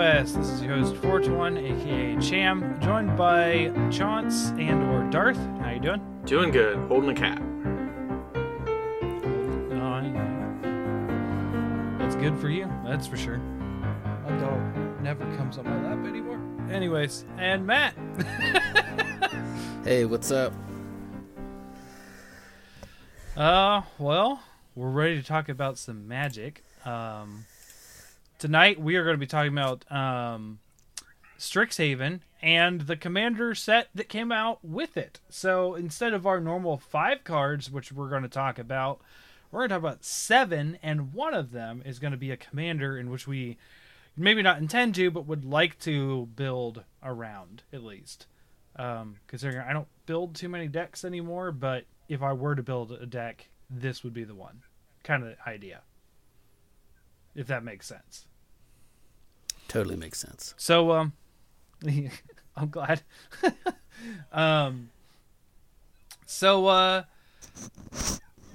Welcome to Event Quest. This is your host Fortuan, aka Cham, joined by Chance and or Darth. How you doing? Doing good. Holding a cat. Oh, that's good for you. That's for sure. My dog never comes on my lap anymore. Anyways, and Matt. Hey, what's up? Uh, well, we're ready to talk about some magic. Um, tonight we are going to be talking about um, Strixhaven and the commander set that came out with it. So instead of our normal five cards, which we're going to talk about, we're going to talk about seven, and one of them is going to be a commander in which we maybe not intend to, but would like to build around at least. Um, considering I don't build too many decks anymore, but if I were to build a deck, this would be the one kind of idea. If that makes sense. Totally makes sense. So, um, I'm glad. um, so, uh,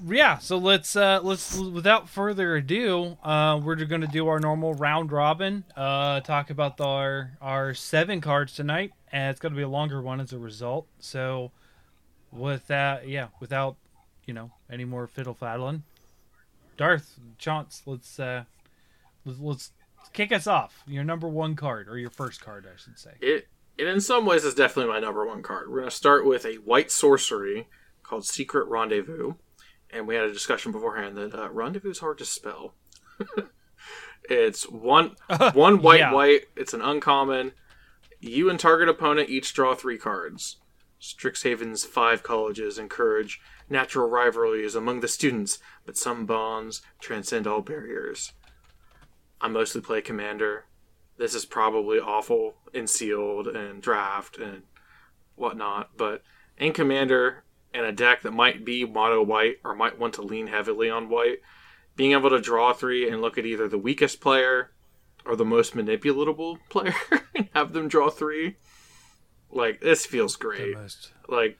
yeah. So let's uh, let's without further ado, uh, we're going to do our normal round robin. Uh, talk about our our seven cards tonight, and it's going to be a longer one as a result. So, with that, yeah, without you know any more fiddle faddling, Darth Chance, let's uh, let's, let's kick us off. Your number one card, or your first card, I should say. It it in some ways is definitely my number one card. We're gonna start with a white sorcery called Secret Rendezvous, and we had a discussion beforehand that uh, rendezvous is hard to spell. it's one one white Yeah. white. It's an uncommon. You and target opponent each draw three cards. Strixhaven's five colleges encourage natural rivalries among the students, but some bonds transcend all barriers. I mostly play commander. This is probably awful in sealed and draft and whatnot, but in commander and a deck that might be mono white or might want to lean heavily on white, being able to draw three and look at either the weakest player or the most manipulatable player and have them draw three, like this feels great. Like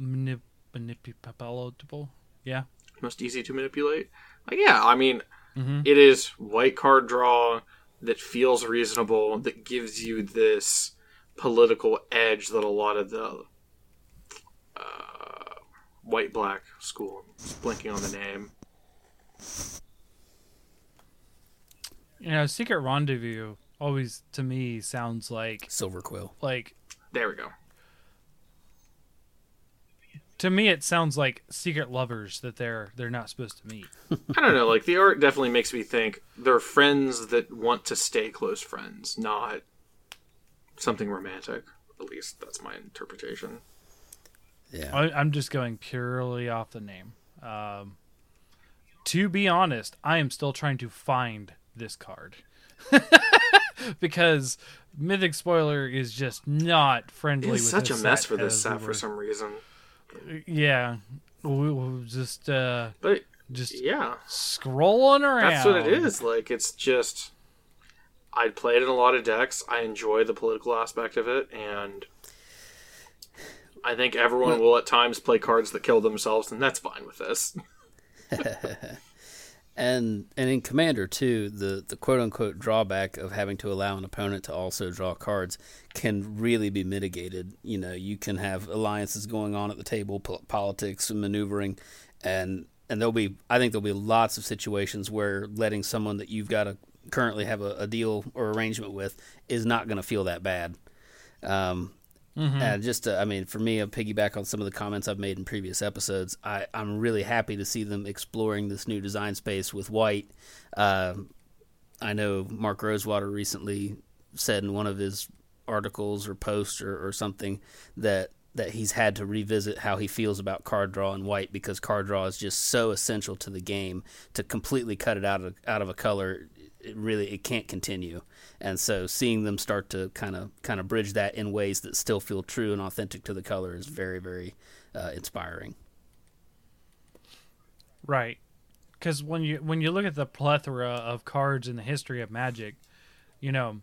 manip- manipulable. Yeah. most easy to manipulate. Like yeah, I mean Mhm. it is white card draw that feels reasonable that gives you this political edge that a lot of the uh, white black school just blinking on the name. You know, Secret Rendezvous always to me sounds like Silverquill. like There we go. To me it sounds like secret lovers that they're they're not supposed to meet. I don't know, like the art definitely makes me think they're friends that want to stay close friends, not something romantic. At least that's my interpretation. Yeah. I, I'm just going purely off the name. Um, to be honest, I am still trying to find this card because Mythic Spoiler is just not friendly. It's with such a mess for this set for some reason. Yeah, we, we just uh, But just yeah, scrolling around. That's what it is. Like it's just I played in a lot of decks. I enjoy the political aspect of it, and I think everyone will at times play cards that kill themselves, and that's fine with this. And and in Commander too, the the quote unquote drawback of having to allow an opponent to also draw cards can really be mitigated. You know, you can have alliances going on at the table, politics and maneuvering, and and there'll be I think there'll be lots of situations where letting someone that you've got to currently have a, a deal or arrangement with is not going to feel that bad. Um, And just, to, I mean, for me, a piggyback on some of the comments I've made in previous episodes, I, I'm really happy to see them exploring this new design space with white. Um I know Mark Rosewater recently said in one of his articles or posts or, or something that that he's had to revisit how he feels about card draw and white because card draw is just so essential to the game to completely cut it out of out of a color it really it can't continue and so seeing them start to kind of kind of bridge that in ways that still feel true and authentic to the color is very very uh, inspiring Right. Because when you when you look at the plethora of cards in the history of Magic, you know,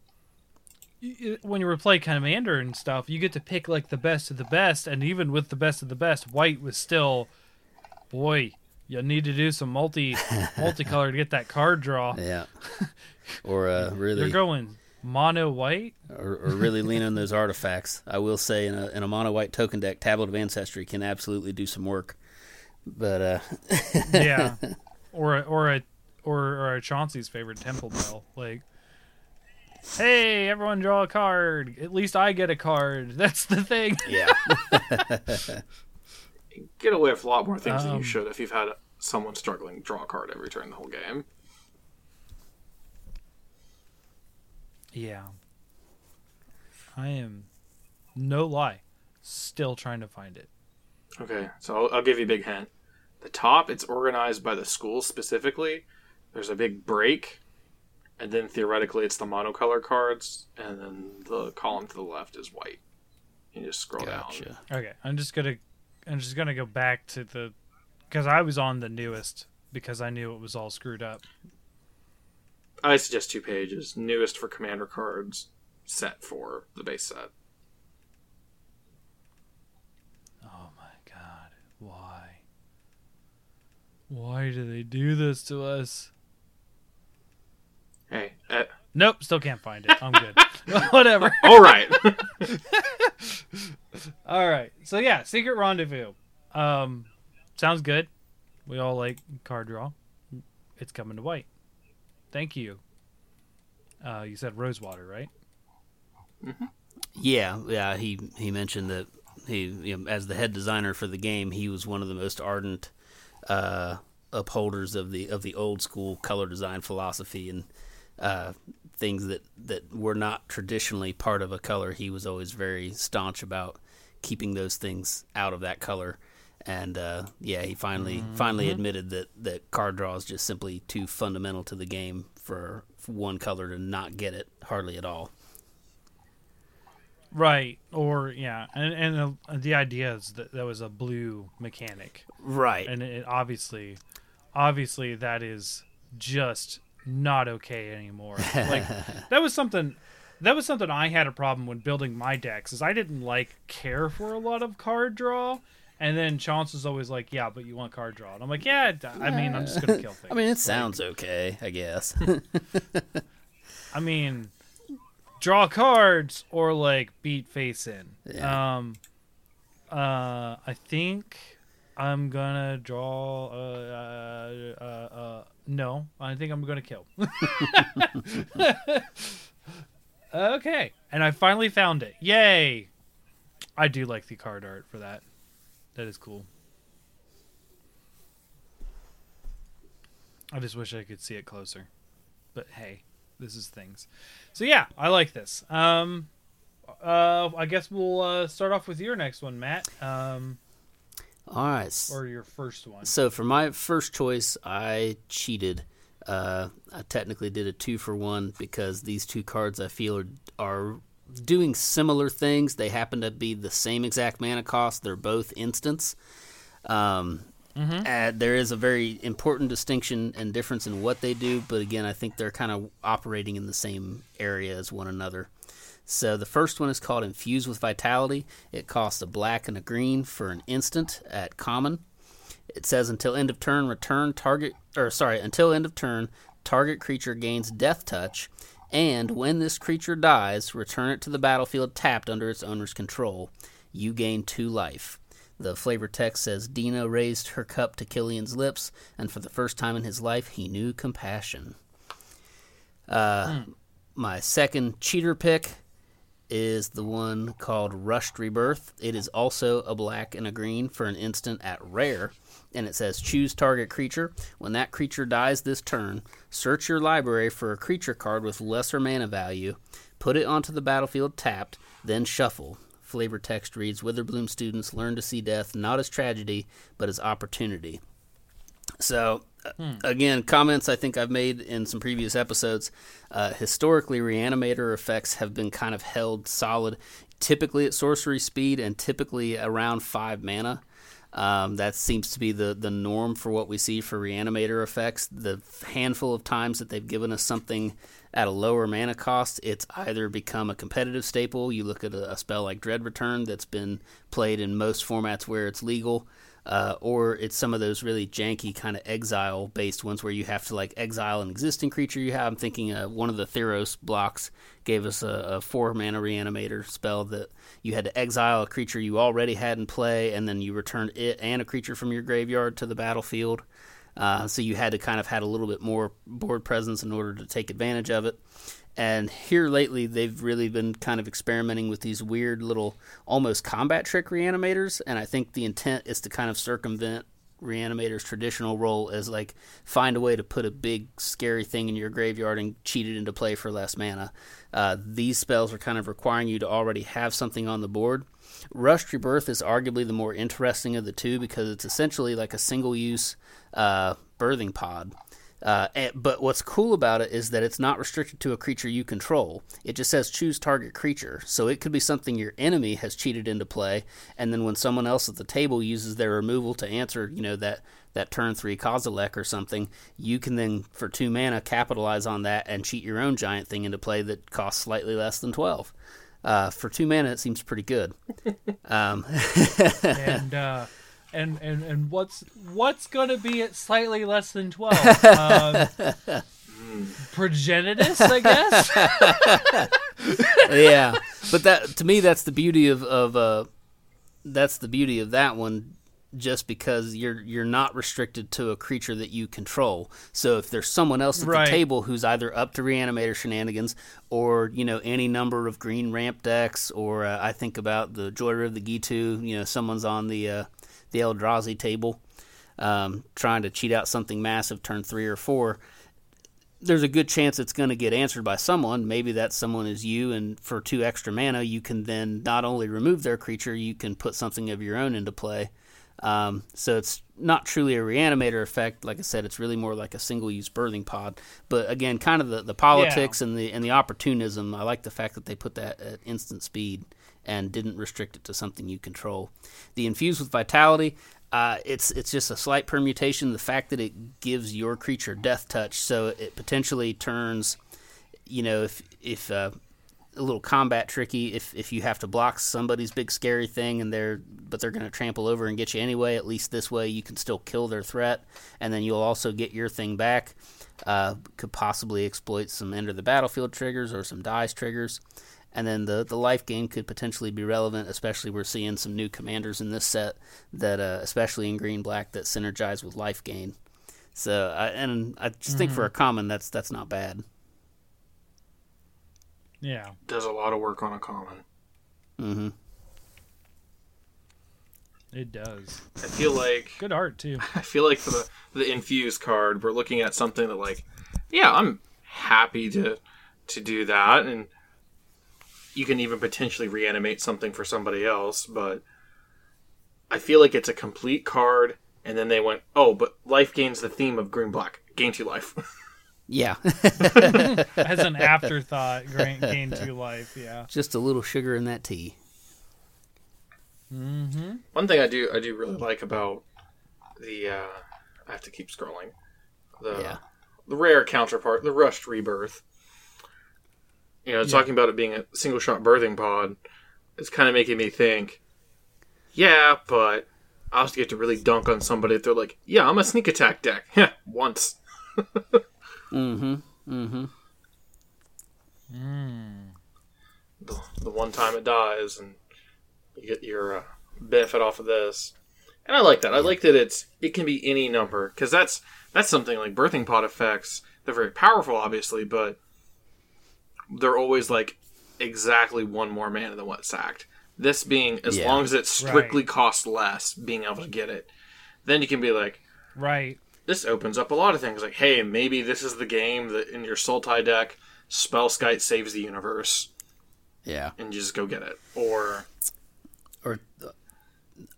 when you were play Commander and stuff, you get to pick like the best of the best, and even with the best of the best, White was still, boy, you need to do some multi multicolor to get that card draw. Yeah. Or uh, really, You're going mono white. or, or really lean on those artifacts. I will say, in a, in a mono white token deck, Tablet of Ancestry can absolutely do some work. But uh, Yeah, or a, or a or or a Chauncey's favorite Temple Bell. Like, hey, everyone, draw a card. At least I get a card. That's the thing. yeah, Get away with a lot more things than Um, you should if you've had someone struggling draw a card every turn the whole game. Yeah, I am. No lie, still trying to find it. Okay, so I'll, I'll give you a big hint. The top, it's organized by the school specifically. There's a big break, and then theoretically it's the monocolor cards, and then the column to the left is white. You just scroll down. Okay, I'm just gonna, I'm just gonna go back to the, because I was on the newest because I knew it was all screwed up. I suggest two pages. Newest for commander cards, set for the base set. Oh my god, why? Why do they do this to us? Hey, eh, Nope, still can't find it. I'm good. Whatever. all right. All right. So yeah, Secret Rendezvous. Um, sounds good. We all like card draw. It's coming to white. Thank you. Uh, you said Rosewater, right? Yeah, yeah. He he mentioned that he, you know, as the head designer for the game, he was one of the most ardent uh, upholders of the of the old school color design philosophy and uh, things that that were not traditionally part of a color. He was always very staunch about keeping those things out of that color. And uh, yeah, he finally finally admitted that, that card draw is just simply too fundamental to the game for, for one color to not get it hardly at all. Right. Or yeah, and and uh, the idea is that that was a blue mechanic, Right. and it obviously, obviously that is just not okay anymore. Like that was something. That was something I had a problem when building my decks. Is I didn't like care for a lot of card draw, and then Chance was always like, "Yeah, but you want card draw," and I'm like, "Yeah, I mean, I'm just gonna kill things." I mean, it Like, sounds okay, I guess. I mean, draw cards or like beat face in. Yeah. Um, uh, I think I'm gonna draw. Uh, uh, uh, uh, no, I think I'm gonna kill. okay, and I finally found it. Yay! I do like the card art for that. That is cool. I just wish I could see it closer. But hey, this is things. So yeah, I like this. Um uh I guess we'll uh start off with your next one, Matt. Um All right. or your first one. So for my first choice, I cheated. Uh, I technically did a two for one because these two cards I feel are, are doing similar things. They happen to be the same exact mana cost. They're both instants. Um, uh, there is a very important distinction and difference in what they do, but again, I think they're kind of operating in the same area as one another. So the first one is called Infuse with Vitality. It costs a black and a green for an instant at common. It says until end of turn, return target, or sorry, until end of turn, target creature gains death touch, and when this creature dies, return it to the battlefield tapped under its owner's control. You gain two life. The flavor text says Dina raised her cup to Killian's lips, and for the first time in his life, he knew compassion. Uh, My second cheater pick is the one called Rushed Rebirth. It is also a black and a green for an instant at rare, and it says choose target creature. When that creature dies this turn, search your library for a creature card with lesser mana value, put it onto the battlefield tapped, then shuffle. Flavor text reads Witherbloom students learn to see death not as tragedy, but as opportunity. So, uh, again, comments I think I've made in some previous episodes. Uh, historically, reanimator effects have been kind of held solid, typically at sorcery speed and typically around five mana. Um, that seems to be the, the norm for what we see for reanimator effects. The handful of times that they've given us something at a lower mana cost, it's either become a competitive staple. You look at a, a spell like Dread Return that's been played in most formats where it's legal. Uh, or it's some of those really janky kind of exile based ones where you have to like exile an existing creature you have. I'm thinking uh, one of the Theros blocks gave us a, a four mana reanimator spell that you had to exile a creature you already had in play, and then you returned it and a creature from your graveyard to the battlefield. Uh, so you had to kind of had a little bit more board presence in order to take advantage of it. And here lately, they've really been kind of experimenting with these weird little, almost combat trick reanimators. And I think the intent is to kind of circumvent reanimator's traditional role as like find a way to put a big scary thing in your graveyard and cheat it into play for less mana. Uh, these spells are kind of requiring you to already have something on the board. Rushed Rebirth is arguably the more interesting of the two because it's essentially like a single use uh, birthing pod. Uh, and, but what's cool about it is that it's not restricted to a creature you control. It just says choose target creature. So it could be something your enemy has cheated into play, and then when someone else at the table uses their removal to answer, you know that that turn three Kozilek or something, you can then for two mana capitalize on that and cheat your own giant thing into play that costs slightly less than twelve. Uh, for two mana, it seems pretty good. um, and uh, and and and what's what's going to be at slightly less than twelve? Um, progenitus, I guess. yeah, but that to me, that's the beauty of of uh, that's the beauty of that one. Just because you're you're not restricted to a creature that you control. So if there's someone else at Right. the table who's either up to reanimator shenanigans or you know any number of green ramp decks, or uh, I think about the Joy of the Gitu. You know, someone's on the uh, the Eldrazi table um, trying to cheat out something massive turn three or four there's a good chance it's going to get answered by someone. Maybe that someone is you, and for two extra mana, you can then not only remove their creature, you can put something of your own into play. Um, so it's not truly a reanimator effect. Like I said, it's really more like a single-use birthing pod. But again, kind of the, the politics and the and the opportunism. I like the fact that they put that at instant speed and didn't restrict it to something you control. The infused with vitality. Uh, it's it's just a slight permutation. The fact that it gives your creature death touch, so it potentially turns, you know, if if uh, a little combat tricky, if if you have to block somebody's big scary thing and they're but they're going to trample over and get you anyway. At least this way you can still kill their threat, and then you'll also get your thing back. Uh, could possibly exploit some enter the battlefield triggers or some dice triggers. And then the, the life gain could potentially be relevant, especially we're seeing some new commanders in this set that, uh, especially in green black, that synergize with life gain. So, I, and I just think for a common, that's that's not bad. Yeah. Does a lot of work on a common. Mm-hmm. It does. I feel like Good art too. I feel like for the the infused card, we're looking at something that like, yeah, I'm happy to to do that, and you can even potentially reanimate something for somebody else. But I feel like it's a complete card, and then they went, oh, but life gains the theme of green black, gain two life. Yeah, As an afterthought, gain, gain two life. Yeah. just a little sugar in that tea. Mm-hmm. One thing I do I do really like about the uh, I have to keep scrolling the Yeah. the rare counterpart, the rushed rebirth. You know, talking about it being a single shot birthing pod, it's kind of making me think. Yeah, but I also get to really dunk on somebody if they're like, "Yeah, I'm a sneak attack deck." Yeah, once. Mm-hmm. Mm-hmm. the, the one time it dies and you get your uh, benefit off of this and i like that i like that it's it can be any number because that's that's something like birthing pod effects they're very powerful obviously but they're always like exactly one more mana than what's sacked this being as Yeah. long as it strictly Right. costs less being able to get it then you can be like Right. this opens up a lot of things like hey maybe this is the game that in your sultai deck spellskite saves the universe Yeah. and you just go get it or or uh,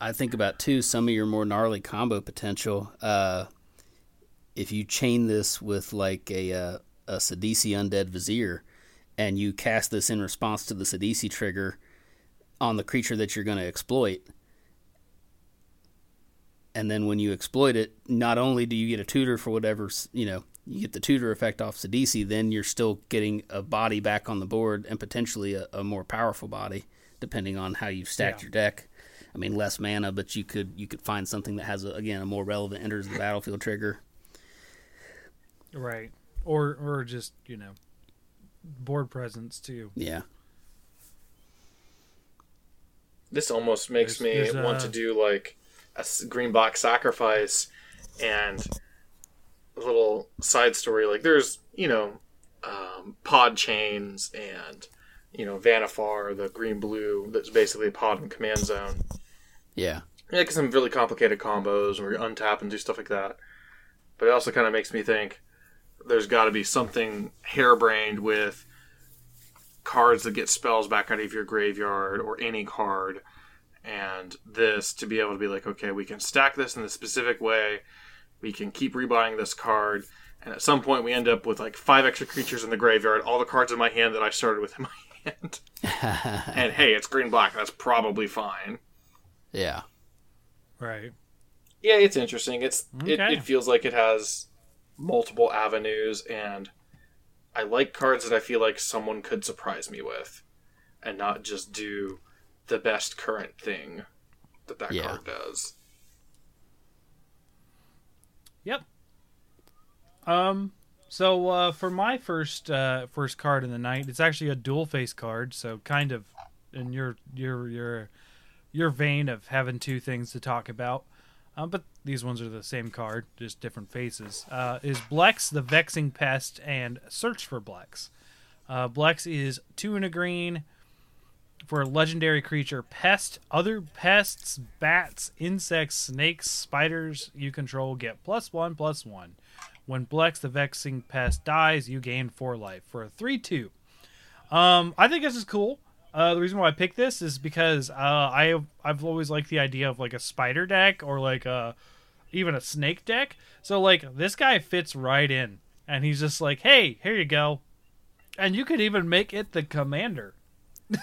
I think about too some of your more gnarly combo potential. Uh, if you chain this with like a uh, a Sidisi Undead Vizier, and you cast this in response to the Sidisi trigger on the creature that you're going to exploit, and then when you exploit it, not only do you get a tutor for whatever you know. You get the tutor effect off Sidisi, then you're still getting a body back on the board and potentially a, a more powerful body, depending on how you've stacked Yeah. your deck. I mean, less mana, but you could you could find something that has a, again a more relevant enters the battlefield trigger. Right. Or or just, you know, board presence too. Yeah. This almost makes There's- me there's, want uh, to do like a green box sacrifice and a little side story. Like there's, you know, um, pod chains and, you know, Vannifar, the green blue, that's basically a pod and command zone. Yeah. Yeah, because some really complicated combos where you untap and do stuff like that. But it also kind of makes me think there's got to be something harebrained with cards that get spells back out of your graveyard or any card, and this to be able to be like, okay, we can stack this in a specific way. We can keep rebuying this card, and at some point we end up with like five extra creatures in the graveyard, all the cards in my hand that I started with in my hand. and hey, it's green black. That's probably fine. yeah. Right. yeah, it's interesting. It's it, it feels like it has multiple avenues, and I like cards that I feel like someone could surprise me with, and not just do the best current thing that that Yeah. card does. Yep. Um. So uh, for my first uh, first card in the night, it's actually a dual face card. So kind of in your your your your vein of having two things to talk about. Um, but these ones are the same card, just different faces. Uh, is Blex the Vexing Pest and Search for Blex. Uh, Blex is two and a green for a legendary creature pest other pests bats insects snakes spiders you control get plus one plus one when blex the vexing pest dies you gain four life for a 3-2 um i think this is cool uh, the reason why I picked this is because uh, I I've always liked the idea of like a spider deck or like a even a snake deck. So like this guy fits right in, and he's just like, hey, here you go, and you could even make it the commander.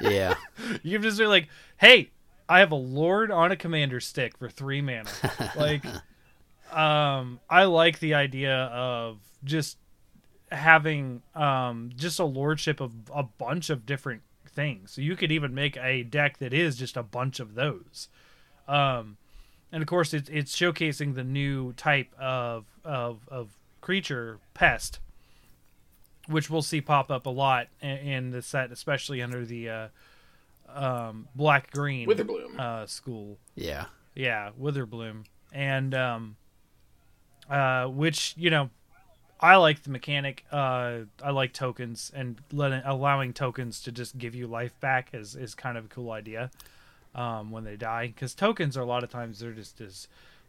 Yeah. You can just be like, "Hey, I have a lord on a commander stick for three mana." like, um, I like the idea of just having um just a lordship of a bunch of different things. So you could even make a deck that is just a bunch of those. Um, and of course, it's it's showcasing the new type of of of creature pest which we'll see pop up a lot in, in the set, especially under the uh, um, black green Witherbloom. uh, school. Yeah. Yeah, Witherbloom, and um, uh, which you know, I like the mechanic. Uh, I like tokens and letting allowing tokens to just give you life back is is kind of a cool idea. Um, when they die, because tokens are a lot of times they're just as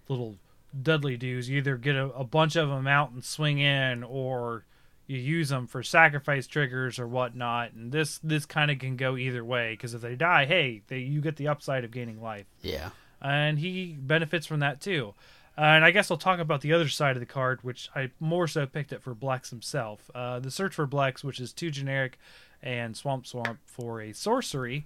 little Dudley dues. You either get a, a bunch of them out and swing in, or you use them for sacrifice triggers or whatnot. And this this kind of can go either way because if they die, hey, they you get the upside of gaining life Yeah. and he benefits from that too. Uh, and I guess I'll talk about the other side of the card, which I more so picked it for Blex himself. Uh, the Search for Blex, which is too generic and Swamp Swamp for a sorcery.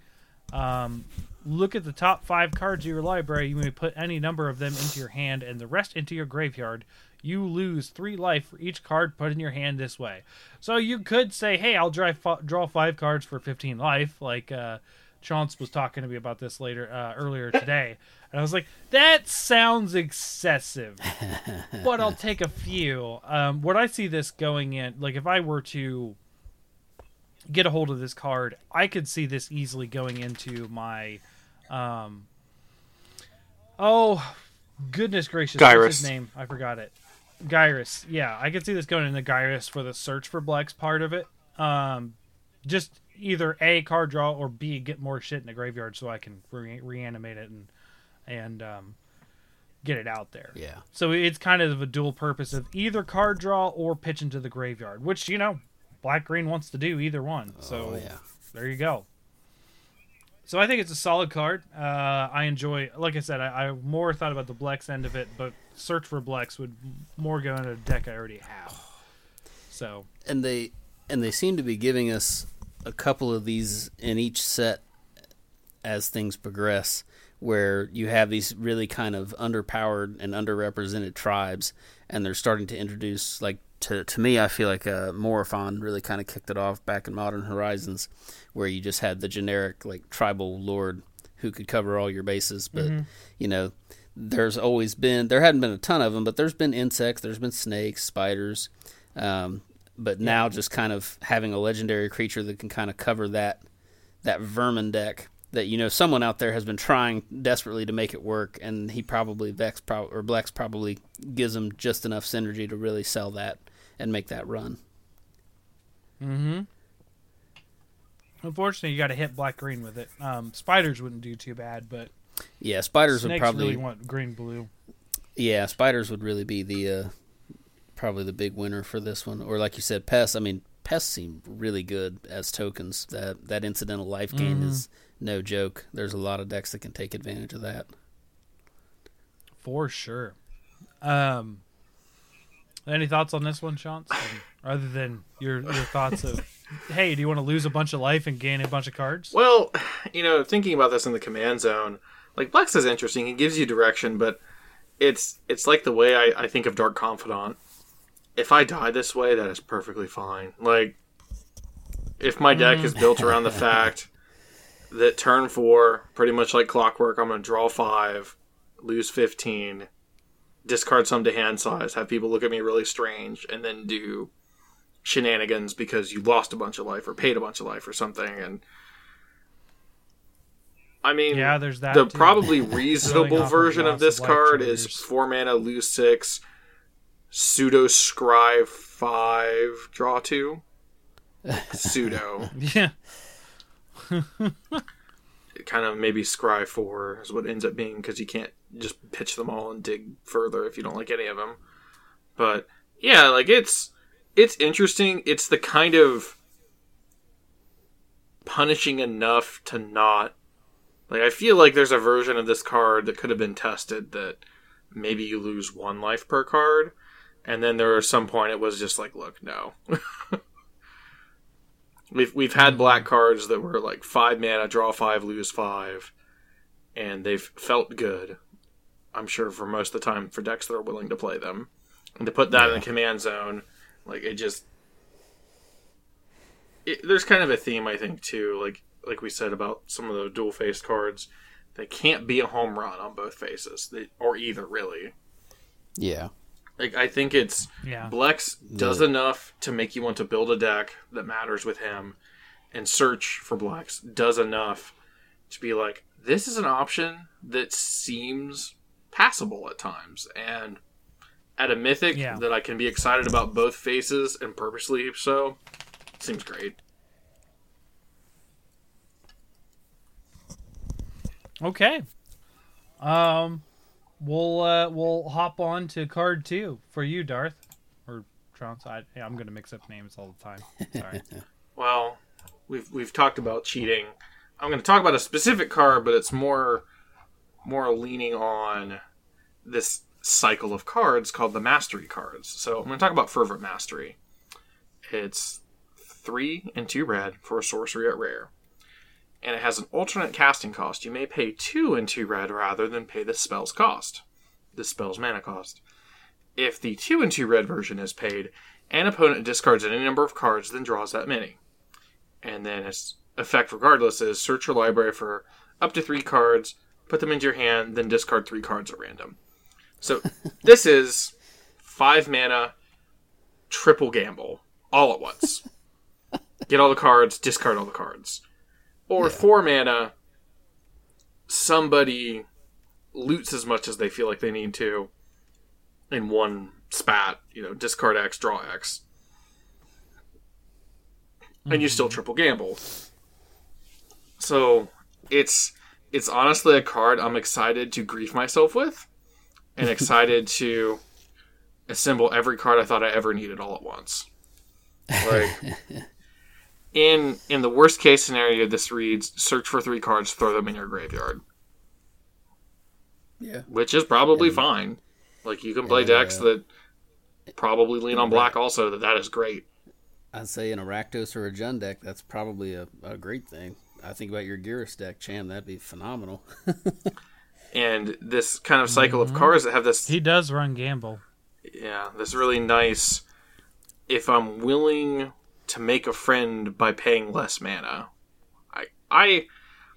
Um, look at the top five cards of your library. You may put any number of them into your hand and the rest into your graveyard. You lose three life for each card put in your hand this way. So you could say, hey, I'll draw, f- draw five cards for 15 life, like uh, Chauncey was talking to me about this later uh, earlier today, and I was like, "That sounds excessive," but I'll take a few. Um, what I see this going in, like if I were to get a hold of this card, I could see this easily going into my, um, oh, goodness gracious, what's his name? I forgot it. Gyrus. Yeah, I could see this going into Gyrus for the search for Blex part of it. Um, just either a card draw or b get more shit in the graveyard so I can re- reanimate it and and um, get it out there. Yeah. So it's kind of a dual purpose of either card draw or pitch into the graveyard, which you know, black green wants to do either one. So oh yeah. there you go. So I think it's a solid card. Uh, I enjoy, like I said, I, I more thought about the Blex end of it, but search for Blex would more go into a deck I already have. So and they and they seem to be giving us a couple of these in each set as things progress where you have these really kind of underpowered and underrepresented tribes and they're starting to introduce like to to me I feel like uh Morophon really kind of kicked it off back in Modern Horizons where you just had the generic like tribal lord who could cover all your bases. But you know, there's always been there hadn't been a ton of them, but there's been insects, there's been snakes, spiders. Um, but now just kind of having a legendary creature that can kind of cover that that vermin deck that you know someone out there has been trying desperately to make it work, and he probably Vex pro- or Blex probably gives him just enough synergy to really sell that and make that run. Mm-hmm. Unfortunately, you got to hit black green with it. Um, spiders wouldn't do too bad, but Yeah, spiders would probably really want green blue. yeah spiders would really be the uh, probably the big winner for this one. Or like you said, pests. I mean, pests seem really good as tokens. That that incidental life gain Mhm. is no joke. There's a lot of decks that can take advantage of that. For sure. Um, any thoughts on this one, Chance? Other than your your thoughts of, hey, do you want to lose a bunch of life and gain a bunch of cards? Well, you know, thinking about this in the command zone, like Blex is interesting. It gives you direction, but it's it's like the way I, I think of Dark Confidant. If I die this way, that is perfectly fine. Like, if my deck is built around the fact that turn four, pretty much like clockwork, I'm going to draw five, lose 15, discard some to hand size, have people look at me really strange, and then do shenanigans because you lost a bunch of life or paid a bunch of life or something. And I mean, Yeah, there's that. the too. probably reasonable version of this card is four mana, lose six, pseudo scry five, draw two. pseudo. Yeah. kind of maybe scry four is what ends up being because you can't just pitch them all and dig further if you don't like any of them. But yeah, like it's it's interesting. It's the kind of punishing enough to not like I feel like there's a version of this card that could have been tested that maybe you lose one life per card and then there was some point it was just like look no we've we've had black cards that were like five mana draw five lose five and they've felt good i'm sure for most of the time for decks that are willing to play them. And to put that in the command zone like it just it, there's kind of a theme i think too like like we said about some of the dual faced cards. They can't be a home run on both faces they, or either really. Yeah. Like i think it's Yeah. Blex does enough to make you want to build a deck that matters with him, and search for Blex does enough to be like, this is an option that seems passable at times. And at a mythic Yeah. that I can be excited about both faces and purposely so, seems great. Okay. Um, we'll uh, we'll hop on to card two for you, Darth, or Trance. I, yeah, I'm gonna mix up names all the time. Sorry. Well, we've we've talked about cheating. I'm going to talk about a specific card, but it's more more leaning on this cycle of cards called the mastery cards. So I'm going to talk about fervent mastery. It's three and two red for a sorcery at rare, and it has an alternate casting cost. You may pay two and two red rather than pay the spell's cost, the spell's mana cost. If the two and two red version is paid, an opponent discards any number of cards, then draws that many. And then its effect, regardless, is search your library for up to three cards, put them into your hand, then discard three cards at random. So this is five mana, triple gamble, all at once. Get all the cards, discard all the cards. Or four mana, somebody loots as much as they feel like they need to in one spat, you know, discard X, draw X. And you still mm-hmm. triple gamble. So it's it's honestly a card I'm excited to grief myself with and excited to assemble every card I thought I ever needed all at once. Like in in the worst case scenario this reads search for three cards, throw them in your graveyard. Yeah. Which is probably fine. Like you can play And, decks uh, that probably lean on black also that that is great. I'd say an Arachnus or a Jun deck, that's probably a, a great thing. I think about your Gyrus deck, Cham, that'd be phenomenal. And this kind of cycle of cards that have this he does run gamble. yeah, this really nice if I'm willing to make a friend by paying less mana. I I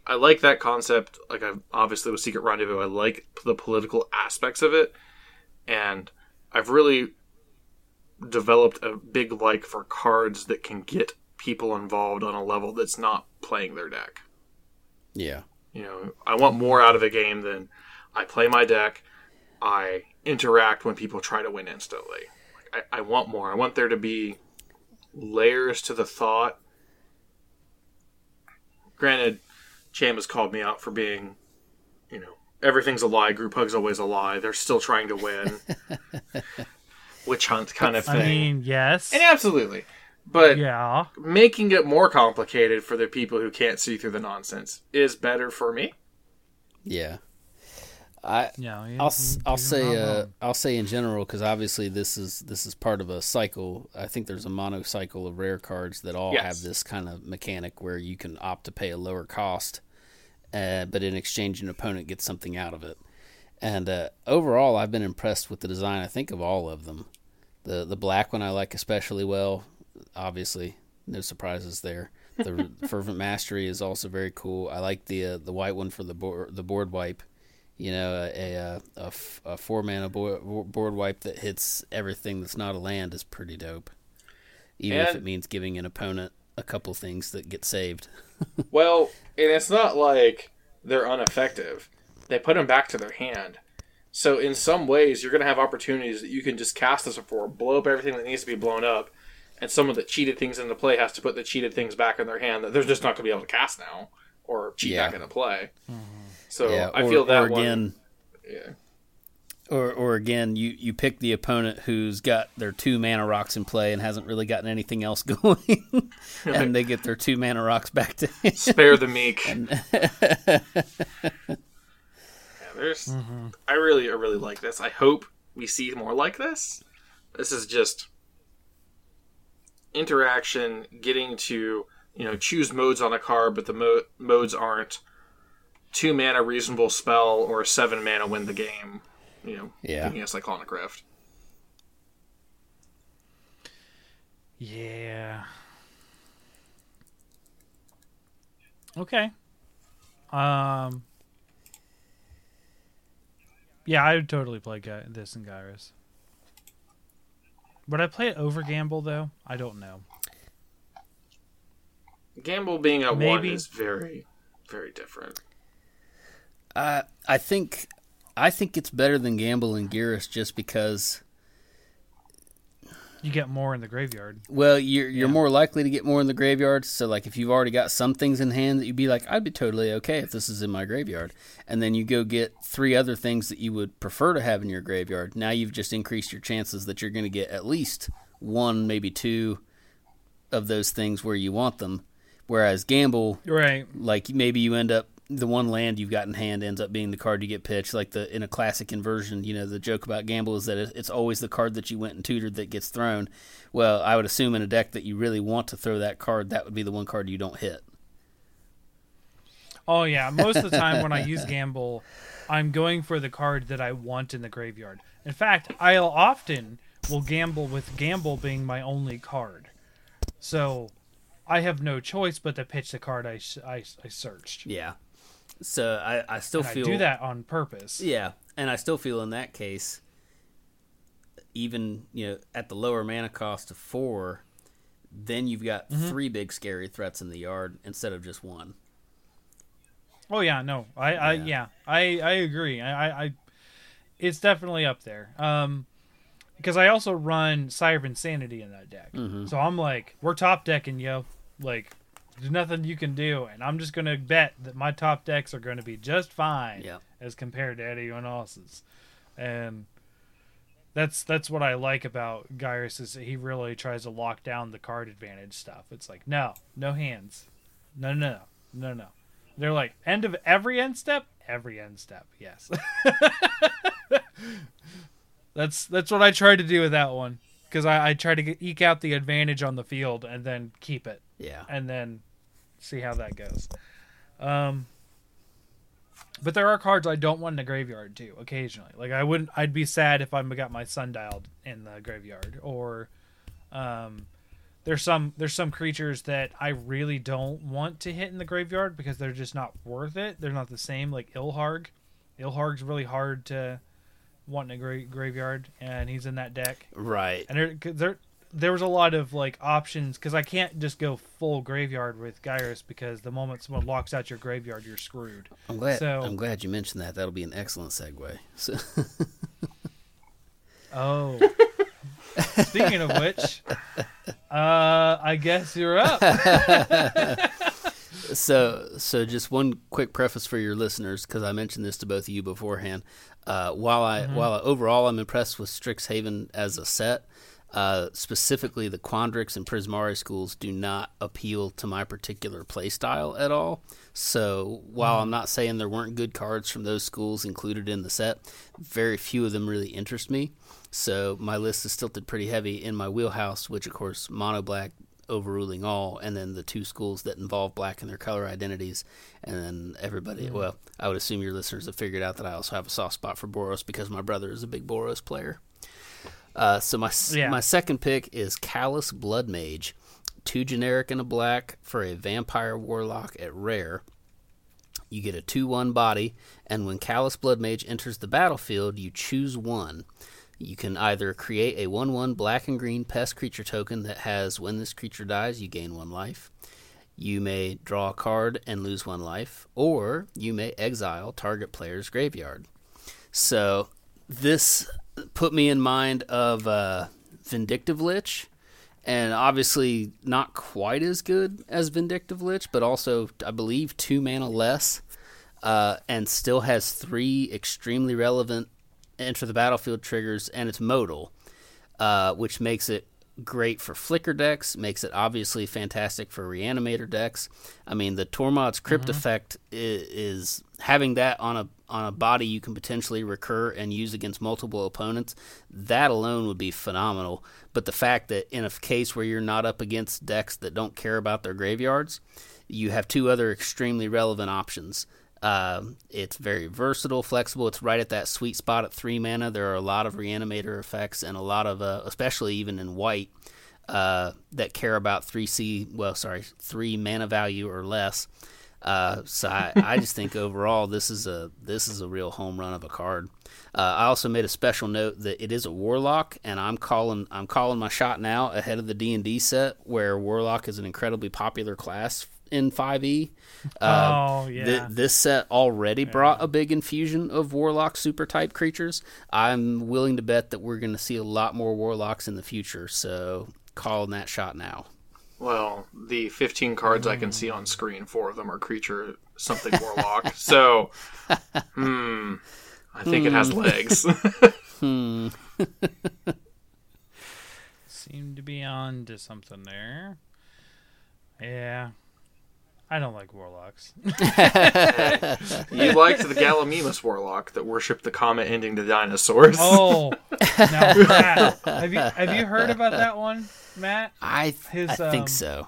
I like that concept. Like I obviously with Secret Rendezvous, I like the political aspects of it, and I've really developed a big like for cards that can get people involved on a level that's not playing their deck. Yeah. You know, I want more out of a game than I play my deck. I interact when people try to win instantly. I, I want more. I want there to be layers to the thought. Granted, Cham has called me out for being, you know, everything's a lie. Group hug's always a lie. They're still trying to win. Witch hunt kind of thing. I mean, yes. and absolutely. But yeah. making it more complicated for the people who can't see through the nonsense is better for me. Yeah. I Yeah. you- I'll you- I'll say uh. I'll say in general because obviously this is this is part of a cycle. I think there's a monocycle of rare cards that all Yes. have this kind of mechanic where you can opt to pay a lower cost, uh, but in exchange an opponent gets something out of it. And uh, overall, I've been impressed with the design. I think of all of them. The the black one I like especially well. Obviously, no surprises there. The fervent mastery is also very cool. I like the uh, the white one for the board the board wipe. You know, a a a four mana board, board wipe that hits everything that's not a land is pretty dope. Even if it means giving an opponent a couple things that get saved. Well, and it's not like they're ineffective. They put them back to their hand. So in some ways, you're going to have opportunities that you can just cast this before, blow up everything that needs to be blown up, and someone that cheated things into play has to put the cheated things back in their hand that they're just not going to be able to cast now or cheat Yeah. back into play. Mm-hmm. So yeah, I or, feel that or again, one. Yeah. or or again, you you pick the opponent who's got their two mana rocks in play and hasn't really gotten anything else going, and they get their two mana rocks back to him. Spare the meek. yeah, there's. Mm-hmm. I really, I really like this. I hope we see more like this. This is just interaction, getting to you know choose modes on a card, but the mo- modes aren't two mana reasonable spell or seven mana win the game. You know, Yeah. thinking of Cyclonic Rift. Yeah. Okay. Um. Yeah, I would totally play Gy- this in Gyrus. Would I play it over Gamble though? I don't know. Gamble being at one is very, very different. Uh, I think I think it's better than Gamble and Gyrus just because You get more in the graveyard. well you're you're Yeah. more likely to get more in the graveyard. So like if you've already got some things in hand that you'd be like I'd be totally okay if this is in my graveyard, and then you go get three other things that you would prefer to have in your graveyard. Now you've just increased your chances that you're going to get at least one, maybe two of those things where you want them. Whereas Gamble Right. like maybe you end up the one land you've got in hand ends up being the card you get pitched like the in a classic inversion you know the joke about gamble is that it's always the card that you went and tutored that gets thrown well i would assume in a deck that you really want to throw that card that would be the one card you don't hit Oh yeah, most of the time when I use Gamble, I'm going for the card that I want in the graveyard. In fact, I'll often will gamble with Gamble being my only card. So I have no choice but to pitch the card I I searched. yeah so i, I still And I feel do that on purpose. yeah and i still feel in that case even you know at the lower mana cost of four then you've got three big scary threats in the yard instead of just one Oh yeah, no, I, I Yeah. yeah, I I agree. I, I, I it's definitely up there. Um, because I also run Sire of Insanity in that deck, Mhm. so I'm like, we're top decking, yo. Like, there's nothing you can do, and I'm just gonna bet that my top decks are gonna be just fine yeah as compared to anyone else's, and. That's that's what I like about Gyrus is that he really tries to lock down the card advantage stuff. It's like no, no hands, no, no, no, no, no. They're like end of every end step, every end step. Yes. that's that's what I tried to do with that one because I, I tried to get, eke out the advantage on the field and then keep it yeah and then see how that goes. Um, but there are cards I don't want in the graveyard too. Occasionally, like I wouldn't. I'd be sad if I got my sundial in the graveyard, or um, there's some there's some creatures that I really don't want to hit in the graveyard because they're just not worth it. They're not the same like Ilharg. Ilharg's really hard to want in a gra- graveyard, and he's in that deck. Right. And there 'cause there there was a lot of like options because I can't just go full graveyard with Gyrus because the moment someone locks out your graveyard, you're screwed. I'm glad. So- I'm glad you mentioned that. That'll be an excellent segue. So, Oh. Speaking of which, uh, I guess you're up. so, so just one quick preface for your listeners, because I mentioned this to both of you beforehand. Uh, while I, while overall I'm impressed with Strixhaven as a set, uh, specifically the Quandrix and Prismari schools do not appeal to my particular playstyle at all. So while I'm not saying there weren't good cards from those schools included in the set, very few of them really interest me. So my list is tilted pretty heavy in my wheelhouse, which of course mono black overruling all, and then the two schools that involve black and their color identities, and then everybody. Well, I would assume your listeners have figured out that I also have a soft spot for Boros because my brother is a big Boros player. Uh, so my Yeah. my second pick is Callous Blood Mage, two generic and a black for a vampire warlock at rare. You get a 2 1 body, and when Callous Blood Mage enters the battlefield, you choose one. You can either create a 1 1 black and green pest creature token that has when this creature dies, you gain one life. You may draw a card and lose one life, or you may exile target player's graveyard. So this put me in mind of uh, Vindictive Lich, and obviously not quite as good as Vindictive Lich, but also I believe two mana less, uh, and still has three extremely relevant enter the battlefield triggers, and it's modal, uh, which makes it great for flicker decks, makes it obviously fantastic for reanimator decks. I mean, the Tormod's Crypt effect is, is having that on a on a body you can potentially recur and use against multiple opponents. That alone would be phenomenal. But the fact that in a case where you're not up against decks that don't care about their graveyards, you have two other extremely relevant options. Um, it's very versatile, flexible. It's right at that sweet spot at three mana. There are a lot of reanimator effects and a lot of, uh, especially even in white, uh, that care about three C. Well, sorry, three mana value or less. Uh, so I, I just think overall this is a this is a real home run of a card. Uh, I also made a special note that it is a warlock, and I'm calling I'm calling my shot now ahead of the D and D set where warlock is an incredibly popular class in 5e. Uh, Oh, yeah. th- this set already brought a big infusion of warlock super type creatures. I'm willing to bet that we're going to see a lot more warlocks in the future. So calling that shot now. Well, the 15 cards I can see on screen, four of them are creature something warlock. so, hmm, I think it has legs. Hmm. Seem to be on to something there. Yeah. I don't like warlocks. you liked the Gallimimus warlock that worshipped the comet ending the dinosaurs. Oh, now Matt, have you have you heard about that one, Matt? I, th- His, I um, think so.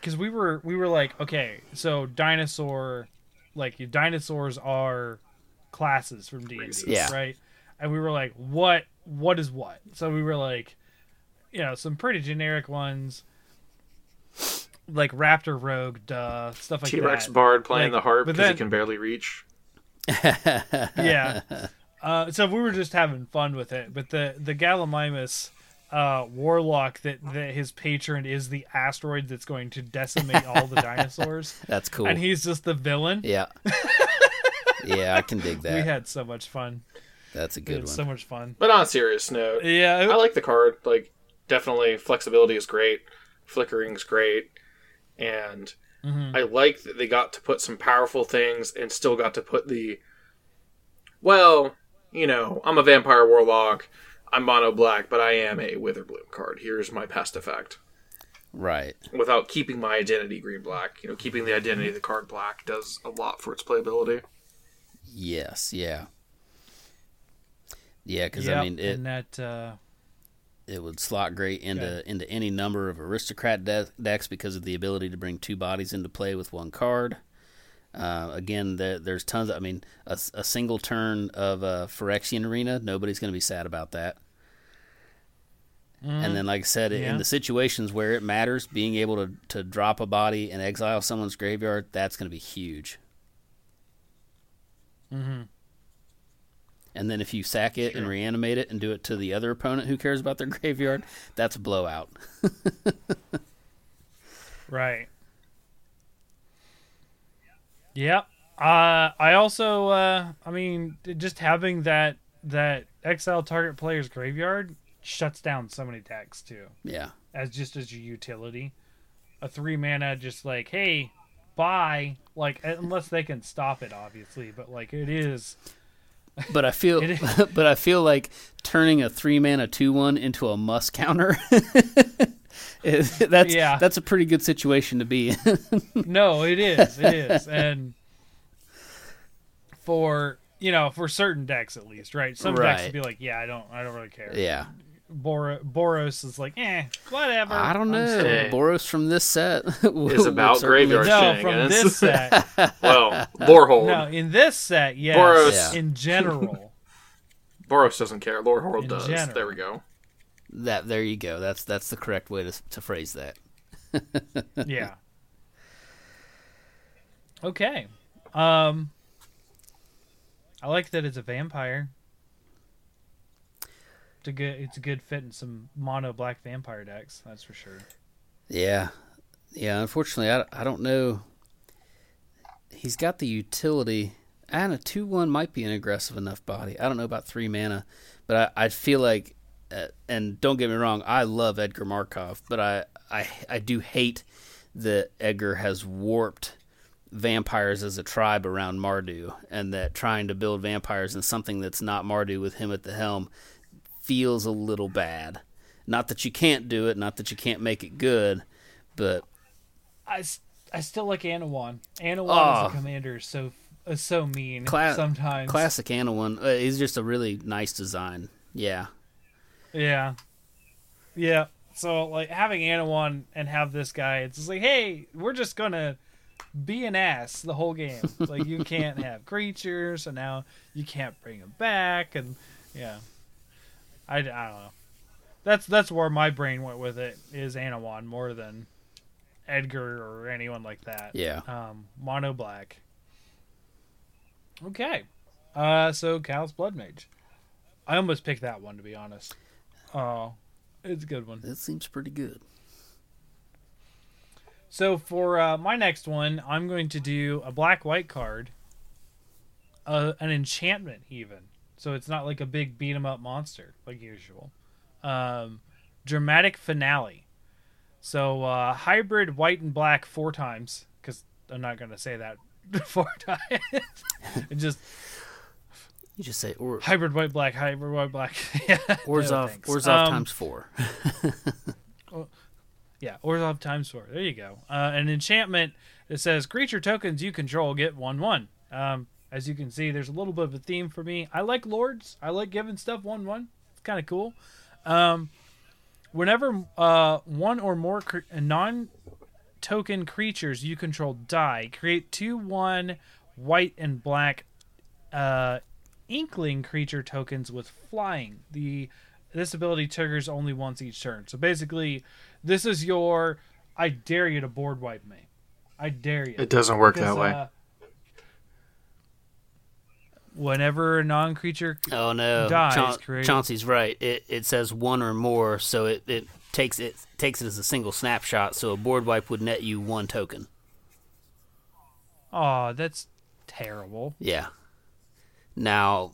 Because we were we were like, okay, so dinosaur, like dinosaurs are classes from D and D, Yeah. right? And we were like, what what is what? So we were like, you know, some pretty generic ones, like Raptor Rogue, duh, stuff like that. T Rex. Bard playing Like, the harp because he can barely reach. yeah. Uh, so we were just having fun with it, but the the Gallimimus uh, warlock that, that his patron is the asteroid that's going to decimate all the dinosaurs, That's cool. and he's just the villain. yeah. yeah, I can dig that. We had so much fun. That's a good one. so much fun. But on a serious note, Yeah, I like the card. Like, definitely flexibility is great, flickering's great, and Mhm. I like that they got to put some powerful things and still got to put the. Well, you know, I'm a vampire warlock. I'm mono black, but I am a Witherbloom card. Here's my pest effect. right. Without keeping my identity green black, you know, keeping the identity of the card black does a lot for its playability. Yes, yeah. Yeah, because Yep, I mean, it, and that uh, it would slot great into into any number of aristocrat de- decks because of the ability to bring two bodies into play with one card. Uh, again, there, there's tons. Of, I mean, a, a single turn of a Phyrexian arena, nobody's going to be sad about that. And then, like I said, Yeah. in the situations where it matters, being able to, to drop a body and exile someone's graveyard, that's going to be huge. Mm-hmm. And then if you sack it and reanimate it and do it to the other opponent who cares about their graveyard, that's a blowout. Right. Yep. Uh, I also, uh, I mean, just having that that exile target player's graveyard shuts down so many decks too, Yeah. as just as your utility. A three mana, just like, hey, bye. Like, unless they can stop it, obviously, but like it is. But I feel, but I feel like turning a three mana two one into a must counter. that's Yeah. that's a pretty good situation to be in. No, it is. It is. And for you know, for certain decks at least, right? Some decks would be like, yeah, I don't, I don't really care. yeah. Bor- Boros is like, eh, whatever. I don't know. still- Hey. Boros from this set Is about graveyard No, from shenanigans. this set. well, Lorehold. no, in this set, yes. Boros. Yeah. In general. Boros doesn't care. Lorehold In does. general. There we go. That there you go. That's that's the correct way to to phrase that. yeah. Okay. Um I like that it's a vampire. It's a good it's a good fit in some mono black vampire decks, that's for sure. Yeah, yeah. Unfortunately, I, I don't know. He's got the utility, and a two one might be an aggressive enough body. I don't know about three mana, but I, I feel like, uh, and don't get me wrong, I love Edgar Markov, but I I I do hate that Edgar has warped vampires as a tribe around Mardu, and that trying to build vampires in something that's not Mardu with him at the helm feels a little bad. Not that you can't do it, not that you can't make it good, but I, I still like Anowon. Anowon Oh. as a commander is so is so mean Cla- sometimes. classic one uh, is just a really nice design. Yeah, Yeah. Yeah. So like having Anowon and have this guy, it's just like, hey, we're just gonna be an ass the whole game. like you can't have creatures, and now you can't bring them back, and yeah, I, I don't know. That's that's where my brain went with it is Anowon more than Edgar or anyone like that. yeah. Um, mono black. Okay. Uh, so Cal's Blood Mage. I almost picked that one to be honest. Oh, it's a good one. That seems pretty good. So for uh, my next one, I'm going to do a black white card, uh, an enchantment even. So it's not like a big beat 'em up monster like usual. Um, dramatic finale. So uh, hybrid white and black four times because I'm not going to say that four times. it just You just say or hybrid white black hybrid white black. yeah. Orzhov no. Orzhov Um, times four. Yeah, Orzhov times four. There you go. Uh, an enchantment that says creature tokens you control get one one. Um, as you can see, there's a little bit of a theme for me. I like lords. I like giving stuff one one. It's kind of cool. Um, whenever uh, one or more cre- non token creatures you control die, create two one white and black uh, inkling creature tokens with flying. The this ability triggers only once each turn. So basically, this is your I dare you to board wipe me. I dare you. It doesn't work Because, that way. uh, whenever a non-creature Oh no, dies, Chaun- create- Chauncey's right. It it says one or more, so it, it takes it takes it as a single snapshot. So a board wipe would net you one token. oh, that's terrible. Yeah. Now,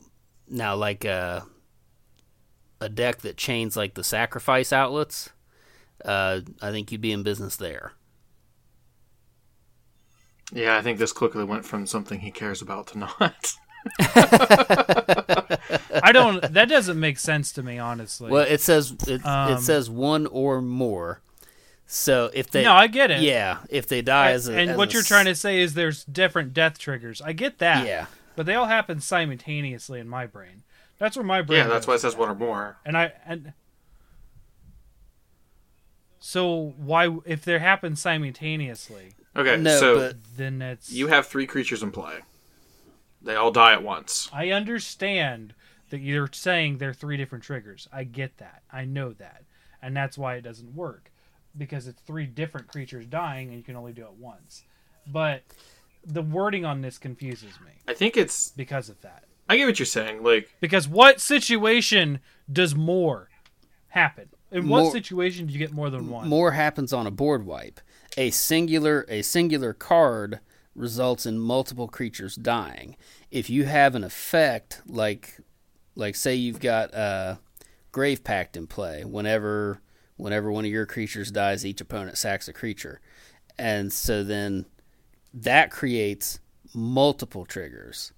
now like a a deck that chains like the sacrifice outlets, uh, I think you'd be in business there. Yeah, I think this quickly went from something he cares about to not. I don't. That doesn't make sense to me, honestly. Well, it says it, Um, it says one or more. So if they no, I get it. yeah, if they die as a and as what a you're trying to say is there's different death triggers. I get that. yeah But they all happen simultaneously in my brain. That's where my brain. yeah, that's why it says one or more. And I and so why if they happen simultaneously, Okay, no, so but then it's you have three creatures in play. They all die at once. I understand that you're saying they're three different triggers. I get that. I know that. and that's why it doesn't work because it's three different creatures dying and you can only do it once. But the wording on this confuses me I think it's. because of that. I get what you're saying. Like, Because what situation does more happen? In what situation do you get more than one? More happens on a board wipe. A singular a singular card results in multiple creatures dying. If you have an effect like like say you've got Grave Pact in play, whenever whenever one of your creatures dies, each opponent sacks a creature. And so then that creates multiple triggers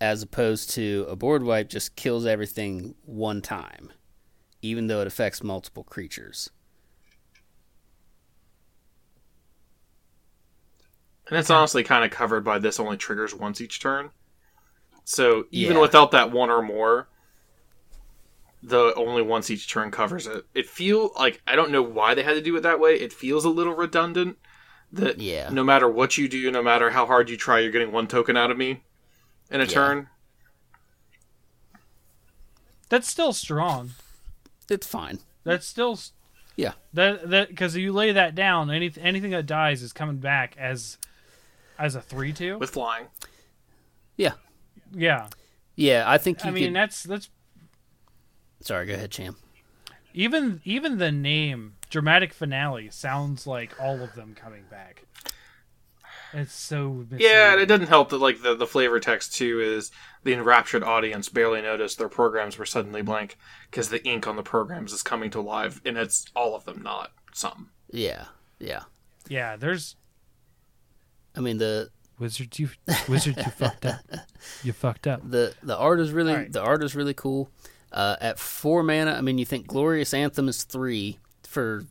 as opposed to a board wipe just kills everything one time even though it affects multiple creatures. And it's honestly kind of covered by this only triggers once each turn. So even Yeah. without that one or more, the only once each turn covers it. It feel like I don't know why they had to do it that way. It feels a little redundant. That Yeah. no matter what you do, no matter how hard you try, you're getting one token out of me in a Yeah. turn. That's still strong. It's fine. That's still s- Yeah. that that because you lay that down, any anything that dies is coming back as as a three two. with flying. Yeah. Yeah, Yeah, I think you I mean could- that's that's Sorry, go ahead, Cham. even even the name dramatic finale sounds like all of them coming back. It's so Yeah, and it doesn't help that like the, the flavor text too is the enraptured audience barely noticed their programs were suddenly blank because the ink on the programs is coming to life, and it's all of them, not some. Yeah. Yeah. Yeah, there's I mean the wizards. You wizards, you fucked up. You fucked up. the the art is really Alright. the art is really cool. Uh, at four mana, I mean, you think Glorious Anthem is three for,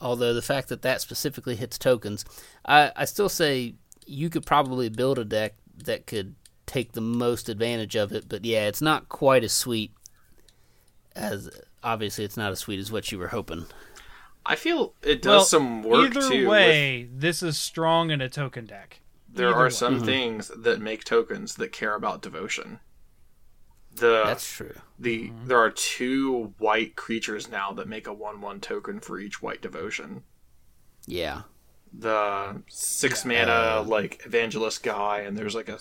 although the fact that that specifically hits tokens, I I still say you could probably build a deck that could take the most advantage of it. But yeah, it's not quite as sweet as obviously it's not as sweet as what you were hoping. I feel it does Well, some work Either too. with- way, this is strong in a token deck. there either are way. some things that make tokens that care about devotion. The That's true. the there are two white creatures now that make a one one token for each white devotion. Yeah. the six mana like evangelist guy, and there's like a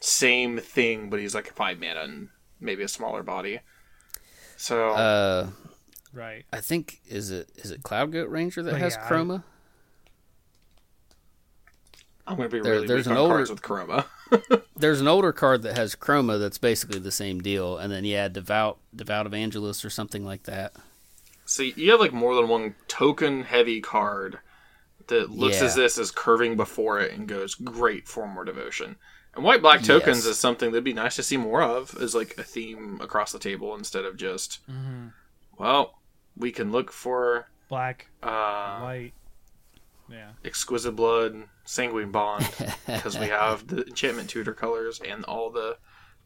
same thing, but he's like five mana and maybe a smaller body. So Uh, Right. I think is it is it Cloud Goat Ranger that Oh, has yeah, I- Chroma? I'm gonna be there- really there's weak an on older- cards with Chroma. There's an older card that has Chroma that's basically the same deal, and then yeah, Devout Devout Evangelist or something like that. so you have like more than one token heavy card that looks Yeah. as this is curving before it and goes great for more devotion. And white black tokens Yes. is something that'd be nice to see more of as like a theme across the table instead of just hmm well, we can look for Black, uh white. Yeah. exquisite blood, sanguine bond, because we have the enchantment tutor colors and all the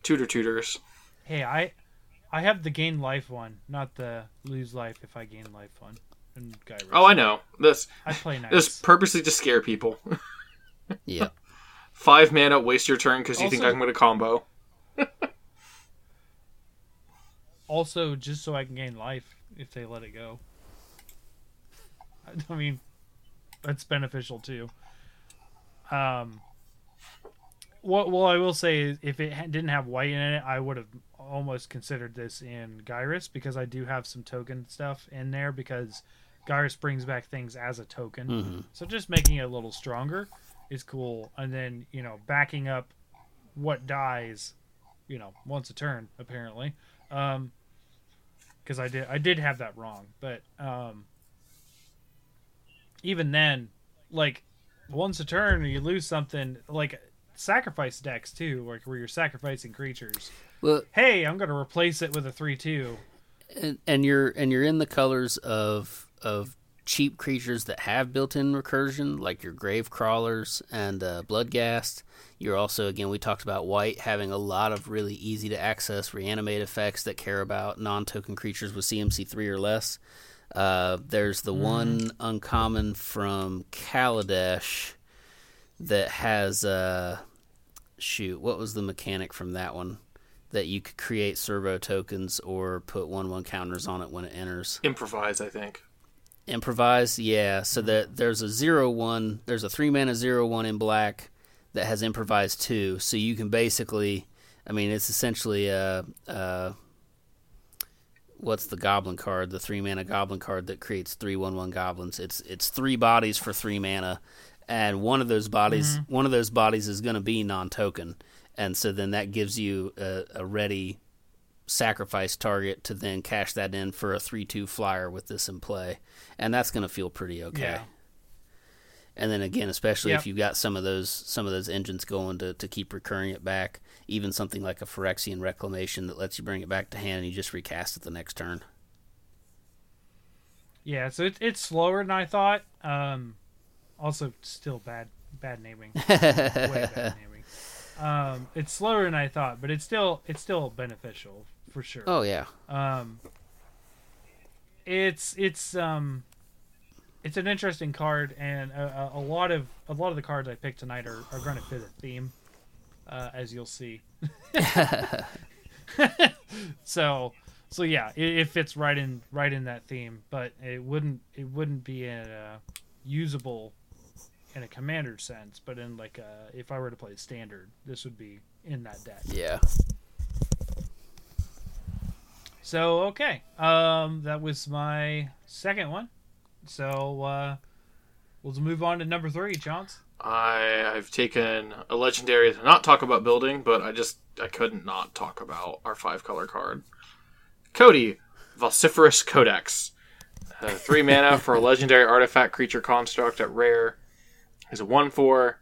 tutor tutors. Hey, I I have the gain life one, not the lose life if I gain life one. And Gyrus. Oh, I know this. I play nice. This purposely to scare people. Yeah, Five mana, waste your turn because you think I'm going to combo. Also, just so I can gain life if they let it go. I mean, that's beneficial too. Um, what well I will say is if it didn't have white in it, I would have almost considered this in Gyrus because I do have some token stuff in there because Gyrus brings back things as a token. hmm So just making it a little stronger is cool, and then you know backing up what dies, you know, once a turn apparently, because I did I did have that wrong, but um, even then, like once a turn you lose something like sacrifice decks too, like where you're sacrificing creatures. well, Hey, I'm gonna replace it with a three two. and, and you're and you're in the colors of of cheap creatures that have built-in recursion, like your grave crawlers and uh, bloodghast. You're also again we talked about white having a lot of really easy to access reanimate effects that care about non-token creatures with CMC three or less. Uh, there's the one uncommon from Kaladesh that has uh shoot what was the mechanic from that one that you could create servo tokens or put one one counters on it when it enters. Improvise, I think. Improvise, yeah. So that there's a zero one, there's a three mana zero one in black that has improvised two. So you can basically, I mean, it's essentially a, a what's the goblin card? The three mana goblin card that creates three one one goblins. It's it's three bodies for three mana, and one of those bodies Mm-hmm. one of those bodies is going to be non token, and so then that gives you a, a ready sacrifice target to then cash that in for a three two flyer with this in play, and that's going to feel pretty okay. Yeah. And then again, especially Yep. if you've got some of those some of those engines going to, to keep recurring it back, even something like a Phyrexian Reclamation that lets you bring it back to hand and you just recast it the next turn. Yeah, so it's it's slower than I thought. Um, also, still bad bad naming. Way bad naming. Um, it's slower than I thought, but it's still it's still beneficial for sure. Oh yeah, Um, it's it's um, it's an interesting card, and a, a, a lot of a lot of the cards I picked tonight are, are going to fit a theme, uh, as you'll see. so so yeah, it, it fits right in right in that theme, but it wouldn't it wouldn't be in a usable in a commander sense, but in like a, if I were to play standard, this would be in that deck. yeah. So okay, um, that was my second one. So uh, we'll move on to number three, Chance. I I've taken a legendary to not talk about building, but I just I couldn't not talk about our five color card. Codie, Vociferous Codex. Uh, three mana for a legendary artifact creature construct at rare. He's a one four.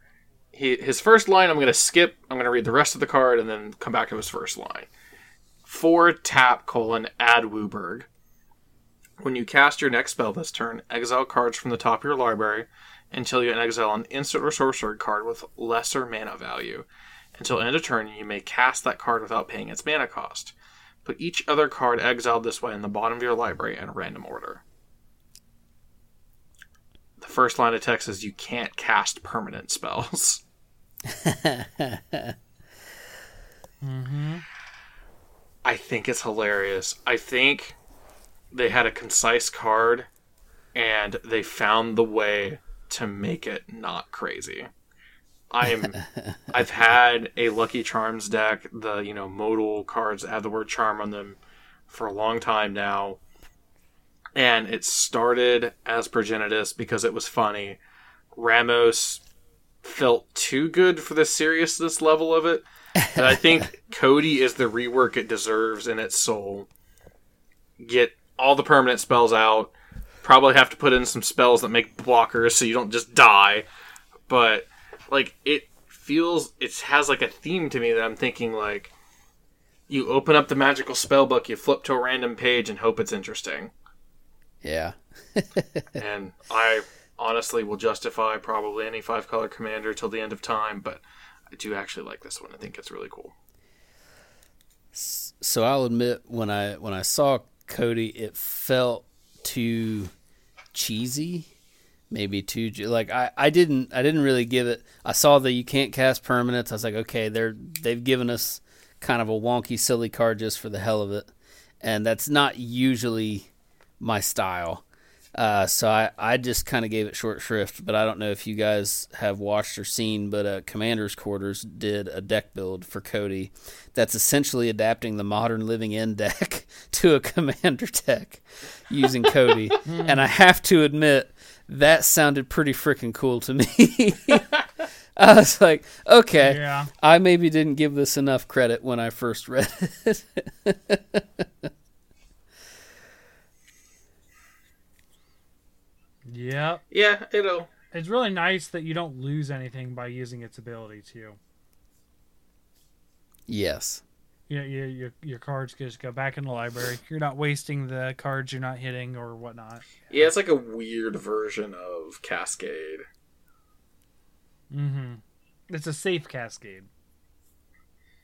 He his first line I'm gonna skip. I'm gonna read the rest of the card and then come back to his first line. Four tap colon add WUBRG. When you cast your next spell this turn, exile cards from the top of your library until you exile an instant or sorcery card with lesser mana value. Until end of turn, you may cast that card without paying its mana cost. Put each other card exiled this way in the bottom of your library in random order. The first line of text is you can't cast permanent spells. Mm-hmm. I think it's hilarious. I think they had a concise card and they found the way to make it not crazy. I'm I've had a Lucky Charms deck, the you know modal cards that have the word charm on them for a long time now. And it started as Progenitus because it was funny. Ramos felt too good for the seriousness level of it. I think Codie is the rework it deserves in its soul. Get all the permanent spells out. Probably have to put in some spells that make blockers so you don't just die. But like it feels it has like a theme to me that I'm thinking like you open up the magical spell book, you flip to a random page and hope it's interesting. Yeah. and I honestly will justify probably any five color commander till the end of time, but I do actually like this one. I think it's really cool. So I'll admit when I when I saw Codie, it felt too cheesy, maybe too like I, I didn't I didn't really give it. I saw that you can't cast permanents. I was like, okay, they're they've given us kind of a wonky, silly card just for the hell of it, and that's not usually my style. Uh, so I, I just kind of gave it short shrift, but I don't know if you guys have watched or seen, but uh, Commander's Quarters did a deck build for Codie that's essentially adapting the modern living end deck to a Commander deck using Codie. and I have to admit, that sounded pretty freaking cool to me. I was like, okay, Yeah. I maybe didn't give this enough credit when I first read it. Yep. Yeah, it'll. It's really nice that you don't lose anything by using its ability too. yes. Yeah, your your your cards just go back in the library. You're not wasting the cards you're not hitting or whatnot. Yeah, it's like a weird version of Cascade. Mm-hmm. It's a safe cascade.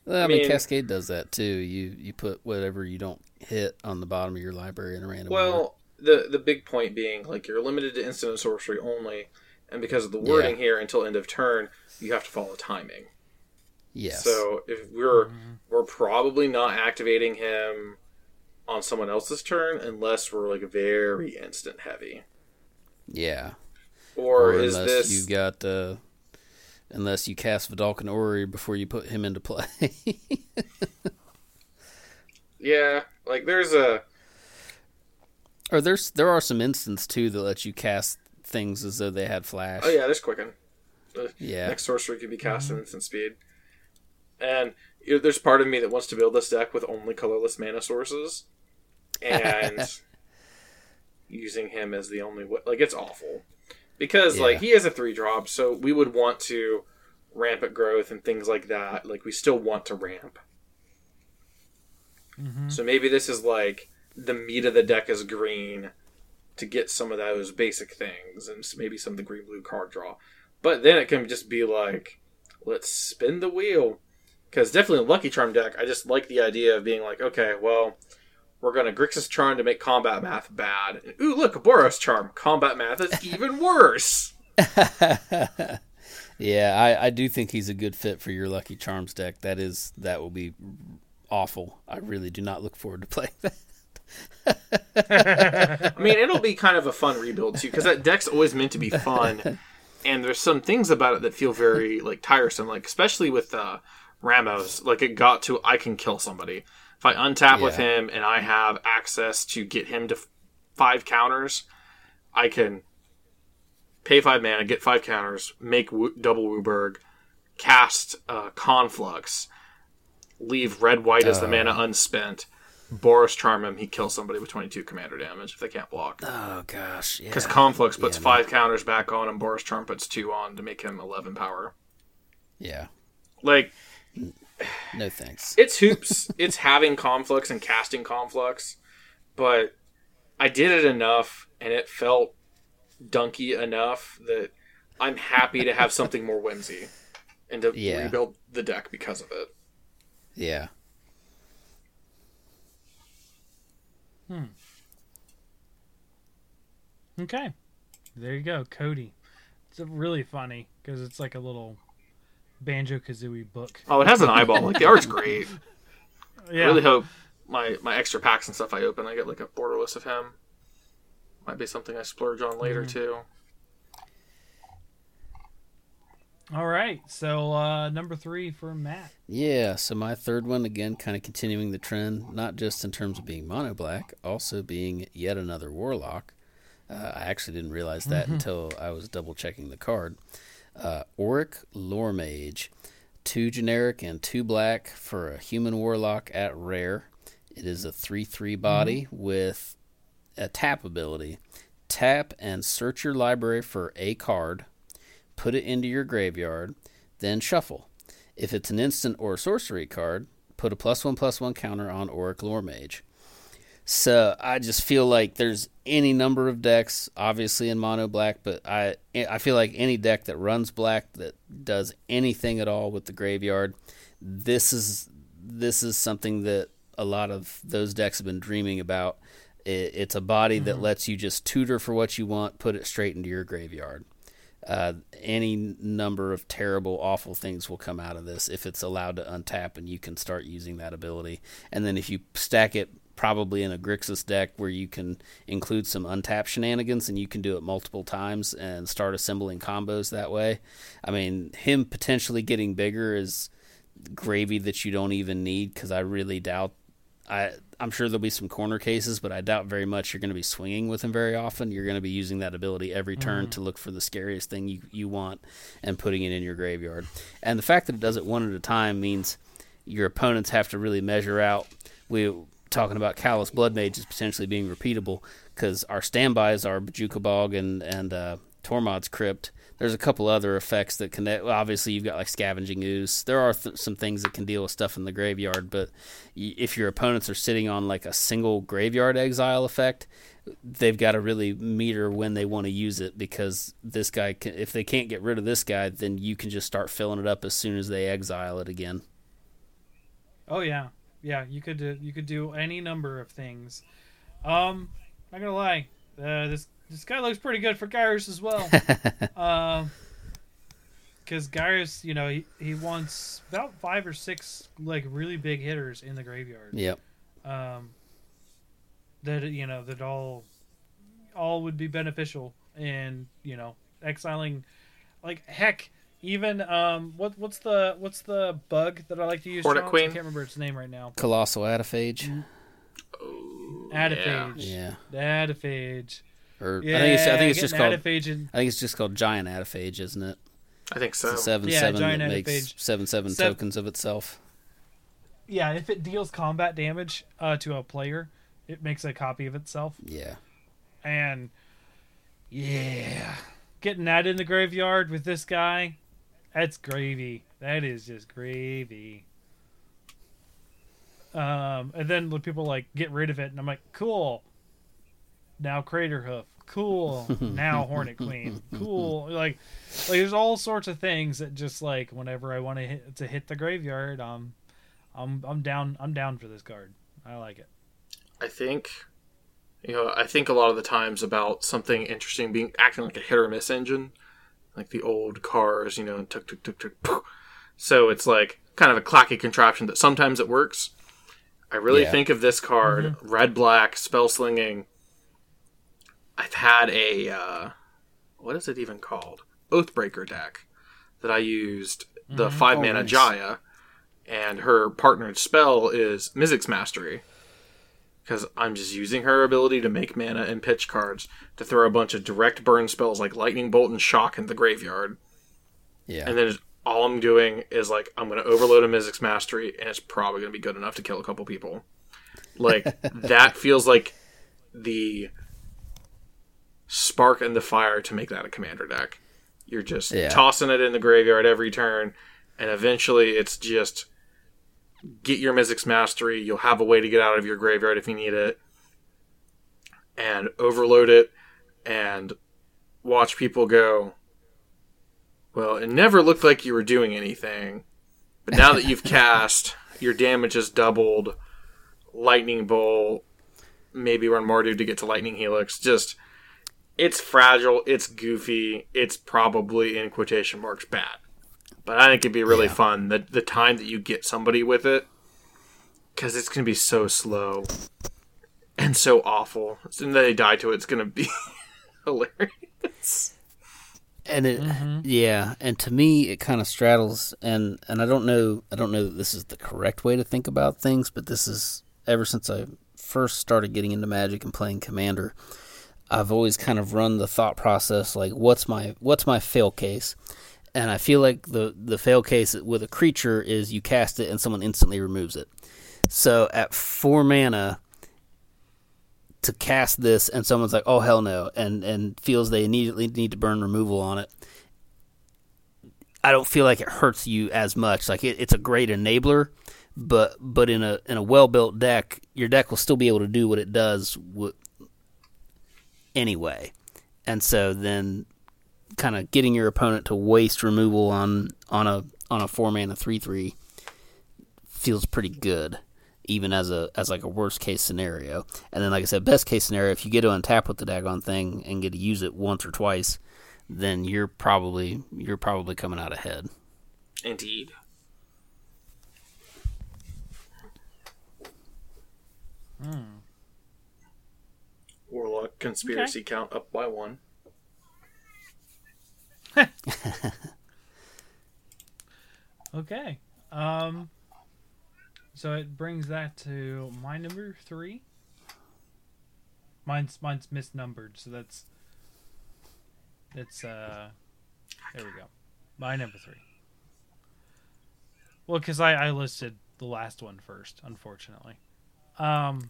Well, I, I mean, mean- Cascade does that too. You you put whatever you don't hit on the bottom of your library in a random order. Well, the the big point being like you're limited to instant and sorcery only, and because of the wording here until end of turn, you have to follow timing. Yes. So if we're we're probably not activating him on someone else's turn unless we're like very instant heavy. yeah. Or, Or is unless this you got uh, unless you cast Vedalken Orrery before you put him into play. yeah, like there's a or there's there are some instances too that let you cast things as though they had flash. oh yeah, there's quicken. The Yeah. next sorcery could be cast in mm-hmm. instant speed. And you know, there's part of me that wants to build this deck with only colorless mana sources, and using him as the only way. Like it's awful because like he has a three drop, so we would want to Rampant Growth and things like that. Like we still want to ramp. Mm-hmm. So maybe this is like the meat of the deck is green to get some of those basic things and maybe some of the green blue card draw. But then it can just be like, let's spin the wheel. Because definitely a Lucky Charm deck, I just like the idea of being like, okay, well, we're going to Grixis Charm to make combat math bad. And, ooh, look, Boros Charm. Combat math is even worse. yeah, I, I do think he's a good fit for your Lucky Charms deck. That is that will be awful. I really do not look forward to playing that. I mean, it'll be kind of a fun rebuild too, because that deck's always meant to be fun, and there's some things about it that feel very like tiresome, like especially with uh, Ramos. Like it got to I can kill somebody if I untap with him and I have access to get him to f- five counters. I can pay five mana, get five counters, make w- double WUBRG, cast uh, Conflux, leave red white as the mana unspent. Boros charm him, he kills somebody with 22 commander damage if they can't block. Oh gosh, yeah. Because Conflux puts Yeah, five counters back on, and Boros Charm puts two on to make him 11 power. yeah. Like, No thanks. it's hoops. it's having Conflux and casting Conflux, but I did it enough, and it felt dunky enough that I'm happy to have something more whimsy and to Yeah. rebuild the deck because of it. Yeah. Hmm. Okay, there you go, Codie. It's really funny because it's like a little Banjo Kazooie book. Oh, it has an eyeball. Like, the art's great. Yeah, I really hope my, my extra packs and stuff I open, I get like a borderless of him. Might be something I splurge on later, mm. too. All right, so uh, number three for Matt. Yeah, so my third one again kind of continuing the trend, not just in terms of being mono black, also being yet another warlock. Uh, I actually didn't realize that until I was double checking the card. Uh, Auric Lore Mage, two generic and two black for a human warlock at rare. It is a 3 3 body with a tap ability. Tap and search your library for a card, put it into your graveyard, then shuffle. If it's an instant or sorcery card, put a plus one plus one counter on Oriq Loremage. So I just feel like there's any number of decks, obviously in mono black, but I I feel like any deck that runs black that does anything at all with the graveyard, this is this is something that a lot of those decks have been dreaming about. It, it's a body that mm-hmm. lets you just tutor for what you want, put it straight into your graveyard. Uh, any number of terrible, awful things will come out of this if it's allowed to untap and you can start using that ability. And then if you stack it probably in a Grixis deck where you can include some untap shenanigans and you can do it multiple times and start assembling combos that way. I mean, him potentially getting bigger is gravy that you don't even need because I really doubt. I I'm sure there'll be some corner cases, but I doubt very much you're going to be swinging with him very often. You're going to be using that ability every turn to look for the scariest thing you, you want and putting it in your graveyard. And the fact that it does it one at a time means your opponents have to really measure out. We talking about Callous Blood Mage is potentially being repeatable because our standbys are Bojuka Bog and and uh, Tormod's Crypt. There's a couple other effects that connect. Obviously, you've got like Scavenging Ooze. There are th- some things that can deal with stuff in the graveyard, but y- if your opponents are sitting on like a single graveyard exile effect, they've got to really meter when they want to use it because this guy, can, if they can't get rid of this guy, then you can just start filling it up as soon as they exile it again. Oh yeah, yeah. You could do, you could do any number of things. Um, not gonna lie, uh, this this guy looks pretty good for Gyrus as well. Um, because Gyrus, you know, he, he wants about five or six like really big hitters in the graveyard. Yep. Um, that you know that all all would be beneficial And, you know exiling, like heck, even um what what's the what's the bug that I like to use? Hornet Chance? Queen? I can't remember its name right now. Colossal Adephage. Oh, Adephage. Yeah. Adephage. Or Yeah, I think it's I think it's just called Adephage I think it's just called giant adephage, isn't it? I think so. It's a seven Yeah, seven that makes adephage. seven seven Sev- tokens of itself. yeah, if it deals combat damage uh, to a player, it makes a copy of itself. Yeah. And yeah, getting that in the graveyard with this guy, that's gravy. That is just gravy. Um, and then when people like get rid of it, and I'm like, cool. Now Crater Hoof, cool. now Hornet Queen, cool. Like, like there's all sorts of things that just like whenever I want to hit to hit the graveyard, um, I'm I'm down I'm down for this card. I like it. I think, you know, I think a lot of the times about something interesting being acting like a hit or miss engine, like the old cars, you know, and tuk tuk tuk tuk. poof. So it's like kind of a clacky contraption that sometimes it works. I really Yeah. think of this card, red black spell slinging. I've had a uh, what is it even called? Oathbreaker deck that I used the five Oh, mana nice. Jaya, and her partnered spell is Mizzix Mastery because I'm just using her ability to make mana and pitch cards to throw a bunch of direct burn spells like Lightning Bolt and Shock in the graveyard. Yeah. And then all I'm doing is like, I'm going to overload a Mizzix Mastery, and it's probably going to be good enough to kill a couple people. Like, that feels like the spark and the fire to make that a commander deck. You're just Yeah. tossing it in the graveyard every turn, and eventually it's just get your Mizzix Mastery. You'll have a way to get out of your graveyard if you need it, and overload it, and watch people go. Well, it never looked like you were doing anything, but now that you've cast, your damage is doubled. Lightning Bolt, maybe run Mardu to get to Lightning Helix. Just, it's fragile, it's goofy, it's probably in quotation marks bad. But I think it'd be really Yeah. fun the the time that you get somebody with it, because it's gonna be so slow and so awful. And then they die to it, it's gonna be hilarious. and it mm-hmm. yeah and to me it kind of straddles and and i don't know i don't know that this is the correct way to think about things but this is ever since i first started getting into magic and playing commander i've always kind of run the thought process like what's my what's my fail case and i feel like the the fail case with a creature is you cast it and someone instantly removes it so at four mana to cast this and someone's like, "Oh hell no," and and feels they immediately need to burn removal on it. I don't feel like it hurts you as much. Like it, it's a great enabler, but but in a in a well built deck, your deck will still be able to do what it does w- anyway. And so then, kind of getting your opponent to waste removal on on a on a four mana three three feels pretty good even as a as like a worst case scenario. And then like I said, best case scenario, if you get to untap with the daggone thing and get to use it once or twice, then you're probably you're probably coming out ahead. Indeed. Hmm. Warlock conspiracy count up by one. Okay. Um. So it brings that to my number three. Mine's mine's misnumbered, so that's that's uh. There we go. My number three. Well, because I I listed the last one first, unfortunately. Um.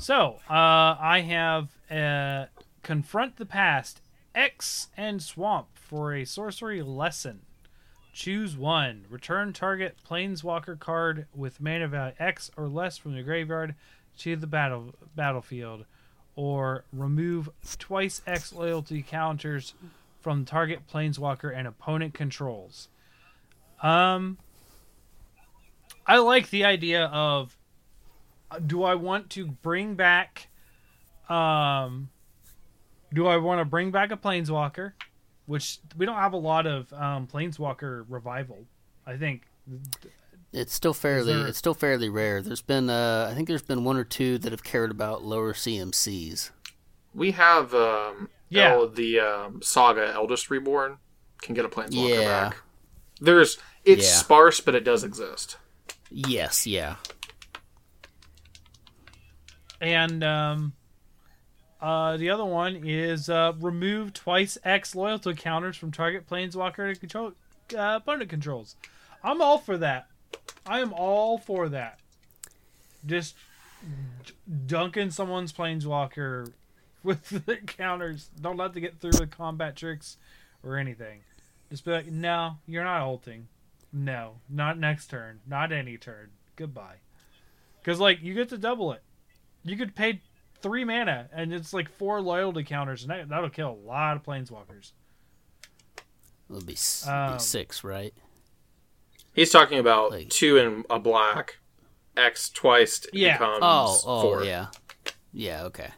So uh, I have uh, confront the past, X and Swamp for a sorcery lesson. Choose one. Return target planeswalker card with mana value X or less from the graveyard to the battle battlefield, or remove twice X loyalty counters from target planeswalker and opponent controls. Um, I like the idea of. Do I want to bring back? Um, do I want to bring back a planeswalker? which we don't have a lot of um, Planeswalker revival. I think It's still fairly there- it's still fairly rare. There's been uh, I think there's been one or two that have cared about lower CMCs. We have um, Yeah. El- the um, Saga Eldest Reborn can get a Planeswalker Yeah. back. There's it's Yeah. sparse, but it does exist. Yes, yeah. And um, uh, the other one is uh, remove twice X loyalty counters from target Planeswalker to control uh, opponent controls. I'm all for that. I am all for that. Just dunking someone's Planeswalker with the counters. Don't let them get through with combat tricks or anything. Just be like, no, you're not ulting. No, not next turn. Not any turn. Goodbye. Because, like, you get to double it. You could pay three mana, and it's like four loyalty counters, and that, that'll kill a lot of planeswalkers. It'll be, s- Um, be six, right? He's talking about Like- two in a black, X twice Yeah. becomes Oh, oh four. yeah. Yeah, okay.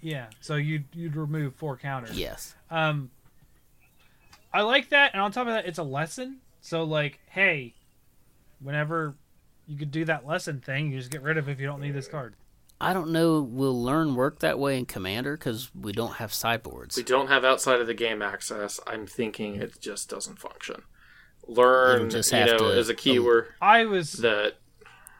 Yeah, so you'd you'd remove four counters. Yes. Um, I like that, and on top of that, it's a lesson. So like, hey, whenever you could do that lesson thing, you just get rid of it if you don't need this card. I don't know We'll learn work that way in Commander cuz we don't have sideboards. We don't have outside of the game access. I'm thinking it just doesn't function. Learn, just you know, to- is a keyword um, I was that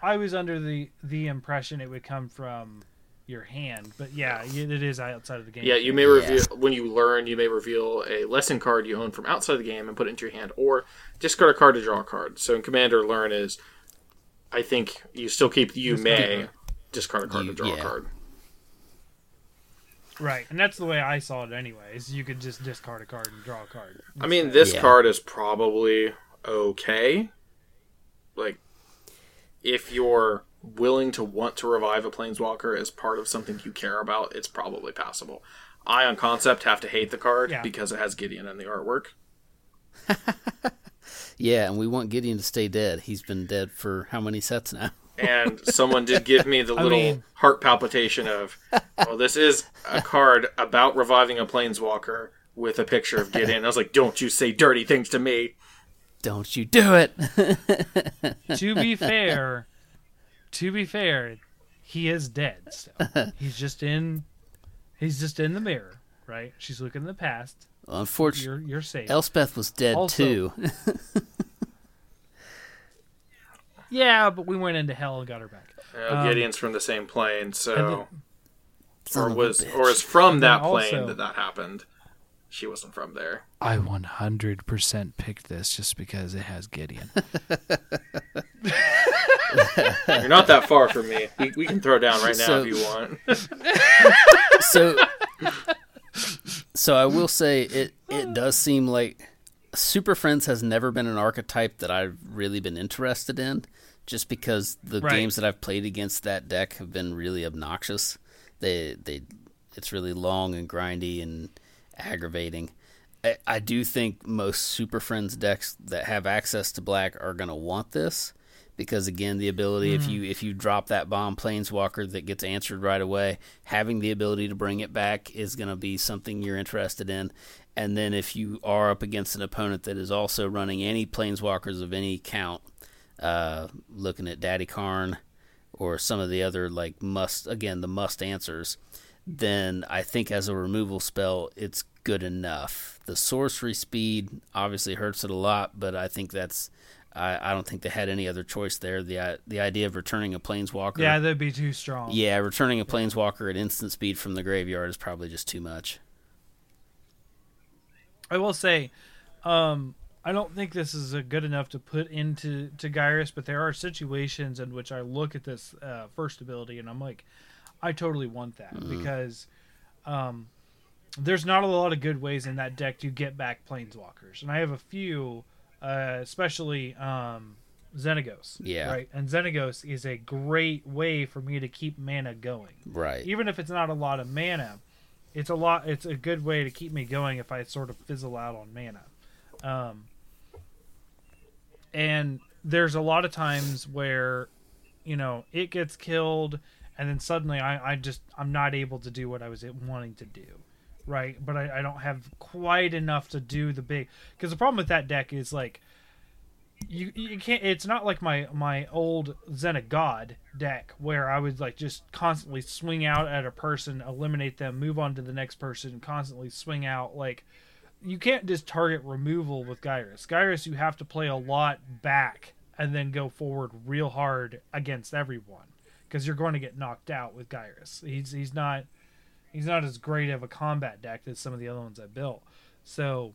I was under the the impression it would come from your hand, but yeah, it is outside of the game. Yeah, you may reveal when you learn. You may reveal a lesson card you own from outside of the game and put it into your hand, or discard a card to draw a card. So in Commander, learn is, I think you still keep you may discard a card You- to draw yeah. a card. right, and that's the way I saw it. Anyways, you could just discard a card and draw a card. I mean, this Yeah. card is probably okay. Like, if you're willing to want to revive a planeswalker as part of something you care about, it's probably passable. I, on concept, have to hate the card Yeah. because it has Gideon in the artwork. Yeah, and we want Gideon to stay dead. He's been dead for how many sets now? And someone did give me the I little mean- heart palpitation of, well, this is a card about reviving a planeswalker with a picture of Gideon. I was like, don't you say dirty things to me. Don't you do it. to be fair, to be fair, he is dead. Still. He's just in. He's just in the mirror, right? She's looking in the past. Unfortunately, You're you're safe. Elspeth was dead Also- too. yeah, but we went into hell and got her back. You know, Um, Gideon's from the same plane, so and Son or of was or is from that then plane also- that that happened. She wasn't from there. I 100% picked this just because it has Gideon. You're not that far from me. We, we can throw down right now So- if you want. so so I will say it it does seem like Super Friends has never been an archetype that I've really been interested in just because the Right. games that I've played against that deck have been really obnoxious. They they it's really long and grindy and aggravating. I, I do think most Super Friends decks that have access to black are going to want this because again the ability if mm. you if you drop that bomb planeswalker that gets answered right away having the ability to bring it back is going to be something you're interested in and then if you are up against an opponent that is also running any planeswalkers of any count uh, looking at daddy karn or some of the other like must again the must answers then I think as a removal spell, it's good enough. The sorcery speed obviously hurts it a lot, but I think that's. I, I don't think they had any other choice there. The i- the idea of returning a planeswalker. yeah, that'd be too strong. Yeah, returning a planeswalker at instant speed from the graveyard is probably just too much. I will say, um, I don't think this is good enough to put into to Gyrus, but there are situations in which I look at this uh, first ability and I'm like, I totally want that because um, there's not a lot of good ways in that deck to get back planeswalkers, and I have a few, uh, especially um, Xenagos. Yeah. Right, and Xenagos is a great way for me to keep mana going Right. even if it's not a lot of mana, it's a lot. It's a good way to keep me going if I sort of fizzle out on mana. Um, and there's a lot of times where, you know, it gets killed, and then suddenly I, I just I'm not able to do what I was wanting to do, right? But I, I don't have quite enough to do the big because the problem with that deck is like you you can't. It's not like my my old Xenagos deck where I would like just constantly swing out at a person, eliminate them, move on to the next person, constantly swing out like. You can't just target removal with Gyrus. Gyrus, you have to play a lot back and then go forward real hard against everyone because you're going to get knocked out with Gyrus. He's he's not he's not as great of a combat deck as some of the other ones I built. So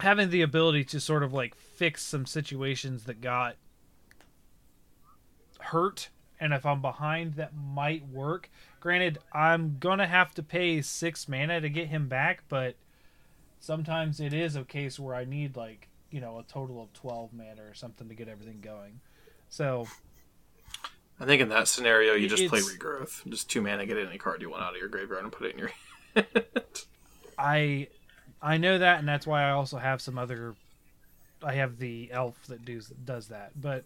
having the ability to sort of like fix some situations that got hurt and if I'm behind that might work. Granted, I'm to have to pay 6 mana to get him back, but sometimes it is a case where I need like, you know, a total of 12 mana or something to get everything going. So I think in that scenario, you just play regrowth. Just two mana, get any card you want out of your graveyard and put it in your. I I know that, and that's why I also have some other. I have the elf that does does that, but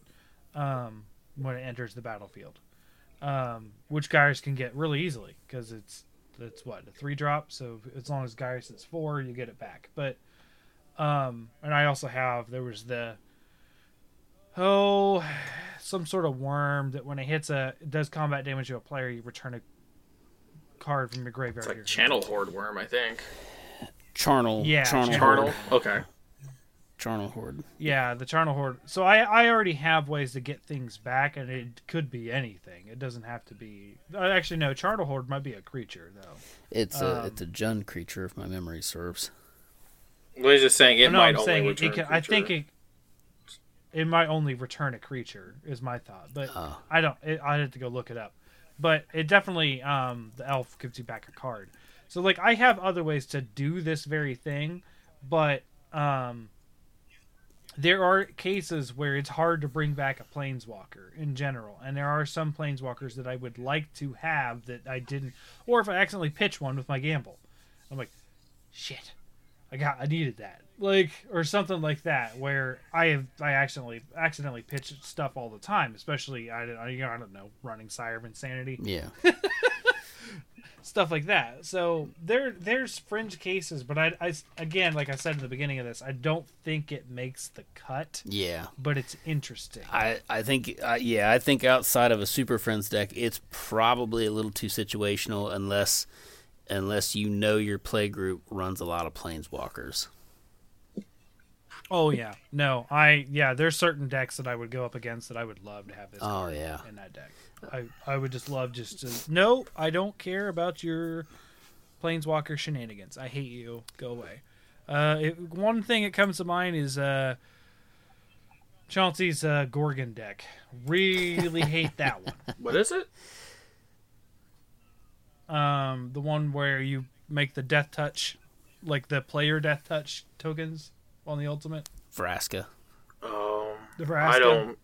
um, when it enters the battlefield, um, which Gyrus can get really easily because it's it's what a three drop. So as long as Gyrus is four, you get it back. But um, and I also have there was the oh some sort of worm that when it hits a it does combat damage to a player, you return a card from your graveyard. It's like your Channel Horde Worm, I think. Charnel. Yeah, Charnel. Charnel. Okay. Charnelhoard. Yeah, the Charnelhoard. So I I already have ways to get things back, and it could be anything. It doesn't have to be. uh, Actually, no. Charnelhoard might be a creature though. It's a Um, it's a Jun creature if my memory serves. Well, he's just saying it no, might I'm only saying it, return it can, I think it it might only return a creature is my thought, but Oh. I don't. It, I had to go look it up, but it definitely um the elf gives you back a card. So like I have other ways to do this very thing, but um there are cases where it's hard to bring back a planeswalker in general, and there are some planeswalkers that I would like to have that I didn't, or if I accidentally pitch one with my gamble, I'm like, shit, I got, I needed that, like, or something like that, where I have, I accidentally, accidentally pitch stuff all the time, especially I, don't- I, I don't know, running Sire of Insanity, Yeah. stuff like that. So there there's fringe cases, but I, I again, like I said in the beginning of this, I don't think it makes the cut, Yeah. but it's interesting. I, I think uh, yeah I think outside of a Super Friends deck it's probably a little too situational unless unless you know your play group runs a lot of planeswalkers. Oh yeah, no, I yeah, there's certain decks that I would go up against that I would love to have this Oh card yeah, in that deck. I I would just love just to no, I don't care about your planeswalker shenanigans. I hate you. Go away. Uh, it, one thing that comes to mind is uh, Chauncey's uh, Gorgon deck. Really hate that one. What is it? Um, the one where you make the death touch, like the player death touch tokens on the ultimate. Vraska. Um, The I don't.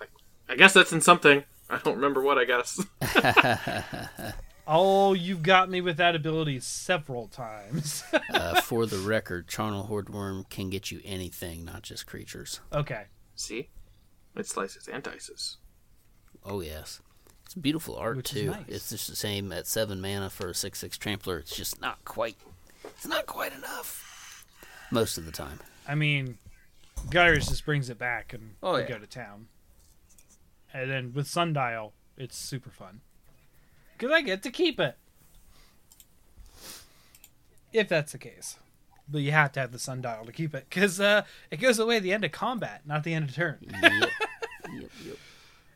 I, I guess that's in something. I don't remember what. I guess. Oh, you've got me with that ability several times. Uh, for the record, Charnelhoard Wurm can get you anything, not just creatures. okay. See, it slices and dices. Oh yes, it's beautiful art Which too. nice. It's just the same at seven mana for a six six trampler. It's just not quite. It's not quite enough. Most of the time. I mean, Gyrus just brings it back and Oh, we yeah. go to town. And then with Sundial, it's super fun. Because I get to keep it. If that's the case. But you have to have the Sundial to keep it. Because uh, it goes away at the end of combat, not the end of turn. Yep. yep. Yep.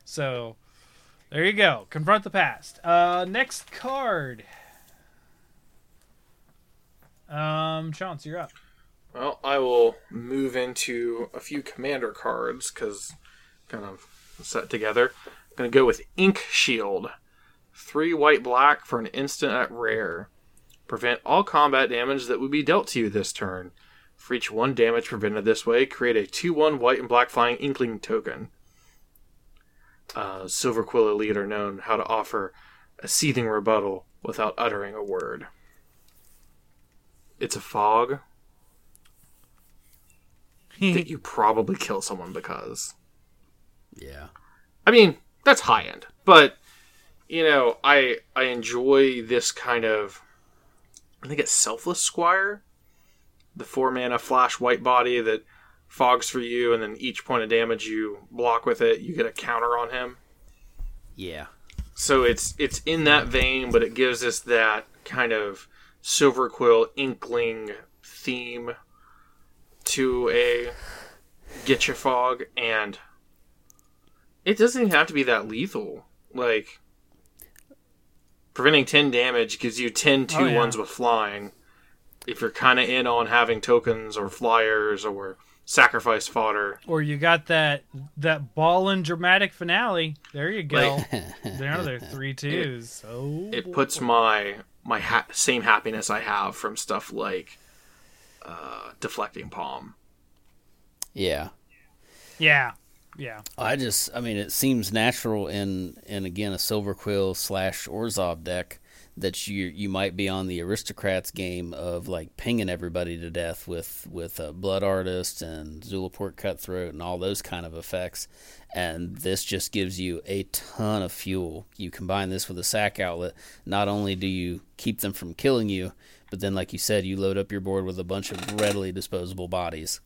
So, there you go. Confront the past. Uh, next card. Um, Chance, you're up. Well, I will move into a few commander cards because kind of set together. I'm going to go with Inkshield. Three white black for an instant at rare. Prevent all combat damage that would be dealt to you this turn. For each one damage prevented this way, create a 2 1 white and black flying Inkling token. Uh, Silverquill Elite are known how to offer a seething rebuttal without uttering a word. It's a fog that you probably kill someone because. Yeah. I mean, that's high end, but you know, I I enjoy this kind of I think it's Selfless Squire, the four mana flash white body that fogs for you, and then each point of damage you block with it, you get a counter on him. Yeah. So it's it's in that vein, but it gives us that kind of Silverquill Inkling theme to a Get Your Fog, and it doesn't even have to be that lethal. Like, preventing 10 damage gives you 10 2 Oh, yeah. ones with flying. If you're kind of in on having tokens or flyers or sacrifice fodder, Or you got that that ball and dramatic finale. There you go. there, there are three twos. So it puts my my ha- same happiness I have from stuff like uh, deflecting palm. Yeah. yeah, yeah. I just, I mean, it seems natural in, in again a Silverquill slash Orzhov deck that you you might be on the aristocrats game of like pinging everybody to death with with uh, blood artist and Zulaport cutthroat and all those kind of effects, and this just gives you a ton of fuel. You combine this with a sack outlet, not only do you keep them from killing you, but then like you said, you load up your board with a bunch of readily disposable bodies.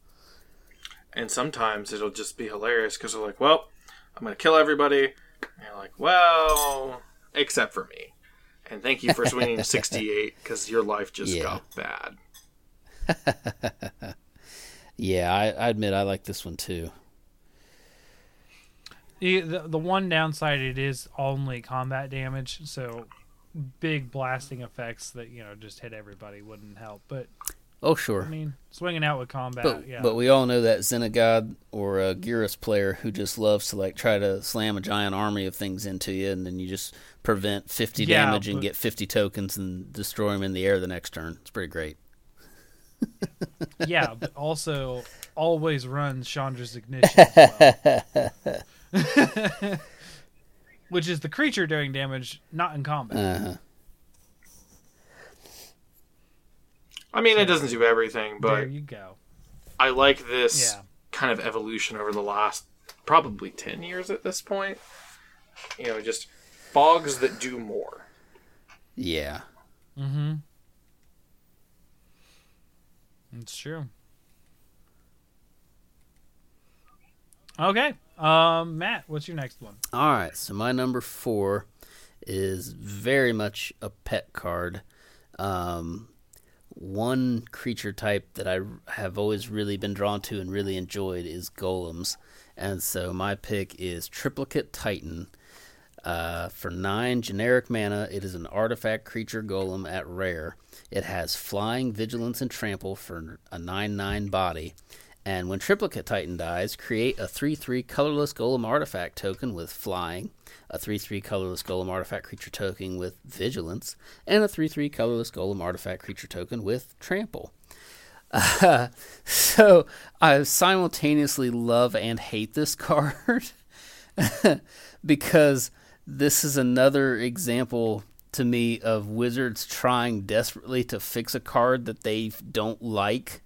And sometimes it'll just be hilarious because they're like, "Well, I'm going to kill everybody," and you're like, "Well, except for me." And thank you for swinging 68 because your life just Yeah. got bad. Yeah, I, I admit I like this one too. The, the the one downside it is only combat damage, so big blasting effects that you know just hit everybody wouldn't help. But Oh sure. I mean, swinging out with combat, But yeah. but we all know that Xenagos or a Gyrus player who just loves to like try to slam a giant army of things into you, and then you just prevent fifty Yeah, damage and but- get fifty tokens and destroy them in the air the next turn. It's pretty great. yeah, but also always runs Chandra's ignition, as well. which is the creature doing damage, not in combat. Uh-huh. I mean, it doesn't do everything, but there but you go. I like this Yeah. kind of evolution over the last probably 10 years at this point. You know, just fogs that do more. Yeah. Mm-hmm. It's true. Okay. Um, Matt, what's your next one? All right, so my number four is very much a pet card. Um, one creature type that I have always really been drawn to and really enjoyed is golems, and so my pick is Triplicate Titan. Uh, for nine generic mana, it is an artifact creature golem at rare. It has flying, vigilance, and trample for a 9 9 body. And when Triplicate Titan dies, create a 3 3 colorless golem artifact token with flying, a 3 3 colorless golem artifact creature token with vigilance, and a 3 3 colorless golem artifact creature token with trample. Uh, so I simultaneously love and hate this card because this is another example to me of wizards trying desperately to fix a card that they don't like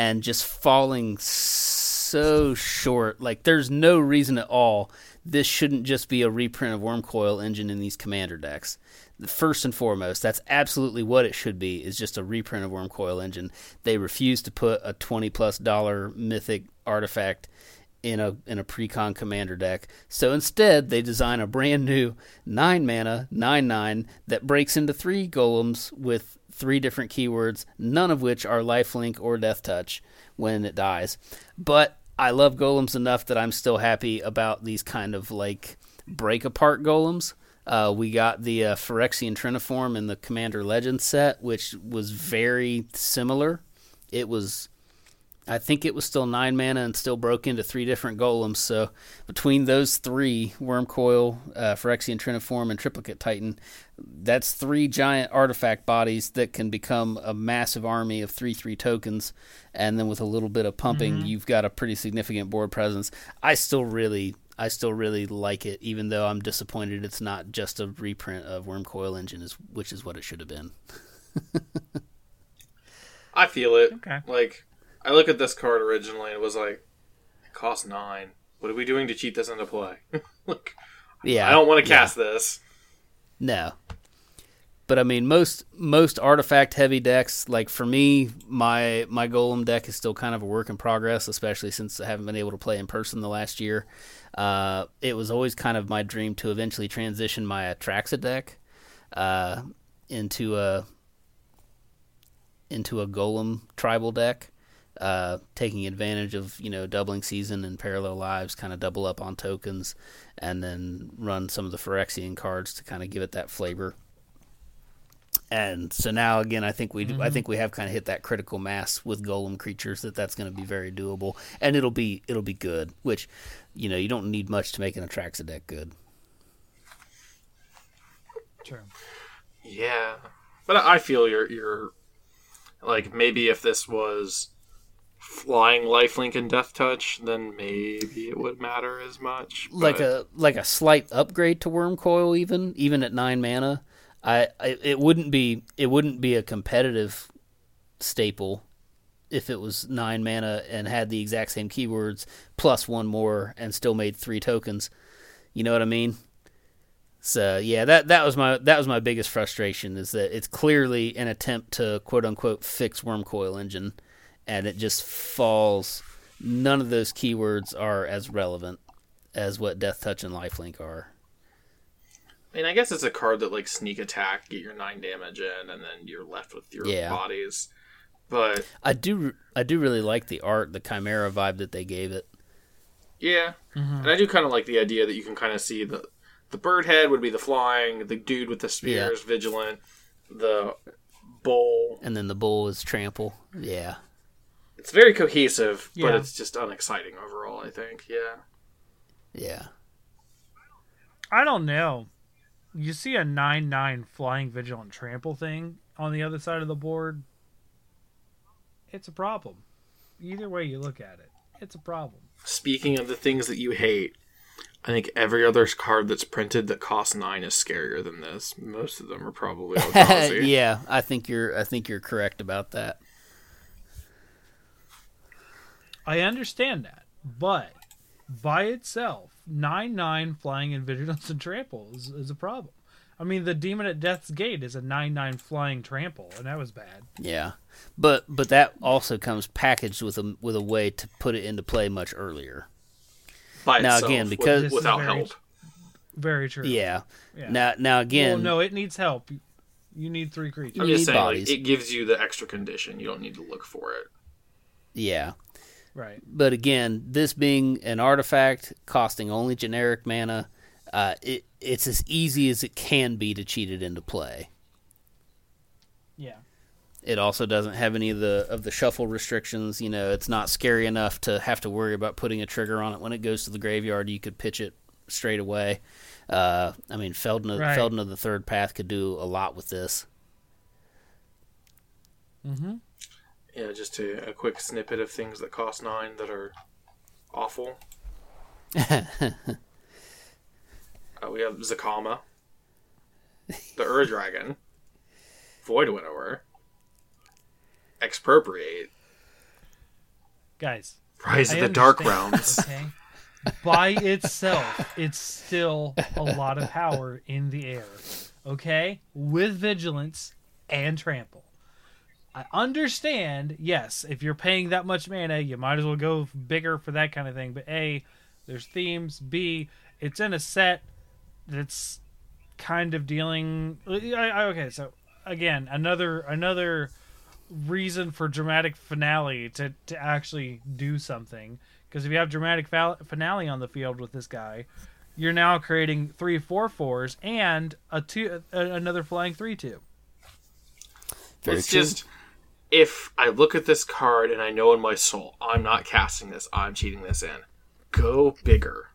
and just falling so short. Like there's no reason at all this shouldn't just be a reprint of Wurmcoil Engine in these commander decks. First and foremost, that's absolutely what it should be. Is just a reprint of Wurmcoil Engine. They refuse to put a twenty plus dollar mythic artifact in a in a precon commander deck. So instead, they design a brand new nine mana nine nine that breaks into three golems with three different keywords, none of which are lifelink or death touch when it dies. But I love golems enough that I'm still happy about these kind of like break apart golems. Uh, we got the uh, Phyrexian Triniform in the Commander Legends set, which was very similar. It was I think it was still nine mana and still broke into three different golems. So between those three, Wurmcoil, uh, Phyrexian Triniform, and Triplicate Titan, that's three giant artifact bodies that can become a massive army of three three tokens. And then with a little bit of pumping, mm-hmm. you've got a pretty significant board presence. I still really. I still really like it, even though I'm disappointed it's not just a reprint of Wurmcoil Engine, is which is what it should have been. I feel it. Okay. Like, I look at this card originally, and it was like, it costs nine. What are we doing to cheat this into play? like, Yeah, I don't want to yeah. cast this. No. But I mean, most most artifact heavy decks, like for me, my my golem deck is still kind of a work in progress, especially since I haven't been able to play in person the last year. Uh, it was always kind of my dream to eventually transition my Atraxa deck uh, into a into a golem tribal deck, uh, taking advantage of you know doubling season and parallel lives, kind of double up on tokens, and then run some of the Phyrexian cards to kind of give it that flavor. And so now again, I think we do, I mm-hmm. think we have kind of hit that critical mass with golem creatures that that's going to be very doable, and it'll be it'll be good. Which, you know, you don't need much to make an Atraxa deck good. True. Yeah, but I feel you're you're like maybe if this was flying lifelink and death touch, then maybe it would matter as much. like a like a slight upgrade to Wurmcoil even even at nine mana I, I it wouldn't be it wouldn't be a competitive staple if it was nine mana and had the exact same keywords plus one more and still made three tokens. You know what i mean? So yeah that that was my that was my biggest frustration is that it's clearly an attempt to quote unquote fix Wurmcoil Engine and it just falls. None of those keywords are as relevant as what Death Touch and Lifelink are. I mean, I guess it's a card that like sneak attack, get your nine damage in, and then you're left with your Yeah. bodies. But I do I do really like the art, the Chimera vibe that they gave it. yeah, mm-hmm. and I do kind of like the idea that you can kind of see the the bird head would be the flying, the dude with the spears, vigilant, the bull. And then the bull is trample. Yeah. It's very cohesive, but it's just unexciting overall. I think, yeah. Yeah. I don't know. You see a nine nine flying vigilant trample thing on the other side of the board. It's a problem. Either way you look at it, it's a problem. Speaking of the things that you hate, I think every other card that's printed that costs nine is scarier than this. Most of them are probably yeah, I think you're I think you're correct about that. I understand that, but by itself, nine nine flying in vigilance and trample is, is a problem. I mean, the demon at death's gate is a nine nine flying trample, and that was bad. Yeah. But but that also comes packaged with a with a way to put it into play much earlier. By Now, itself, again, because- This is without very- help. Very true. Yeah. Yeah. Now now again well, no, it needs help. You need three creatures. I'm just saying, like, it gives you the extra condition. You don't need to look for it. yeah. Right. But again, this being an artifact costing only generic mana, uh, it it's as easy as it can be to cheat it into play. Yeah. It also doesn't have any of the of the shuffle restrictions. You know, it's not scary enough to have to worry about putting a trigger on it when it goes to the graveyard. You could pitch it straight away. Uh, I mean, Feldon, Right. Feldon of the Third Path could do a lot with this. Mm-hmm. Yeah, just a, a quick snippet of things that cost nine that are awful. Uh, we have Zacama, the Ur Dragon, Void Winnower, Expropriate, Guys, Rise I of the Dark Realms. Okay. By itself, it's still a lot of power in the air. Okay? With vigilance and trample. I understand, yes, if you're paying that much mana, you might as well go bigger for that kind of thing. But A, there's themes. B, it's in a set that's kind of dealing. I, I, okay, so again, another another reason for dramatic finale to to actually do something. Because if you have dramatic finale on the field with this guy, you're now creating three four fours and a two a, another flying three two. Very it's true. just if I look at this card and I know in my soul I'm not casting this, I'm cheating this in. Go bigger.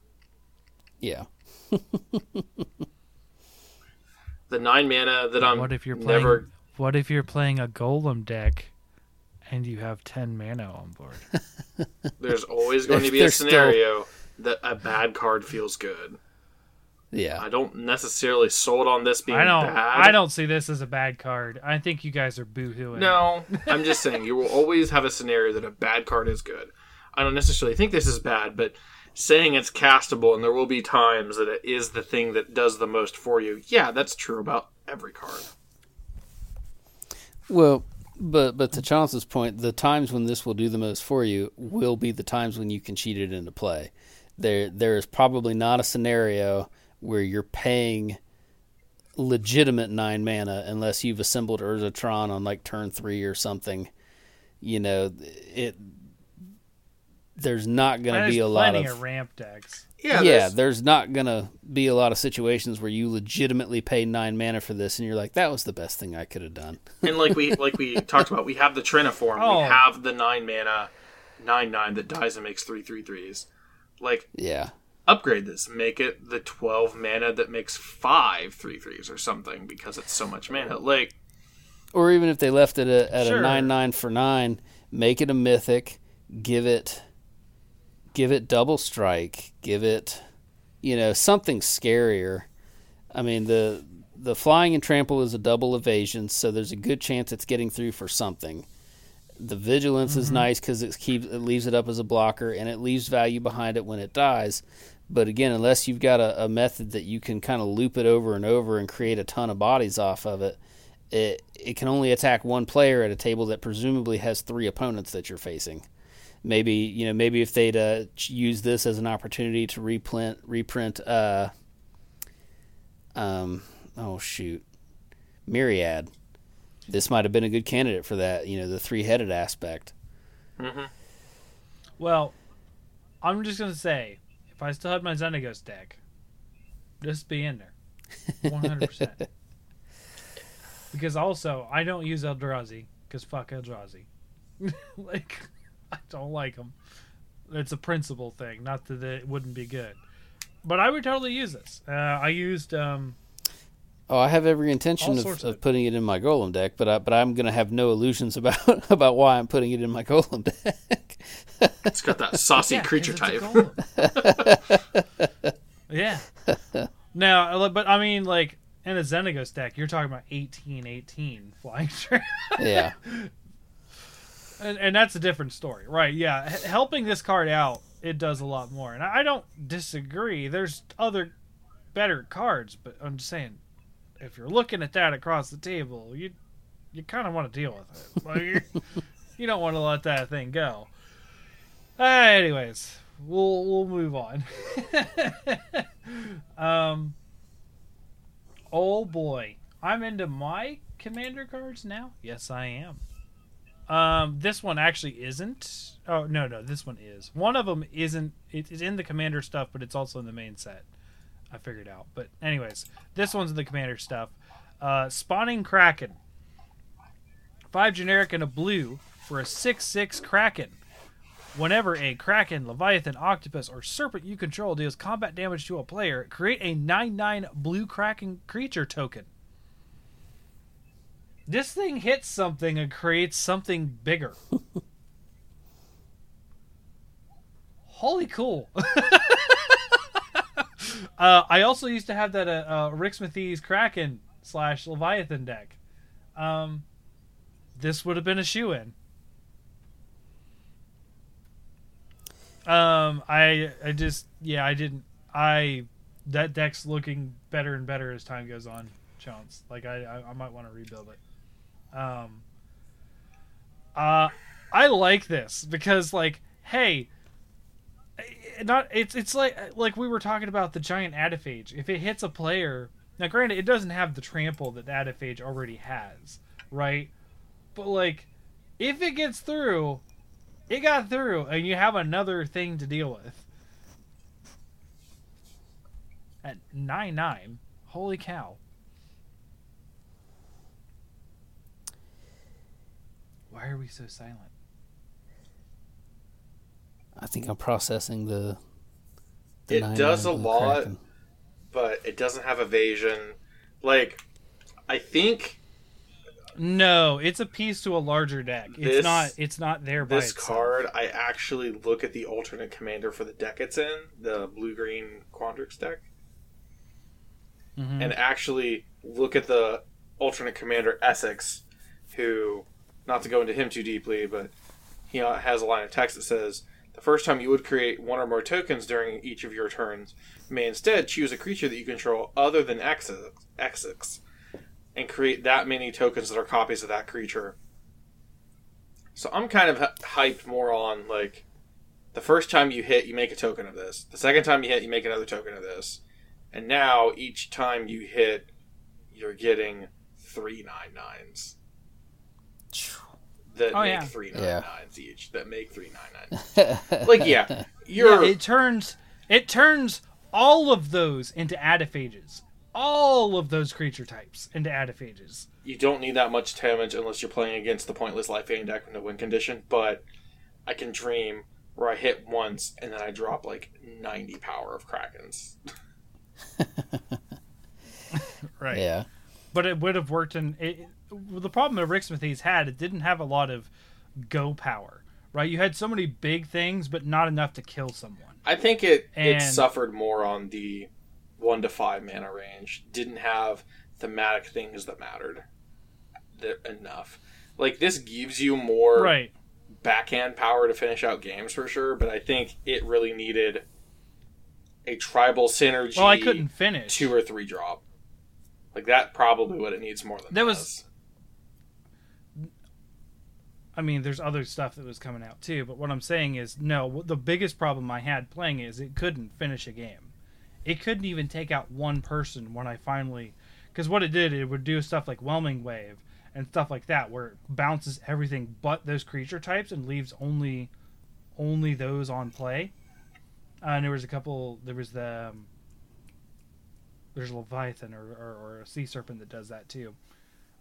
yeah. The nine mana that I'm what if you're playing? never What if you're playing a golem deck, and you have ten mana on board? there's always going to be a There's still- scenario that a bad card feels good. Yeah. I don't necessarily sold on this being I don't. bad. I don't see this as a bad card. I think you guys are boohooing. No, I'm just saying you will always have a scenario that a bad card is good. I don't necessarily think this is bad, but saying it's castable and there will be times that it is the thing that does the most for you. Yeah, that's true about every card. Well, but but to Chance's point, the times when this will do the most for you will be the times when you can cheat it into play. There there is probably not a scenario where you're paying legitimate nine mana unless you've assembled Urza Tron on like turn three or something. You know, it there's not going to be a lot of plenty of ramp decks. Yeah, yeah, there's- there's not gonna be a lot of situations where you legitimately pay nine mana for this, and you're like, "That was the best thing I could have done." and like we like we talked about, we have the Triniform, Oh. we have the nine mana, nine nine that dies and makes three three threes. Like Yeah, upgrade this, make it the twelve mana that makes five three threes or something because it's so much mana. Like or even if they left it at, at Sure. a nine nine for nine, make it a mythic, give it, give it double strike, give it, you know, something scarier. I mean the the flying and trample is a double evasion, so there's a good chance it's getting through for something. The vigilance is mm-hmm. nice because it keeps it leaves it up as a blocker and it leaves value behind it when it dies. But again, unless you've got a, a method that you can kind of loop it over and over and create a ton of bodies off of it, it it can only attack one player at a table that presumably has three opponents that you're facing. Maybe you know maybe if they'd uh, use this as an opportunity to reprint reprint uh um oh shoot myriad this might have been a good candidate for that you know the three-headed aspect Mm-hmm. Well, I'm just gonna say, if I still had my Xenagos deck, this would be in there, 100. percent Because also, I don't use Eldrazi because fuck Eldrazi. like, I don't like them. It's a principle thing, not that it wouldn't be good. But I would totally use this. Uh, I used um, oh i have every intention of, of of- putting it in my golem deck but I, but i'm going to have no illusions about about why i'm putting it in my golem deck it's got that saucy Yeah, 'cause creature type. yeah. Now, but I mean, like in a Xenagos deck, you're talking about 18, 18 flying trap, yeah and, and that's a different story, right? Yeah, H- helping this card out, it does a lot more, and I I don't disagree. There's other better cards, but I'm just saying, if you're looking at that across the table, you you kind of want to deal with it. Like, you- don't want to let that thing go. Uh, anyways, we'll we'll move on. um. Oh boy, I'm into my commander cards now. Yes, I am. Um, this one actually isn't. Oh no, no, this one is. One of them isn't. It is in the commander stuff, but it's also in the main set. I figured out. But anyways, this one's the commander stuff. Uh, spawning kraken. Five generic and a blue for a six-six kraken. Whenever a kraken, leviathan, octopus, or serpent you control deals combat damage to a player, create a 9-9 blue kraken creature token. This thing hits something and creates something bigger. Holy cool. uh, I also used to have that uh, uh, Rick Smithies Kraken slash Leviathan deck. Um, this would have been a shoe in. Um, I I just yeah I didn't I that deck's looking better and better as time goes on. Chance like I I, I might want to rebuild it. Um. Uh, I like this because like hey, not it's it's like like we were talking about the giant Adephage. If it hits a player, now granted it doesn't have the trample that the Adephage already has, right? But like, if it gets through, it got through, and you have another thing to deal with. At nine nine, holy cow! Why are we so silent? I think I'm processing the. the It does a lot. Kraken. but it doesn't have evasion. Like, I think No, it's a piece to a larger deck. It's not. It's not there by this itself. card, I actually look at the alternate commander for the deck it's in, the blue green Quandrix deck, Mhm. and actually look at the alternate commander Esix, who, not to go into him too deeply, but he uh, has a line of text that says. The first time you would create one or more tokens during each of your turns, may instead choose a creature that you control other than. Esix. and create that many tokens that are copies of that creature. So I'm kind of hyped more on like the first time you hit, you make a token of this. The second time you hit, you make another token of this. And now each time you hit, you're getting three nine nines that Oh, make yeah. three nine Yeah. nines each. That make three nine nines. like yeah, you're Yeah, it turns it turns all of those into adephages. All of those creature types into adephages. you don't need that much damage unless you're playing against the pointless life gain deck with no win condition. But I can dream where I hit once and then I drop like 90 power of krakens. Right. Yeah. But it would have worked in it, the problem that Ricksmithy's had, it didn't have a lot of go power. Right? You had so many big things but not enough to kill someone. I think it it suffered more on the one to five mana range. Didn't have thematic things that mattered enough. Like this gives you more Right. backhand power to finish out games for sure, but I think it really needed a tribal synergy. Well, I couldn't finish. two or three drop. Like that probably what it needs more than That was-. I mean, there's other stuff that was coming out too, but what I'm saying is, no. The biggest problem I had playing is it couldn't finish a game. It couldn't even take out one person when I finally, because what it did, it would do stuff like whelming wave and stuff like that, where it bounces everything but those creature types and leaves only, only those on play. Uh, and there was a couple. There was the. Um, there's a leviathan or, or, or a sea serpent that does that too,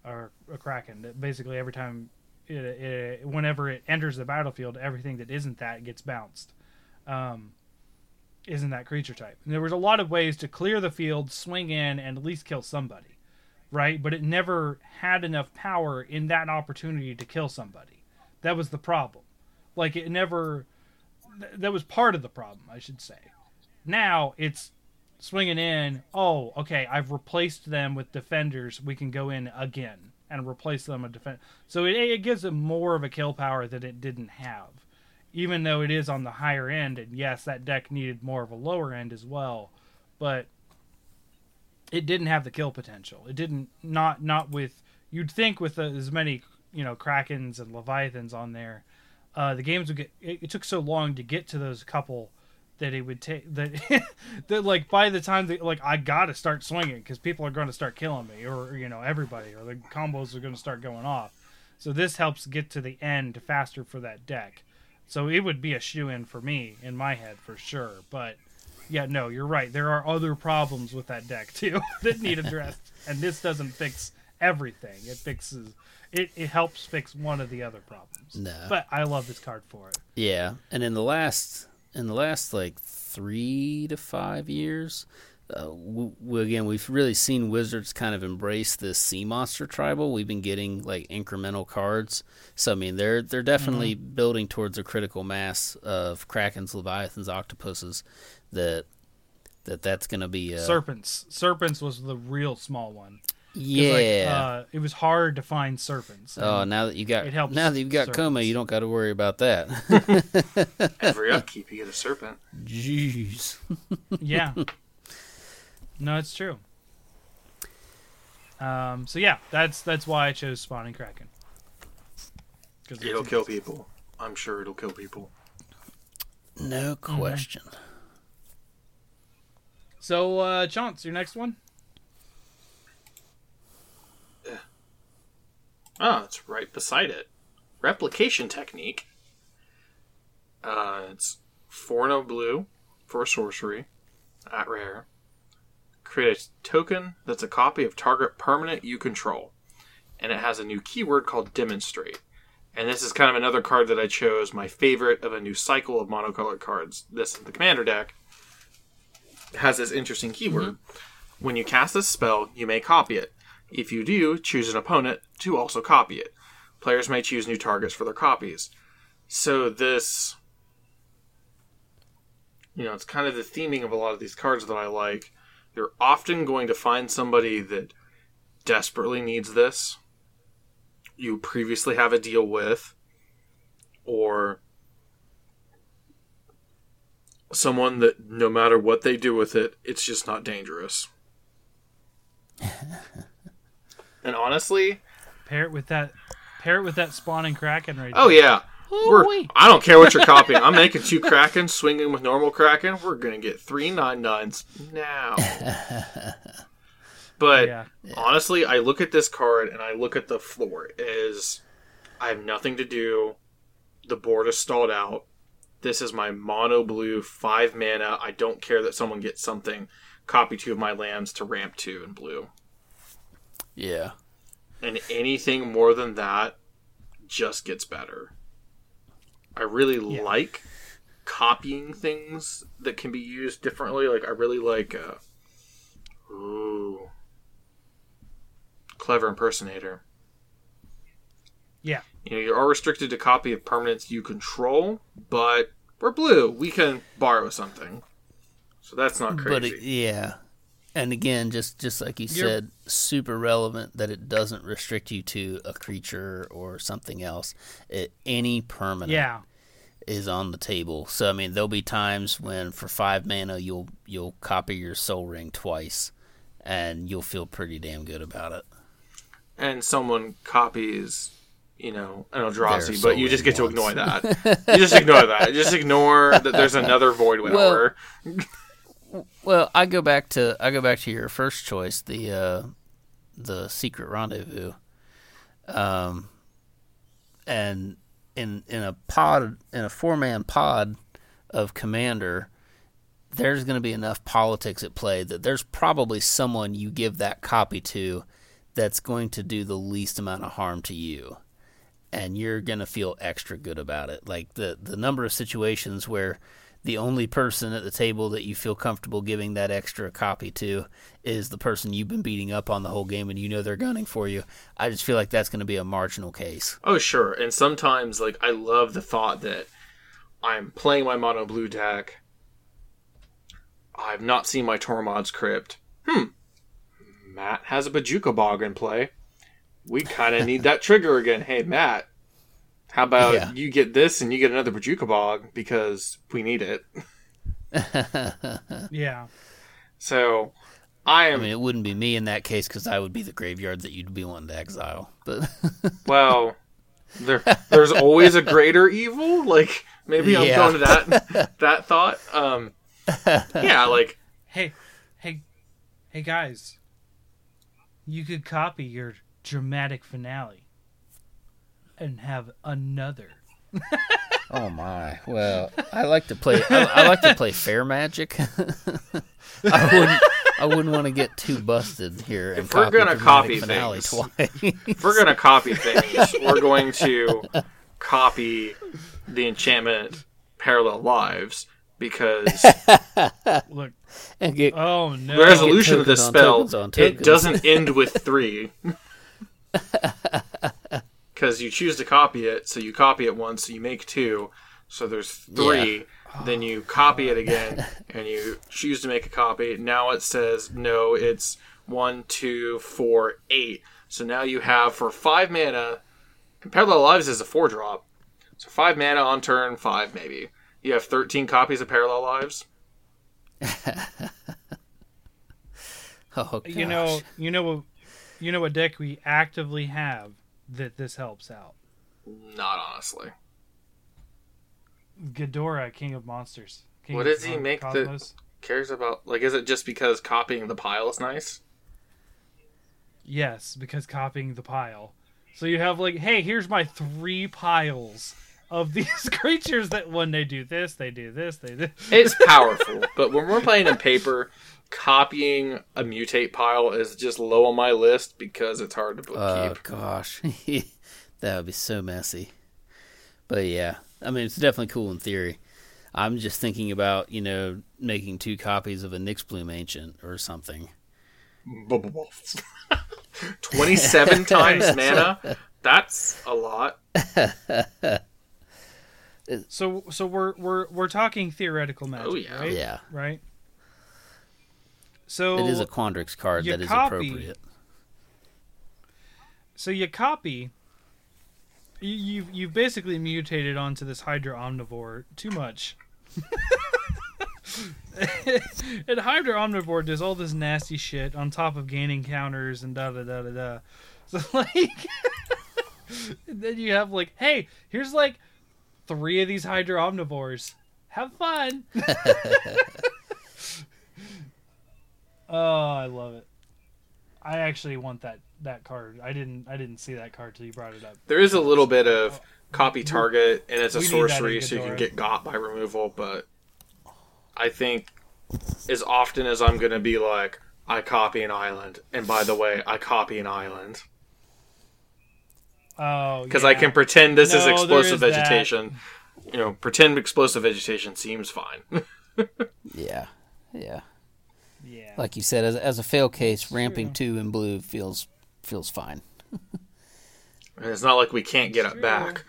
or a kraken. That basically every time it, it, whenever it enters the battlefield, everything that isn't that gets bounced. Um, isn't that creature type? And there was a lot of ways to clear the field, swing in, and at least kill somebody, right? But it never had enough power in that opportunity to kill somebody. That was the problem. Like it never. th- That was part of the problem, I should say. Now it's swinging in. Oh, okay. I've replaced them with defenders. We can go in again and replace them with defense. So it, it gives it more of a kill power that it didn't have, even though it is on the higher end. And yes, that deck needed more of a lower end as well, but it didn't have the kill potential. It didn't not not with you'd think with as many you know krakens and leviathans on there, uh, the games would get. It, it took so long to get to those couple that it would take that that like by the time that like I gotta start swinging because people are going to start killing me or you know everybody or the combos are going to start going off. So this helps get to the end faster for that deck. So it would be a shoe in for me in my head for sure. But yeah, no, you're right. There are other problems with that deck too that need addressed, and this doesn't fix everything. It fixes it. It helps fix one of the other problems. No. But I love this card for it. Yeah, and in the last in the last like three to five years, uh, again we've really seen Wizards kind of embrace this sea monster tribal. We've been getting like incremental cards, so I mean they're they're definitely building towards a critical mass of krakens, leviathans, octopuses. That that that's going to be a, Serpents. Serpents was the real small one. 'Cause, yeah. Like, uh, it was hard to find serpents. Oh, now that you got it helps now that you've got Koma, you don't got to worry about that. Every upkeep, you get a serpent. Jeez. yeah. No, it's true. Um, so yeah, that's that's why I chose spawning kraken. 'Cause it's- It'll kill people. I'm sure it'll kill people. No question. So, uh, Chance, your next one. Oh, it's right beside it. Replication technique. Uh, it's four no blue for sorcery at rare. Create a token that's a copy of target permanent you control, and it has a new keyword called demonstrate. And this is kind of another card that I chose, my favorite of a new cycle of monocolored cards. This the commander deck has this interesting keyword. When you cast this spell, you may copy it. If you do, choose an opponent to also copy it. Players may choose new targets for their copies. So this you know, it's kind of the theming of a lot of these cards that I like. You're often going to find somebody that desperately needs this. You previously have a deal with or someone that no matter what they do with it, it's just not dangerous. And honestly, Pair it with that. Pair it with that spawning kraken right. There. Oh there. yeah, we're, Ooh-wee. I don't care what you're copying. I'm making two Kraken, swinging with normal Kraken. We're gonna get three nine nines now. But Yeah. honestly, I look at this card and I look at the floor as I have nothing to do. The board is stalled out. This is my mono blue five mana. I don't care that someone gets something. Copy two of my lands to ramp two in blue. Yeah. And anything more than that just gets better. I really Yeah. like copying things that can be used differently. Like I really like uh Ooh. Clever impersonator. Yeah. You know, you are restricted to copy of permanents you control, but we're blue. We can borrow something. So that's not crazy. But it, yeah, and again, just just like you You're- said, super relevant that it doesn't restrict you to a creature or something else. It, any permanent Yeah. is on the table. So I mean, there'll be times when for five mana you'll you'll copy your Sol Ring twice, and you'll feel pretty damn good about it. and someone copies, you know, an Eldrazi, Their but you just get to ignore that. you just ignore that. Just ignore that there's another Void Winnower. Well, I go back to I go back to your first choice, the uh, the secret rendezvous. Um, and in in a pod in a four man pod of commander, there's going to be enough politics at play that there's probably someone you give that copy to that's going to do the least amount of harm to you and you're going to feel extra good about it like the the number of situations where the only person at the table that you feel comfortable giving that extra copy to is the person you've been beating up on the whole game and you know they're gunning for you. I just feel like that's going to be a marginal case. Oh, sure. And sometimes, like, I love the thought that I'm playing my mono blue deck. I've not seen my Tormod's Crypt. Hmm. Matt has a Bojuka Bog in play. We kind of need that trigger again. Hey, Matt, how about Yeah. you get this and you get another Bojuka Bog because we need it? Yeah. So I am. I mean, it wouldn't be me in that case because I would be the graveyard that you'd be wanting to exile. But well. There, there's always a greater evil. Like maybe I'm Yeah. going to that that thought. Um, yeah, like Hey, hey, hey, guys. You could copy your dramatic finale and have another. oh my, well, I like to play. I, I like to play fair magic. I wouldn't. I wouldn't want to get too busted here. If we're gonna copy things- twice. if we're gonna copy things, we're going to copy the enchantment parallel lives because Look, and get oh no. the resolution of this tokens on spell tokens on it doesn't end with three. Because you choose to copy it, so you copy it once, so you make two, so there's three. Oh then you copy it again, and you choose to make a copy. Now it says no, it's one, two, four, eight. So now you have for five mana, and Parallel Lives is a four drop. So five mana on turn five, maybe. You have 13 copies of Parallel Lives. Oh, gosh. you know, you know what, you know what deck we actively have that this helps out. Not honestly. Ghidorah, King of Monsters. King What of does he make the- Cosmos. Cares about like is it just because copying the pile is nice? Yes, because copying the pile. So you have like, hey, here's my three piles of these creatures that when they do this, they do this, they do. This. It's powerful, but when we're playing in paper, copying a mutate pile is just low on my list because it's hard to bookkeep. Oh gosh, that would be so messy. But yeah, I mean, it's definitely cool in theory. I'm just thinking about you know making two copies of a Nyxbloom Ancient or something. Twenty-seven times mana. That's a lot. So so we're we're we're talking theoretical magic, Oh, yeah. right? Yeah, Right. So it is a Quandrix card that is copy- appropriate. so you copy. You, you've you've basically mutated onto this Hydra Omnivore too much. and Hydra Omnivore does all this nasty shit on top of gaining counters and da da da da da. So like, then you have like, hey, here's like three of these Hydra omnivores. Have fun. oh, I love it. I actually want that that card. I didn't I didn't see that card till you brought it up. There is a little bit of oh, copy target, and it's a We need that in sorcery, so you can get got by removal. But I think as often as I'm going to be like, I copy an island, and by the way, I copy an island Oh, because yeah. I can pretend this is No, there explosive is that. vegetation. You know, pretend explosive vegetation seems fine. Yeah, yeah. Yeah. Like you said, as, as a fail case, ramping two in blue feels feels fine. it's not like we can't get it back.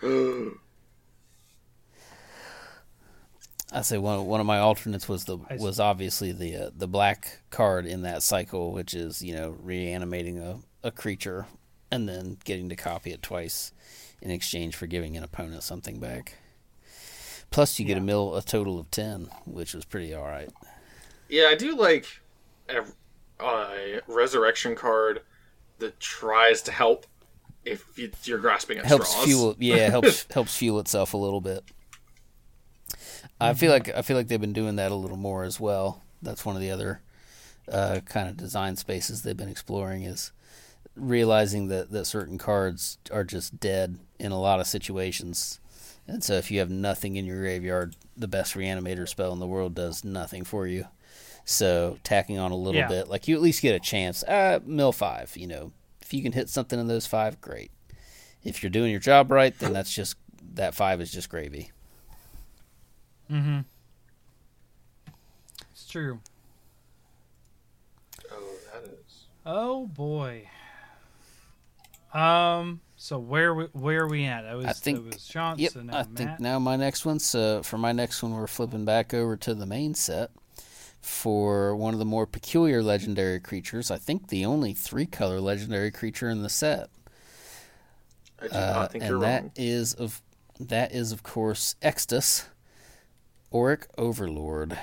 I say one one of my alternates was the was obviously the uh, the black card in that cycle, which is you know reanimating a, a creature and then getting to copy it twice in exchange for giving an opponent something back. Plus, you get a mill a total of ten, which was pretty all right. Yeah, I do like a, a resurrection card that tries to help if you- you're grasping at helps straws. fuel yeah helps helps fuel itself a little bit. I feel like i feel like they've been doing that a little more as well. That's one of the other uh, kind of design spaces they've been exploring is realizing that that certain cards are just dead in a lot of situations. And so if you have nothing in your graveyard the best reanimator spell in the world does nothing for you so tacking on a little Yeah. bit like you at least get a chance uh mill five you know if you can hit something in those five great if you're doing your job right, then that's just that five is just gravy. Mm-hmm. It's true. Oh, that is. Oh boy. Um. So where we, where are we at? I was I think- it was Sean. Yep, so now I Matt. think now my next one. So for my next one, we're flipping back over to the main set for one of the more peculiar legendary creatures. I think the only three color legendary creature in the set, I do uh, not think you're and that wrong. is of that is of course Extus, Oriq Overlord,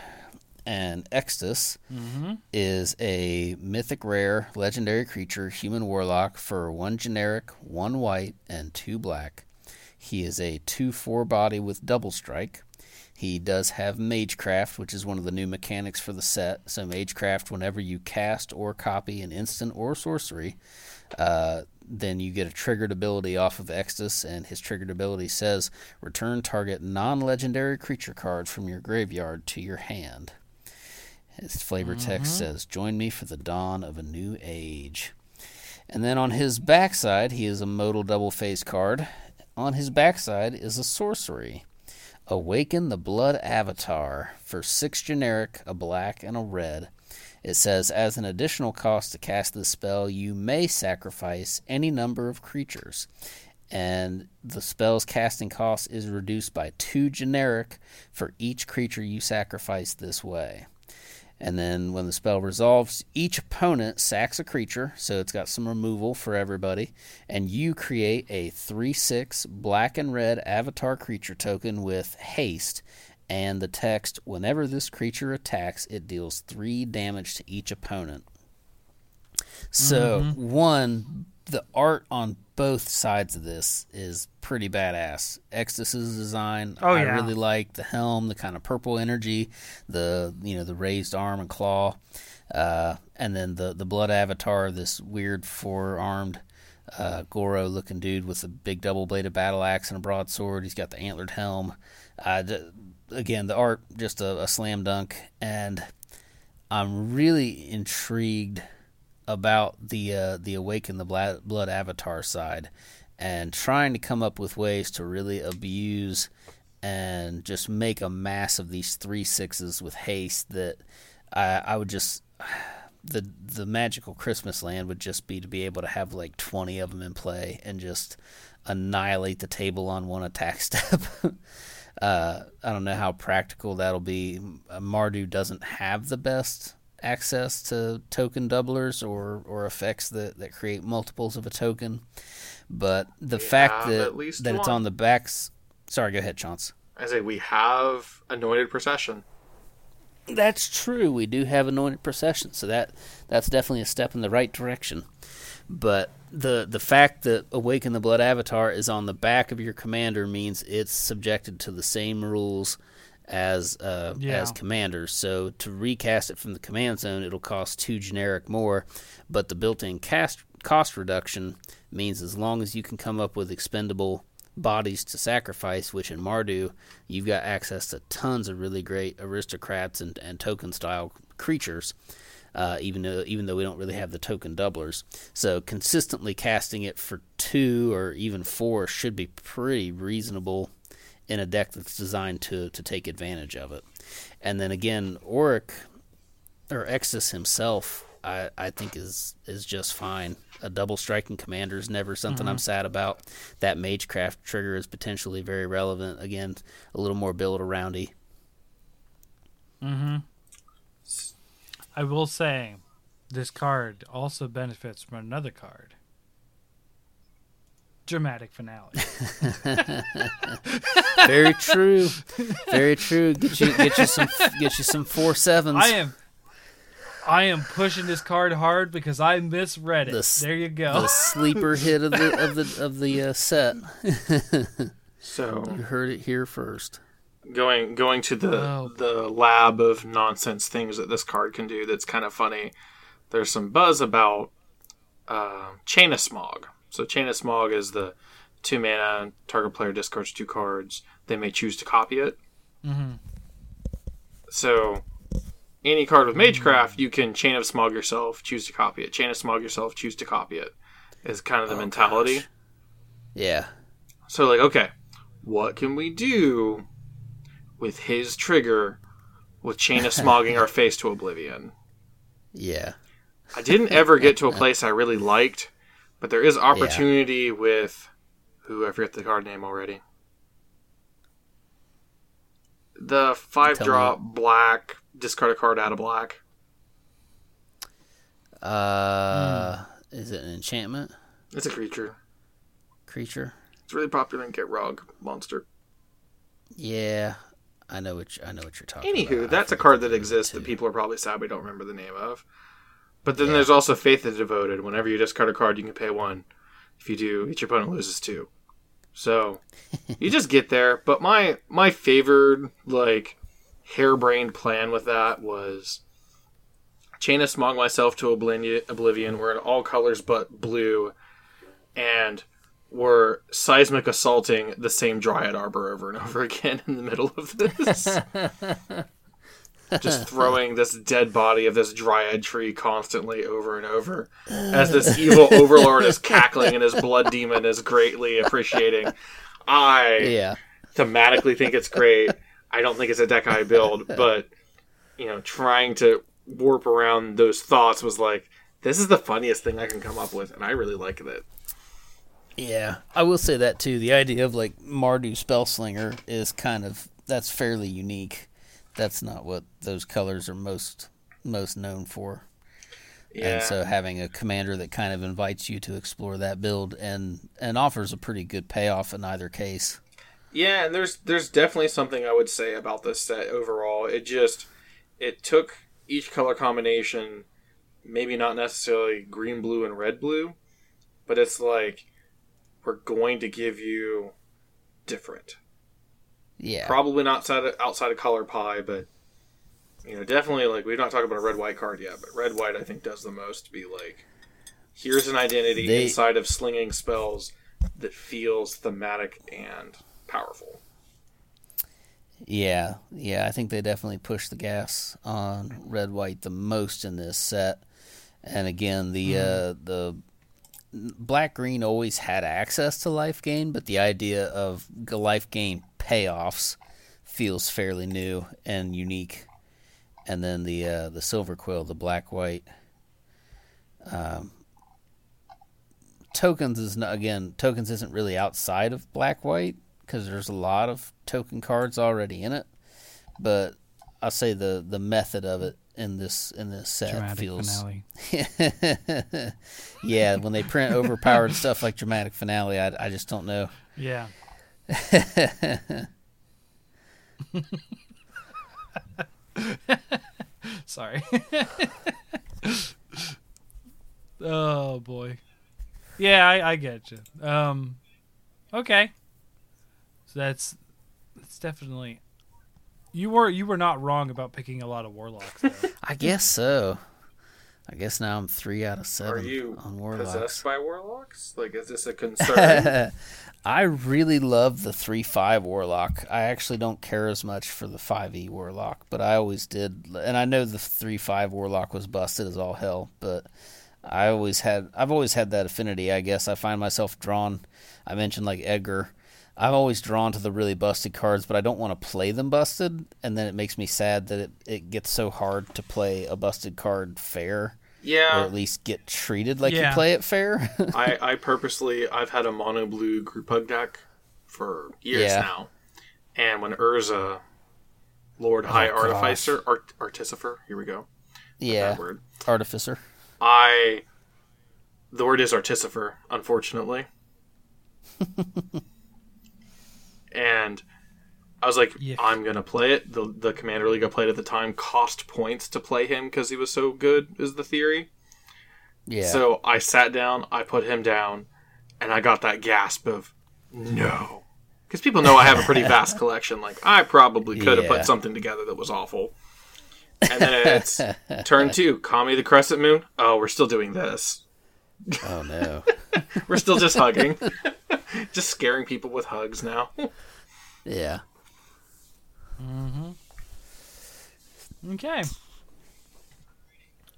and Extus Mm-hmm. is a mythic rare legendary creature, human warlock for one generic, one white, and two black. He is a 2 4 body with double strike. He does have Magecraft, which is one of the new mechanics for the set. So, Magecraft, whenever you cast or copy an instant or sorcery, uh, then you get a triggered ability off of Extus, and his triggered ability says return target non legendary creature card from your graveyard to your hand. His flavor text says, Join me for the dawn of a new age. And then on his backside, he is a modal double face card. On his backside is a sorcery. Awaken the Blood Avatar for six generic, a black, and a red. It says, as an additional cost to cast this spell, you may sacrifice any number of creatures. And the spell's casting cost is reduced by two generic for each creature you sacrifice this way. And then when the spell resolves, each opponent sacks a creature, so it's got some removal for everybody. And you create a 3 6 black and red avatar creature token with haste. And the text whenever this creature attacks, it deals 3 damage to each opponent. So, mm-hmm. one, the art on both sides of this is pretty badass. Exodus's design, Oh, I yeah. really like the helm, the kind of purple energy, the you know the raised arm and claw, uh, and then the the blood avatar, this weird four armed uh, Goro looking dude with a big double bladed battle axe and a broadsword. He's got the antlered helm. Uh, d- again, the art just a, a slam dunk, and I'm really intrigued about the uh, the awaken the blood, avatar side and trying to come up with ways to really abuse and just make a mass of these three sixes with haste that I, I would just the the magical Christmas land would just be to be able to have like 20 of them in play and just annihilate the table on one attack step. uh, I don't know how practical that'll be. Mardu doesn't have the best access to token doublers or, or effects that, that create multiples of a token. But the We fact that, that it's on the backs. Sorry, go ahead, Chance. I say we have anointed procession. That's true. We do have anointed procession, so that that's definitely a step in the right direction. But the the fact that Awaken the Blood Avatar is on the back of your commander means it's subjected to the same rules as uh, Yeah. as commanders. So to recast it from the command zone, it'll cost two generic more, but the built-in cast cost reduction means as long as you can come up with expendable bodies to sacrifice, which in Mardu you've got access to tons of really great aristocrats and, and token style creatures. Uh, even though even though we don't really have the token doublers, so consistently casting it for two or even four should be pretty reasonable in a deck that's designed to to take advantage of it. And then again, Oriq or Extus himself, I, I think is is just fine. A double striking commander is never something I'm sad about. That Magecraft trigger is potentially very relevant. Again, a little more build aroundy. Mm-hmm. I will say, this card also benefits from another card. Dramatic finale. Very true. Very true. Get you get you some get you some four sevens. I am, I am pushing this card hard because I misread it. The there you go. the sleeper hit of the of the of the uh, set. So You heard it here first. going going to the Oh. the lab of nonsense things that this card can do that's kind of funny. There's some buzz about uh, Chain of Smog. So Chain of Smog is the two mana target player discards two cards. They may choose to copy it. Mhm. So any card with Magecraft, you can Chain of Smog yourself, choose to copy it. Chain of Smog yourself, choose to copy it. Is kind of the Oh, mentality. gosh. Yeah. So like, okay, what can we do with his trigger with chain of smogging our face to oblivion? Yeah. I didn't ever get to a place I really liked, but there is opportunity with who I forget the card name already. The five Tell drop black discard a card out of black. Uh, is it an enchantment It's a creature. creature? It's really popular in Get Rug monster. Yeah, I know what you, I know what you're talking Anywho, about. That's a card that exists too. that people are probably sad we don't remember the name of. But then Yeah. there's also Faith of the Devoted. Whenever you discard a card, you can pay one. If you do, each opponent loses two. So you just get there. But my my favored like harebrained plan with that was chain of smog myself to oblivion. Oblivion. We're in all colors but blue, and we're seismic assaulting the same Dryad Arbor over and over again in the middle of this. Just throwing this dead body of this dryad tree constantly over and over uh. as this evil overlord is cackling and his blood demon is greatly appreciating. I Yeah, thematically think it's great. I don't think it's a deck I build, but you know, trying to warp around those thoughts was like, this is the funniest thing I can come up with, and I really like it. yeah. I will say that too. The idea of like Mardu Spellslinger is kind of that's fairly unique. That's not what those colors are most most known for. Yeah, And so having a commander that kind of invites you to explore that build and and offers a pretty good payoff in either case. Yeah, and there's there's definitely something I would say about this set overall. It just it took each color combination, maybe not necessarily green, blue, and red, blue, but it's like we're going to give you different. Yeah. Probably not outside of, outside of color pie, but you know, definitely like we've not talked about a red white card yet, but red white I think does the most to be like here's an identity They- inside of slinging spells that feels thematic and powerful. Yeah, yeah, I think they definitely pushed the gas on red white the most in this set. And again, the uh, the black green always had access to life gain, but the idea of life gain payoffs feels fairly new and unique. And then the uh, the Silverquill, the black white um, tokens is not, again tokens isn't really outside of black white because there's a lot of token cards already in it. But I'll say the the method of it in this in this set Dramatic feels finale. yeah, when they print overpowered stuff like dramatic finale, I, I just don't know. Yeah. Sorry. oh boy. Yeah, I, I get you. Um, okay. So that's that's definitely you were you were not wrong about picking a lot of warlocks. I guess so. I guess now I'm three out of seven Are you on warlocks. possessed by warlocks? Like, is this a concern? I really love the three five warlock. I actually don't care as much for the five E warlock, but I always did. And I know the three five warlock was busted as all hell, but I always had. I've always had that affinity. I guess I find myself drawn. I mentioned like Edgar. I'm always drawn to the really busted cards, but I don't want to play them busted, and then it makes me sad that it, it gets so hard to play a busted card fair, Yeah. or at least get treated like Yeah. you play it fair. I, I purposely I've had a mono blue group hug deck for years Yeah. now, and when Urza, Lord oh High Oh, gosh. Artificer, Art, Artificer, here we go, yeah, word. artificer. I, the word is Artificer, unfortunately, and I was like, Yick. I'm gonna play it. The the Commander League I played at the time cost points to play him because he was so good. Is the theory. Yeah. So I sat down, I put him down, and I got that gasp of no. Because people know I have a pretty vast collection. Like, I probably could have Yeah. put something together that was awful. And then it's turn two, Kami the Crescent Moon. Oh, we're still doing this. Oh no. We're still just hugging. just scaring people with hugs now. Yeah. Okay.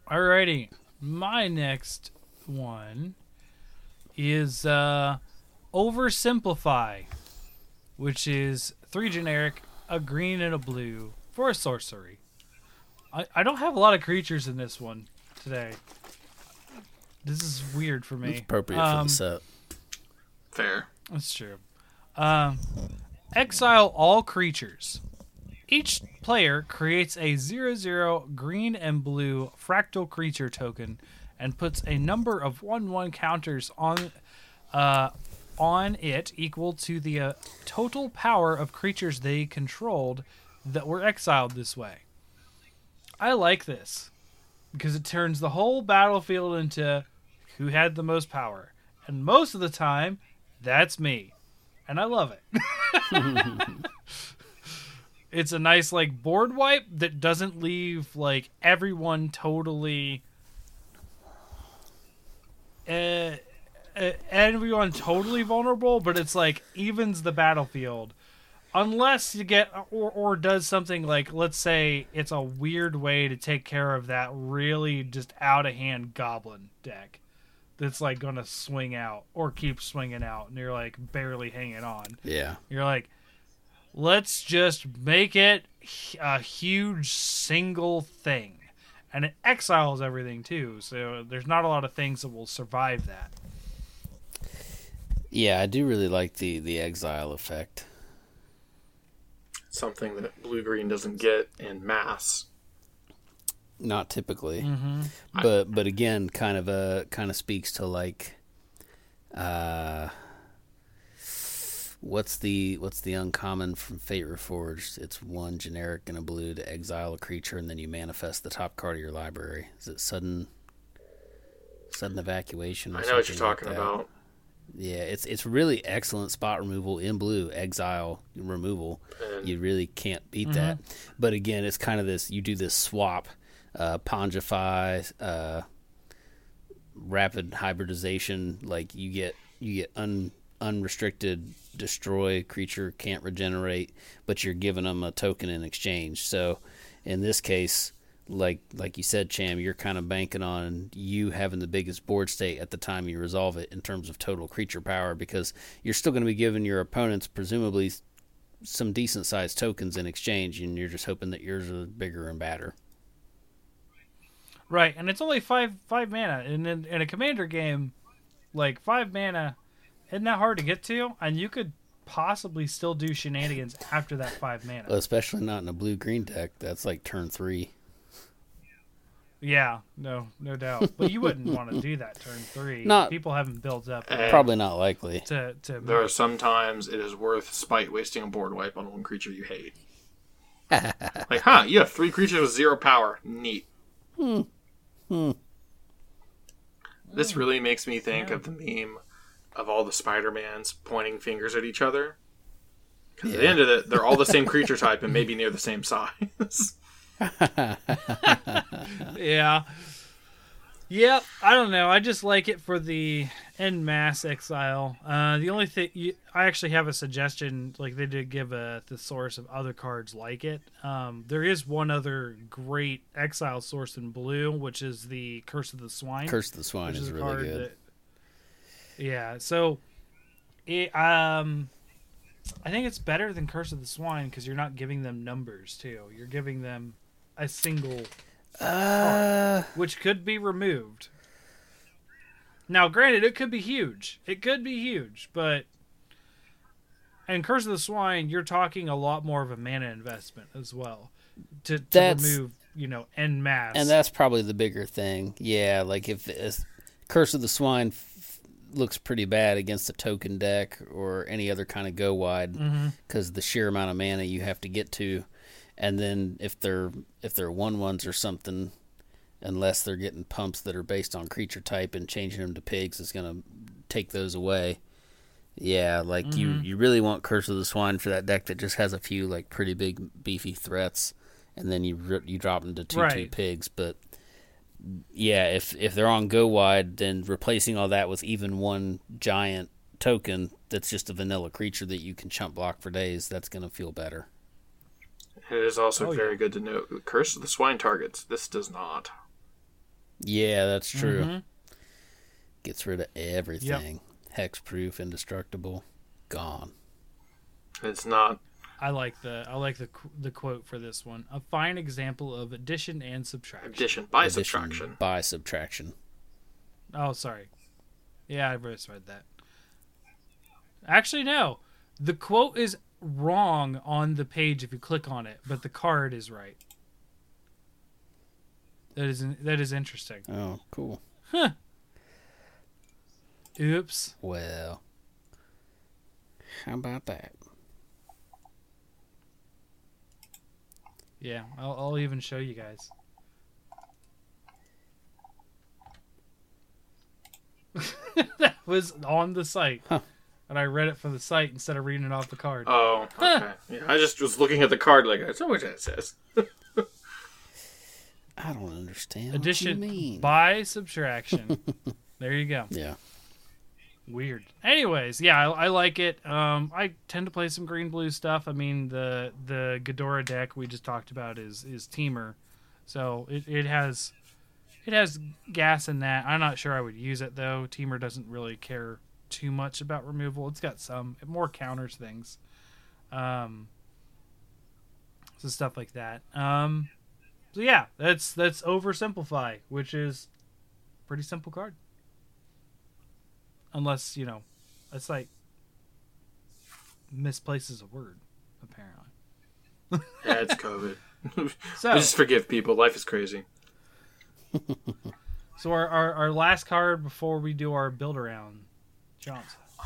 Alrighty. My next one is uh oversimplify, which is three generic, a green and a blue for a sorcery. I, I don't have a lot of creatures in this one today. This is weird for me. It's appropriate for Um, the set. Fair. That's true. Um, exile all creatures. Each player creates a 0 0 green and blue fractal creature token and puts a number of 1 1 counters on uh, on it equal to the uh, total power of creatures they controlled that were exiled this way. I like this because it turns the whole battlefield into who had the most power. And most of the time, that's me. And I love it. it's a nice like board wipe that doesn't leave like everyone totally uh, uh, everyone totally vulnerable, but it's like evens the battlefield. Unless you get or or does something like let's say it's a weird way to take care of that really just out of hand goblin deck that's like going to swing out or keep swinging out and you're like barely hanging on. Yeah. You're like, let's just make it a huge single thing. And it exiles everything too, so there's not a lot of things that will survive that. Yeah, I do really like the the exile effect. Something that blue green doesn't get in mass. Not typically, Mm-hmm. but but again, kind of uh kind of speaks to like, uh, what's the what's the uncommon from Fate Reforged? It's one generic and a blue to exile a creature, and then you manifest the top card of your library. Is it sudden sudden evacuation? Or I know what you're something like talking that? about. Yeah, it's it's really excellent spot removal in blue, exile removal. And You really can't beat that. But again, it's kind of this you do this swap, uh pongify, uh rapid hybridization, like you get you get un unrestricted destroy creature can't regenerate, but you're giving them a token in exchange. So in this case, like like you said, Cham, you're kind of banking on you having the biggest board state at the time you resolve it in terms of total creature power, because you're still going to be giving your opponents presumably some decent sized tokens in exchange, and you're just hoping that yours are bigger and badder. Right, and it's only five five mana. And in, in a commander game, like five mana, isn't that hard to get to? And you could possibly still do shenanigans after that five mana. Especially not in a blue green deck. That's like turn three. Yeah, no, no doubt. But you wouldn't want to do that turn three. Not- People haven't built up Eh. Probably not likely. to to. there are sometimes it is worth spite wasting a board wipe on one creature you hate. like, huh? You have three creatures with zero power. Neat. This hmm. really makes me think Yeah. of the meme of all the Spider-Mans pointing fingers at each other. Because at the end of it, they're all the same creature type and maybe near the same size. yeah. Yep, I don't know. I just like it for the en masse exile. Uh, the only thing you, I actually have a suggestion. Like they did give a the source of other cards like it. Um, there is one other great exile source in blue, which is the Curse of the Swine. Curse of the Swine which is a really card good. that- yeah, so it um, I think it's better than Curse of the Swine because you're not giving them numbers too. You're giving them a single Uh, which could be removed. Now, granted, it could be huge. It could be huge, but in Curse of the Swine, you're talking a lot more of a mana investment as well to, to remove, you know, en masse. and that's probably the bigger thing. Yeah, like if, if Curse of the Swine f- looks pretty bad against a token deck or any other kind of go wide Mhm. because the sheer amount of mana you have to get to, and then if they're if they're one ones or something, unless they're getting pumps that are based on creature type and changing them to pigs is gonna take those away. Yeah, like you mm-hmm. you really want Curse of the Swine for that deck that just has a few like pretty big beefy threats, and then you you drop them to two two pigs, but yeah, if if they're on go wide, then replacing all that with even one giant token that's just a vanilla creature that you can chump block for days, that's gonna feel better. It is also Oh, yeah. very good to note that Curse of the Swine targets. This does not. Yeah, that's true. Mhm. Gets rid of everything. Hexproof, indestructible, gone. It's not. I like the I like the the quote for this one. A fine example of addition and subtraction. Addition by Addition subtraction. by subtraction. Oh, sorry. Yeah, I misread that. Actually, no. The quote is wrong on the page if you click on it, but the card is right. That is that is interesting. Oh, cool. Huh. Oops. Well, how about that? Yeah, I'll, I'll even show you guys. that was on the site, Huh. And I read it from the site instead of reading it off the card. Oh, okay. yeah, I just was looking at the card like that's not know what that says. I don't understand. Addition what you mean. by subtraction. there you go. yeah. Weird. Anyways, yeah, I, I like it. Um, I tend to play some green blue stuff. I mean, the the Ghidorah deck we just talked about is is Temur, so it, it has it has gas in that. I'm not sure I would use it though. Temur doesn't really care too much about removal. It's got some it more counters things, um, so stuff like that. Um, so yeah, that's that's oversimplify, which is pretty simple card unless you know it's like misplaces a word apparently Yeah, it's COVID. so just forgive people. Life is crazy. so our, our, our last card before we do our build around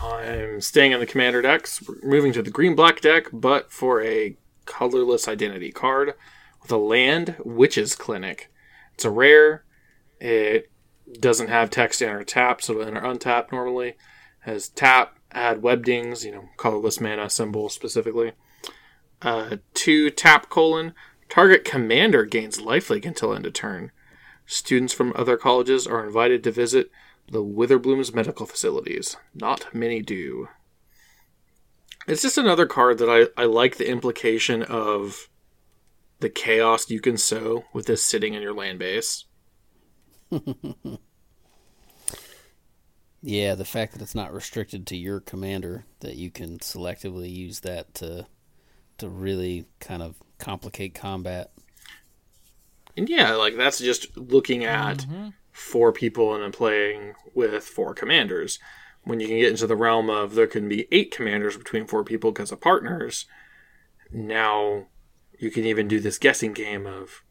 I'm staying on the commander decks. Moving to the green black deck, but for a colorless identity card with a land Witch's Clinic. It's a rare. It doesn't have text enter tap, so enter untap normally. Has tap, add webdings, you know, colorless mana symbol specifically. Uh, two tap colon. Target commander gains lifelink until end of turn. Students from other colleges are invited to visit the Witherbloom's medical facilities. Not many do. It's just another card that I, I like the implication of the chaos you can sow with this sitting in your land base. Yeah, the fact that it's not restricted to your commander, that you can selectively use that to to really kind of complicate combat. And yeah, like that's just looking at mm-hmm. Four people and then playing with four commanders. When you can get into the realm of there can be eight commanders between four people because of partners, now you can even do this guessing game of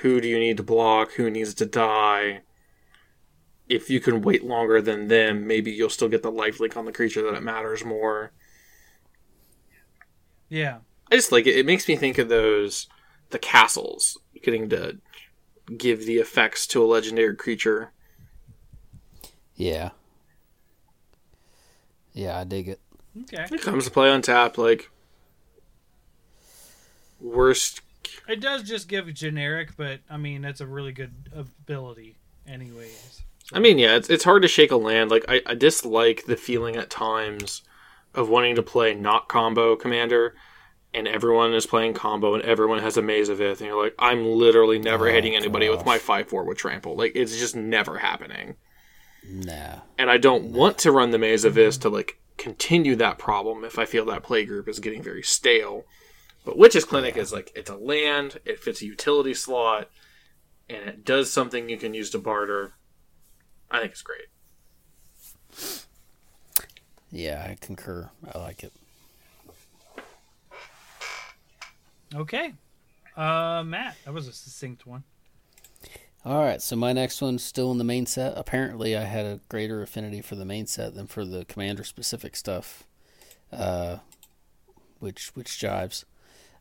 who do you need to block, who needs to die. If you can wait longer than them, maybe you'll still get the lifelink on the creature that it matters more. Yeah. I just like it. It makes me think of those the castles getting to give the effects to a legendary creature. Yeah. Yeah, I dig it. Okay. It comes to play on tap, like worst. It does just give generic, but I mean that's a really good ability, anyways. I mean, yeah, it's it's hard to shake a land. Like I, I dislike the feeling at times of wanting to play not combo commander, and everyone is playing combo, and everyone has a Maze of Ith, and you're like, I'm literally never Oh, hitting anybody with my five four with trample. Like it's just never happening. Nah. and I don't want to run the Maze of Ith to like continue that problem if I feel that play group is getting very stale. But Witch's Clinic is like it's a land, it fits a utility slot, and it does something you can use to barter. I think it's great. Yeah, I concur. I like it. Okay. Uh, Matt, that was a succinct one. All right, so my next one's still in the main set. Apparently, I had a greater affinity for the main set than for the commander specific stuff, uh, which which jives.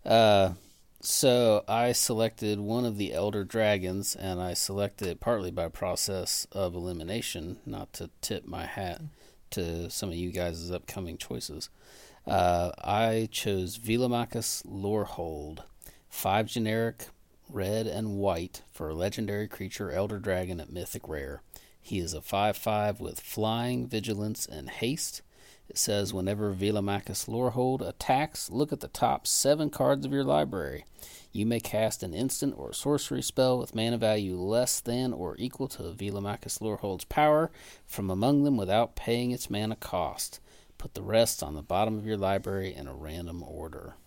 Uh, so I selected one of the elder dragons, and I selected it partly by process of elimination, not to tip my hat to some of you guys' upcoming choices. Uh, I chose Velomachus Lorehold, five generic, red and white for a legendary creature elder dragon at mythic rare. He is a 5-5 with flying, vigilance, and haste. It says whenever Velomachus Lorehold attacks, look at the top seven cards of your library. You may cast an instant or sorcery spell with mana value less than or equal to Velomachus Lorehold's power from among them without paying its mana cost. Put the rest on the bottom of your library in a random order.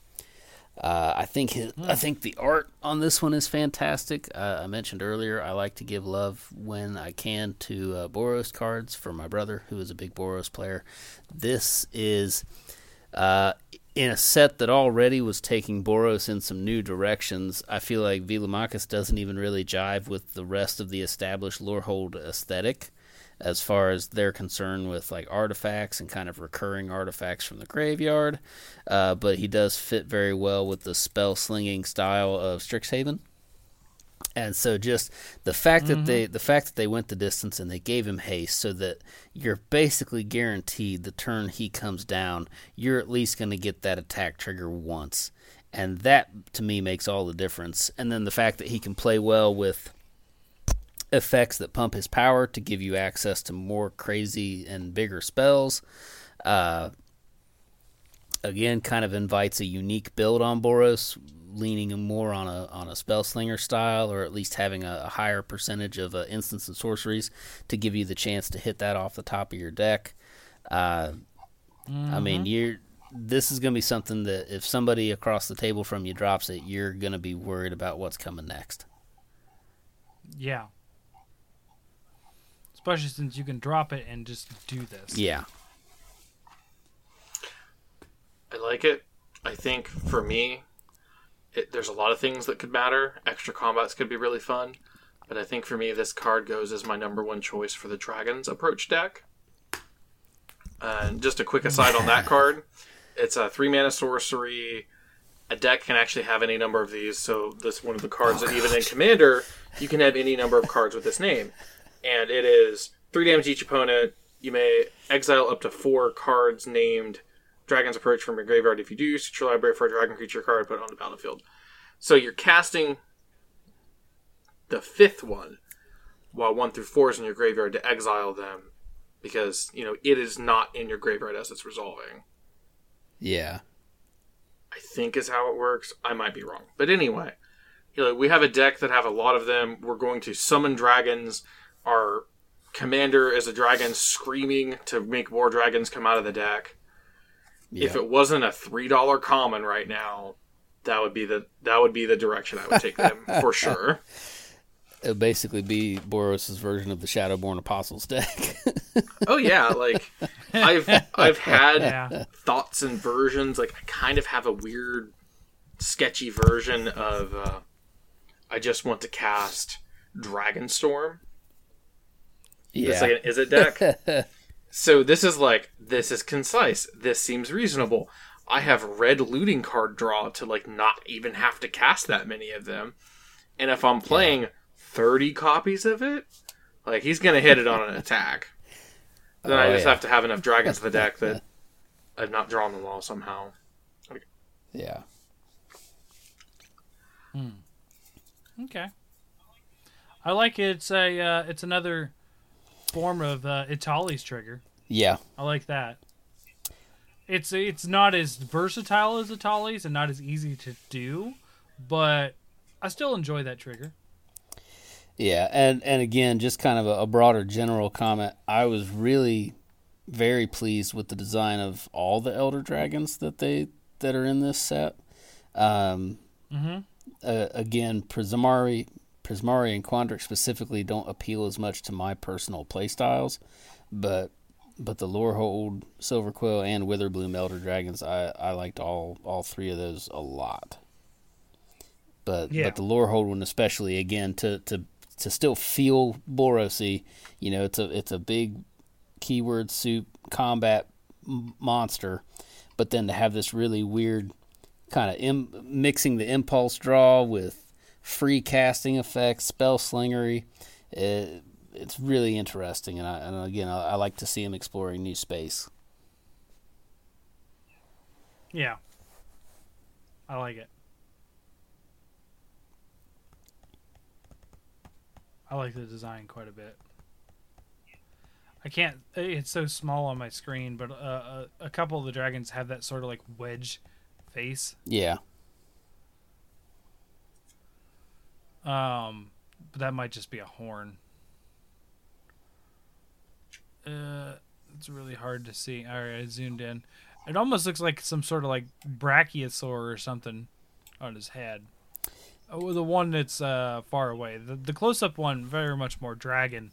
Uh, I think his, I think the art on this one is fantastic. Uh, I mentioned earlier I like to give love when I can to uh, Boros cards for my brother who is a big Boros player. This is uh, in a set that already was taking Boros in some new directions. I feel like Velomachus doesn't even really jive with the rest of the established Lorehold aesthetic as far as they're concerned with like artifacts and kind of recurring artifacts from the graveyard. Uh, but he does fit very well with the spell slinging style of Strixhaven. And so just the fact that they the fact that they went the distance and they gave him haste so that you're basically guaranteed the turn he comes down, you're at least going to get that attack trigger once. And that to me makes all the difference. And then the fact that he can play well with effects that pump his power to give you access to more crazy and bigger spells. Uh, again, kind of invites a unique build on Boros, leaning more on a on a spell slinger style, or at least having a, a higher percentage of uh, instants and sorceries to give you the chance to hit that off the top of your deck. Uh, I mean, you're this is going to be something that if somebody across the table from you drops it, you're going to be worried about what's coming next. Yeah. Especially since you can drop it and just do this. Yeah. I like it. I think for me, it, there's a lot of things that could matter. Extra combats could be really fun, but I think for me, this card goes as my number one choice for the Dragons approach deck. And just a quick aside on that card, it's a three mana sorcery. A deck can actually have any number of these, so this one of the cards that oh, even in Commander, you can have any number of cards with this name, and it is three damage each opponent. You may exile up to four cards named Dragon's Approach from your graveyard. If you do, search your library for a dragon creature card, and put it on the battlefield. So you're casting the fifth one, while one through four is in your graveyard to exile them, because you know it is not in your graveyard as it's resolving. Yeah. I think is how it works. I might be wrong, but anyway, you know, we have a deck that have a lot of them. We're going to summon dragons. Our commander is a dragon screaming to make more dragons come out of the deck. If it wasn't a three dollar common right now, that would be the that would be the direction I would take them for sure. It would basically be Boros' version of the Shadowborn Apostles deck. Oh yeah, like I've I've had Yeah. thoughts and versions. Like I kind of have a weird, sketchy version of. Uh, I just want to cast Dragonstorm. It's like an is it deck. so this is like this is concise. This seems reasonable. I have red looting card draw to like not even have to cast that many of them. And if I'm playing 30 copies of it, like he's going to hit it on an attack. Then I Oh, just yeah. have to have enough dragons in the deck that I've not drawn them all somehow. Yeah. Okay. I like it. It's a uh, it's another form of uh, Etali's trigger. Yeah. I like that. It's it's not as versatile as Etali's and not as easy to do, but I still enjoy that trigger. Yeah, and and again, just kind of a, a broader general comment. I was really very pleased with the design of all the elder dragons that they that are in this set. Um, Mm-hmm. uh, again, Prismari, Prismari and Quandrix specifically don't appeal as much to my personal playstyles, but but the Lorehold, Silverquill, and Witherbloom Elder Dragons, I, I liked all all three of those a lot. But Yeah. but the Lorehold one especially, again, to to to still feel Borosy, you know, it's a it's a big keyword soup combat m- monster, but then to have this really weird kind of Im- mixing the impulse draw with free casting effects, spell slingery. It, it's really interesting, and, I, and again, I, I like to see him exploring new space. Yeah. I like it. I like the design quite a bit. I can't. It's so small on my screen, but uh, a, a couple of the dragons have that sort of like wedge face. Yeah, Um, but that might just be a horn. Uh, it's really hard to see. All right, I zoomed in. It almost looks like some sort of like brachiosaur or something on his head. Oh, the one that's uh, far away. The, the close-up one, very much more dragon,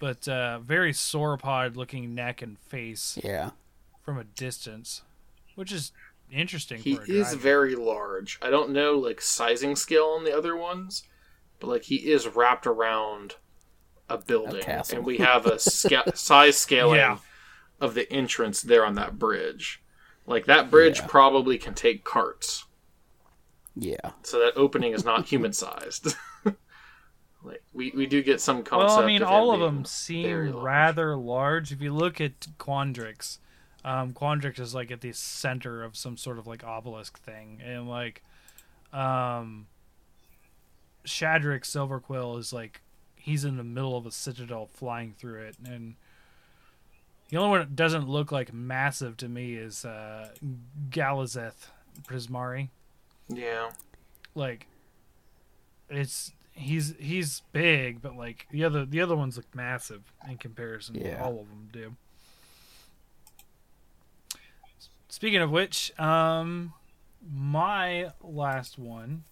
but uh, very sauropod-looking neck and face yeah, from a distance, which is interesting. He for a is very large. I don't know like sizing scale on the other ones, but like he is wrapped around a building, castle. and we have a sca- size scaling Yeah. of the entrance there on that bridge. Like that bridge Yeah. probably can take carts, yeah, so that opening is not human sized. like we, we do get some concept. Well, I mean, of all of them seem large. rather large. If you look at Quandrix, um, Quandrix is like at the center of some sort of like obelisk thing, and like, um, Shadrix Silverquill is like he's in the middle of a citadel flying through it, and the only one that doesn't look like massive to me is uh, Galazeth Prismari. Yeah, Like, it's he's he's big, but like the other the other ones look massive in comparison. Yeah. All of them do. Speaking of which, um, my last one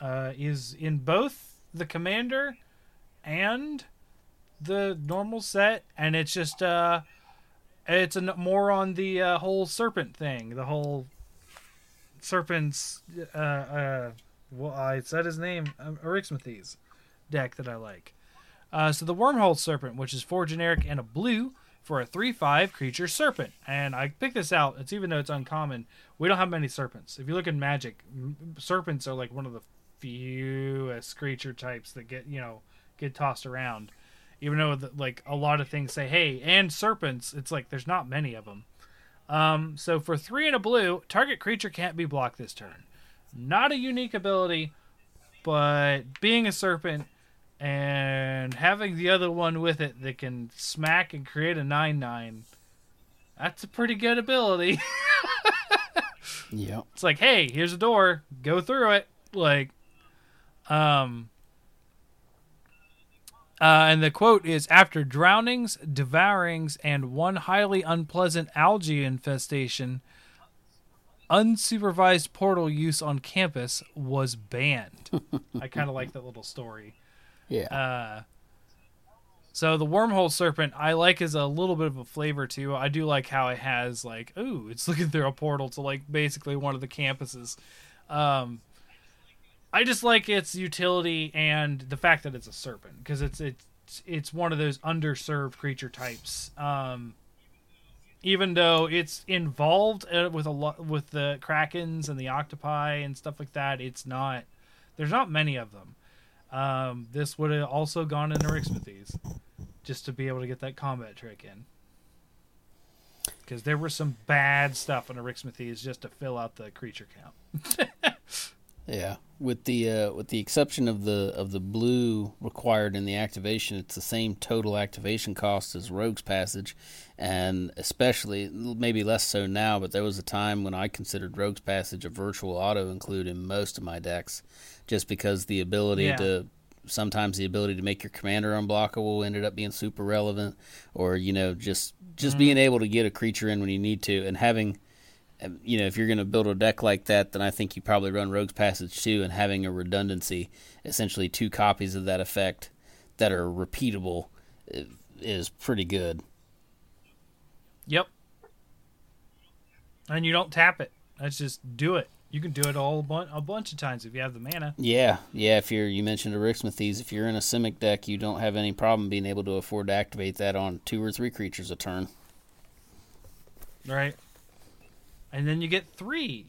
uh, is in both the commander and the normal set, and it's just uh, it's a, more on the uh, whole serpent thing, the whole serpents. Uh, uh, well, I said his name, Arixmethes deck that I like. Uh, so the Wormhole Serpent, which is four generic and a blue for a three-five creature serpent, and I picked this out. It's even though it's uncommon, we don't have many serpents. If you look in Magic, serpents are like one of the fewest creature types that get you know get tossed around. Even though the, like a lot of things say, hey, and serpents, it's like there's not many of them. Um, so for three and a blue, target creature can't be blocked this turn. Not a unique ability, but being a serpent and having the other one with it that can smack and create a 9 9, that's a pretty good ability. yeah, it's like, hey, here's a door, go through it. Like, um, uh, and the quote is After drownings, devourings, and one highly unpleasant algae infestation, unsupervised portal use on campus was banned. I kind of like that little story. yeah, Uh, so the wormhole serpent I like as a little bit of a flavor too. I do like how it has like, ooh, it's looking through a portal to like basically one of the campuses. Um, I just like its utility and the fact that it's a serpent because it's it's it's one of those underserved creature types. Um, even though it's involved uh, with a lot with the krakens and the octopi and stuff like that, it's not. There's not many of them. Um, this would have also gone into Rixmathes just to be able to get that combat trick in. because there was some bad stuff on Arixmethes just to fill out the creature count. Yeah, with the uh, with the exception of the of the blue required in the activation, it's the same total activation cost as Rogue's Passage, and especially maybe less so now. But there was a time when I considered Rogue's Passage a virtual auto include in most of my decks, just because the ability Yeah. to sometimes the ability to make your commander unblockable ended up being super relevant, or you know just just being able to get a creature in when you need to, and having you know, if you're going to build a deck like that, then I think you probably run Rogue's Passage too, and having a redundancy, essentially two copies of that effect that are repeatable, is pretty good. Yep. And you don't tap it. That's just do it. You can do it all a, bun- a bunch of times if you have the mana. Yeah, yeah. If you're, you mentioned a Arixmethes, if you're in a Simic deck, you don't have any problem being able to afford to activate that on two or three creatures a turn. Right. And then you get three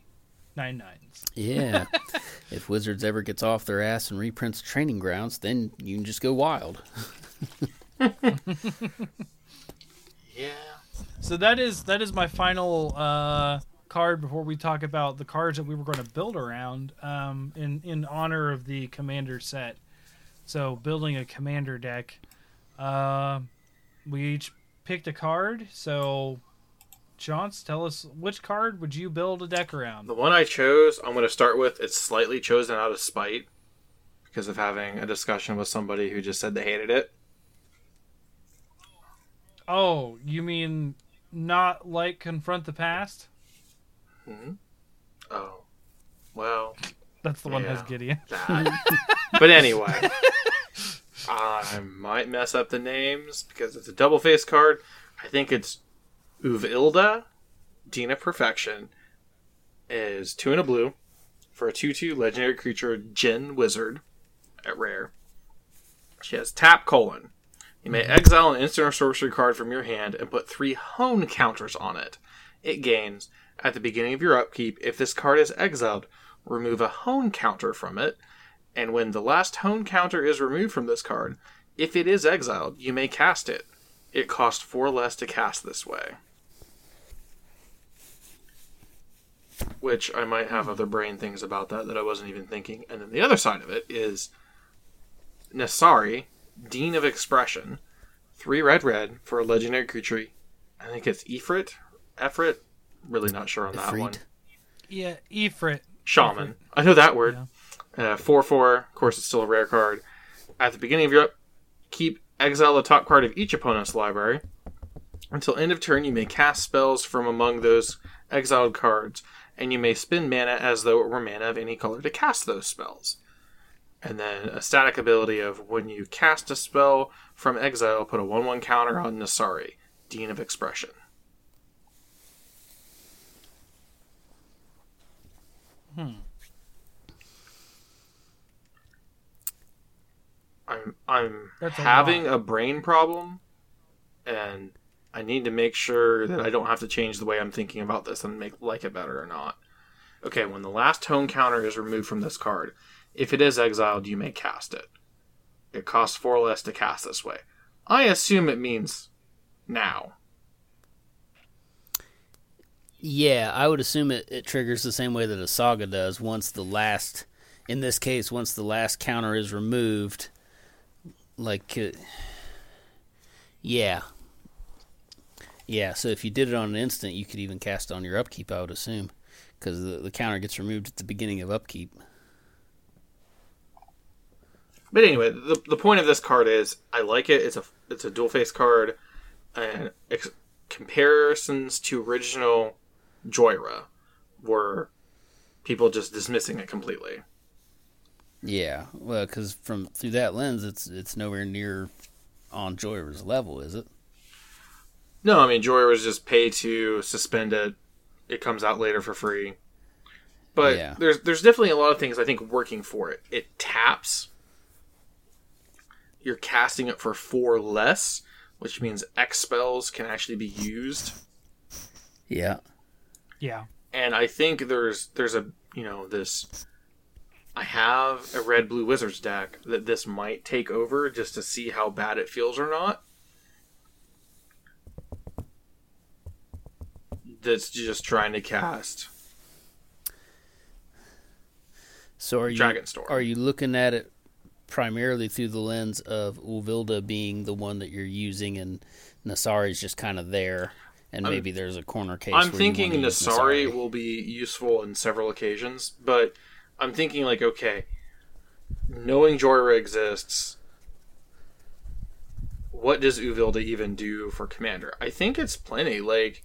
nine nines. Yeah. if Wizards ever gets off their ass and reprints Training Grounds, then you can just go wild. Yeah. So that is that is my final uh, card before we talk about the cards that we were going to build around um, in in honor of the commander set. So building a commander deck, uh, we each picked a card. So, Chance, tell us which card would you build a deck around? The one I chose, I'm going to start with. It's slightly chosen out of spite because of having a discussion with somebody who just said they hated it. Oh, you mean not like confront the past? Hmm. Oh, well, That's the one that has Yeah. Gideon. but anyway, I might mess up the names because it's a double face card. I think it's Uvilda, Dean of Perfection, is two and a blue for a 2 2 legendary creature, Djinn Wizard, at rare. She has tap colon. You may mm-hmm. exile an instant or sorcery card from your hand and put three hone counters on it. It gains at the beginning of your upkeep. If this card is exiled, remove a hone counter from it. And when the last hone counter is removed from this card, if it is exiled, you may cast it. It costs four less to cast this way. Which I might have other brain things about that that I wasn't even thinking. And then the other side of it is Nasari, Dean of Expression, three red red for a legendary creature. I think it's Ifrit, Efrit. Really not sure on that one. Yeah, Ifrit. Shaman. I know that word. Uh, four four. Of course, it's still a rare card. At the beginning of your up, keep exile the top card of each opponent's library. Until end of turn, you may cast spells from among those exiled cards, and you may spend mana as though it were mana of any color to cast those spells. And then a static ability of when you cast a spell from exile, put a 1 1 counter on Nasari, Dean of Expression. Hmm. I'm I'm That's a having a brain problem, and I need to make sure that I don't have to change the way I'm thinking about this and make like it better or not. Okay, when the last hone counter is removed from this card, if it is exiled, you may cast it. It costs four less to cast this way. I assume it means now. Yeah, I would assume it, it triggers the same way that a saga does. Once the last, in this case, once the last counter is removed, like, uh, yeah, yeah. So if you did it on an instant, you could even cast on your upkeep. I would assume, because the, the counter gets removed at the beginning of upkeep. But anyway, the, the point of this card is I like it. It's a it's a dual face card, and ex- comparisons to original Jhoira were people just dismissing it completely. Yeah, well, because from through that lens, it's it's nowhere near on Jhoira's level, is it? No, I mean Joy was just pay to suspend it. It comes out later for free. But Yeah. there's there's definitely a lot of things I think working for it. It taps. You're casting it for four less, which means X spells can actually be used. Yeah. Yeah. and I think there's there's a you know this I have a red blue wizards deck that this might take over just to see how bad it feels or not. That's just trying to cast So are you Dragonstorm. are you looking at it primarily through the lens of Uvilda being the one that you're using and Nasari's just kind of there and I'm- maybe there's a corner case I'm thinking Nasari will be useful in several occasions, but I'm thinking like, okay, knowing Jhoira exists, what does Uvilda even do for Commander? I think it's plenty. Like,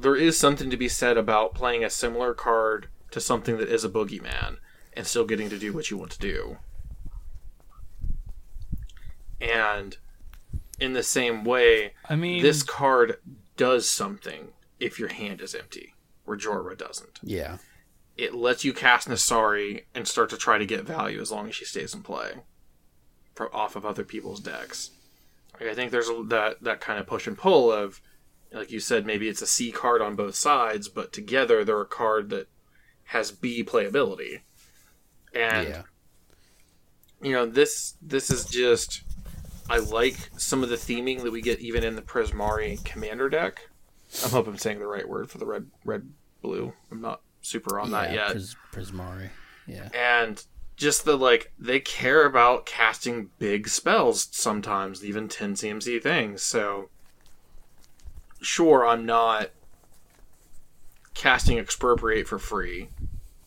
there is something to be said about playing a similar card to something that is a boogeyman and still getting to do what you want to do. And in the same way, I mean, this card does something if your hand is empty, where Jhoira doesn't. Yeah. It lets you cast Nasari and start to try to get value as long as she stays in play for, off of other people's decks. Like, I think there's a, that that kind of push and pull of, like you said, maybe it's a C card on both sides, but together they're a card that has B playability. And yeah. you know this this is just I like some of the theming that we get even in the Prismari commander deck. I hope I'm saying the right word for the red red blue. I'm not super on that yet. Pris- Prismari. Yeah. and just the like they care about casting big spells sometimes, even 10 CMC things. So sure I'm not casting expropriate for free,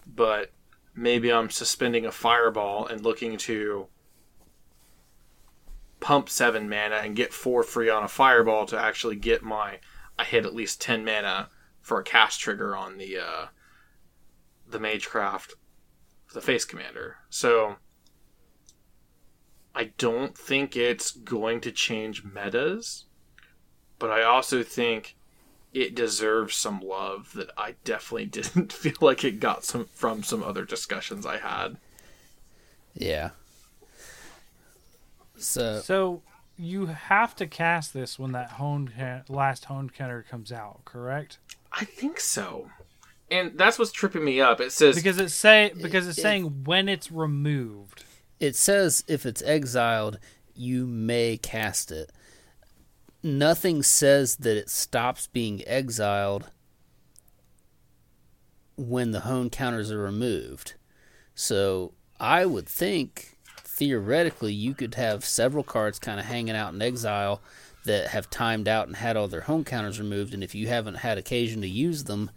but maybe I'm suspending a fireball and looking to pump seven mana and get four free on a fireball to actually get my I hit at least ten mana for a cast trigger on the uh the Magecraft the face commander. So I don't think it's going to change metas, but I also think it deserves some love that I definitely didn't feel like it got some from some other discussions I had. Yeah. So so you have to cast this when that honed last honed counter comes out, correct? I think so. And that's what's tripping me up. It says Because it's say because it's it- saying when it's removed. it says if it's exiled, you may cast it. Nothing says that it stops being exiled when the hone counters are removed. So I would think theoretically you could have several cards kind of hanging out in exile that have timed out and had all their hone counters removed, and if you haven't had occasion to use them,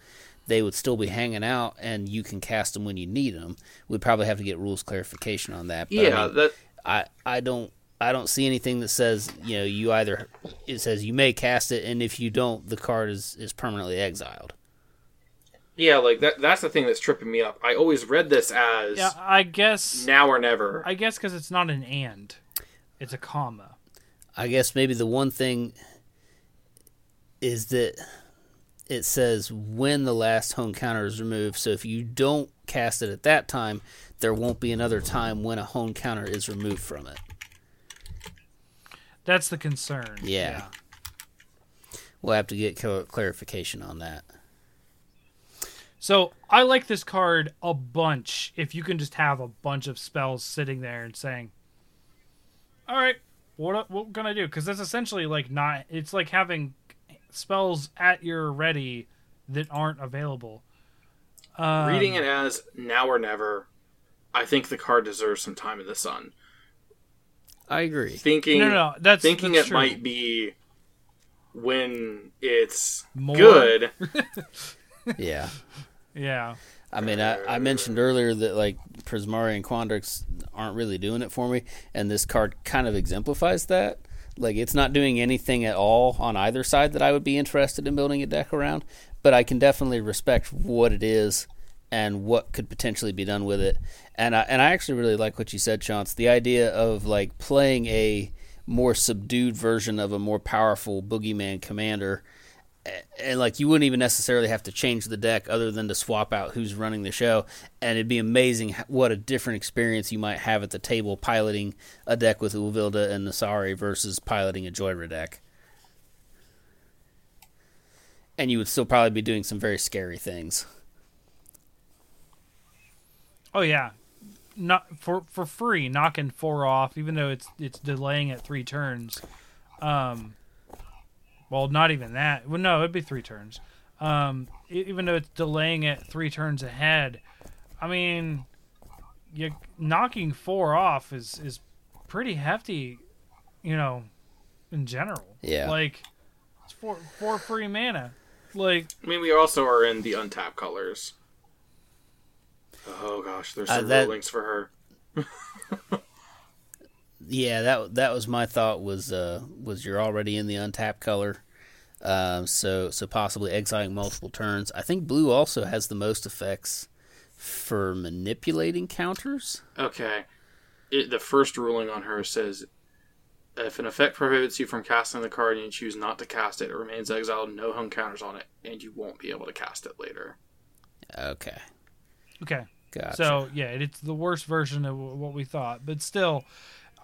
they would still be hanging out, and you can cast them when you need them. We'd probably have to get rules clarification on that. But I yeah, mean, that I I don't I don't see anything that says you know you either it says you may cast it and if you don't the card is is permanently exiled. yeah, like that that's the thing that's tripping me up. I always read this as Yeah, I guess now or never. I guess because it's not an and, it's a comma. I guess maybe the one thing is that it says when the last hone counter is removed. So if you don't cast it at that time, there won't be another time when a hone counter is removed from it. That's the concern. Yeah. We'll have to get cl- clarification on that. So I like this card a bunch. If you can just have a bunch of spells sitting there and saying, "All right, what what can I do?" Because that's essentially like not. It's like having spells at your ready that aren't available. Um, Reading it as now or never, I think the card deserves some time in the sun. I agree. Thinking No, no, no. That's thinking that's it true. might be when it's More? good. Yeah. Yeah. I mean, I, I mentioned earlier that like Prismari and Quandrix aren't really doing it for me, and this card kind of exemplifies that. Like, it's not doing anything at all on either side that I would be interested in building a deck around, but I can definitely respect what it is and what could potentially be done with it. And I and I actually really like what you said, Chance. The idea of like playing a more subdued version of a more powerful boogeyman commander and like you wouldn't even necessarily have to change the deck other than to swap out who's running the show and it'd be amazing what a different experience you might have at the table piloting a deck with Uvilda and Nasari versus piloting a Jhoira deck and you would still probably be doing some very scary things Oh yeah. Not for for free, knocking four off, even though it's it's delaying at three turns. Um, well, not even that. Well, no, it'd be three turns. Um, even though it's delaying it three turns ahead, I mean, you knocking four off is is pretty hefty, you know, in general. Yeah. Like it's four four free mana. Like I mean, we also are in the untapped colors. Oh gosh, there's Uh, some that- rulings for her. Yeah, that that was my thought. Was uh was you're already in the untapped color, um, so so possibly exiling multiple turns. I think blue also has the most effects for manipulating counters. Okay. It, the first ruling on her says if an effect prohibits you from casting the card and you choose not to cast it, it remains exiled, no hone counters on it, and you won't be able to cast it later. Okay, okay, gotcha. So yeah, it's the worst version of what we thought, but still,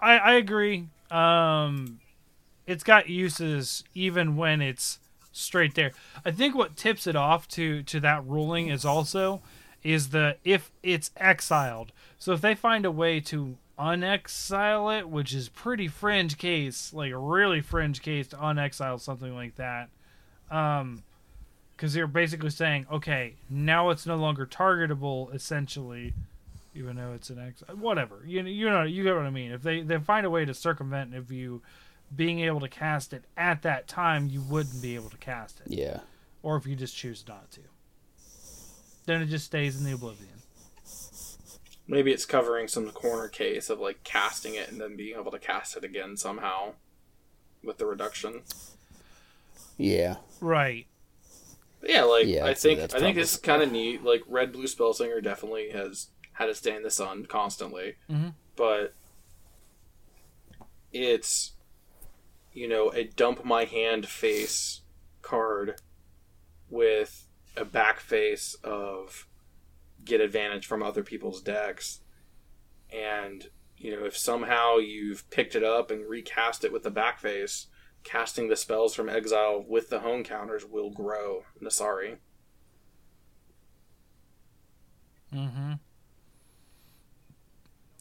I, I agree. Um, it's got uses even when it's straight there. I think what tips it off to to that ruling is also is the if it's exiled. So if they find a way to unexile it, which is pretty fringe case, like a really fringe case to unexile something like that. Um, because you're basically saying, okay, now it's no longer targetable, essentially, even though it's an X, whatever. You you know you get what I mean. If they they find a way to circumvent if you being able to cast it at that time, you wouldn't be able to cast it, yeah, or if you just choose not to, then it just stays in the oblivion. Maybe it's covering some corner case of like casting it and then being able to cast it again somehow with the reduction. yeah, Right. But yeah, like Yeah, I think that's I think this is kind of neat. Like red blue spellsinger definitely has had to stay in the sun constantly, Mhm. but it's you know a dump my hand face card with a back face of get advantage from other people's decks, and you know if somehow you've picked it up and recast it with the back face casting the spells from exile with the hone counters will grow Nasari. Mm-hmm.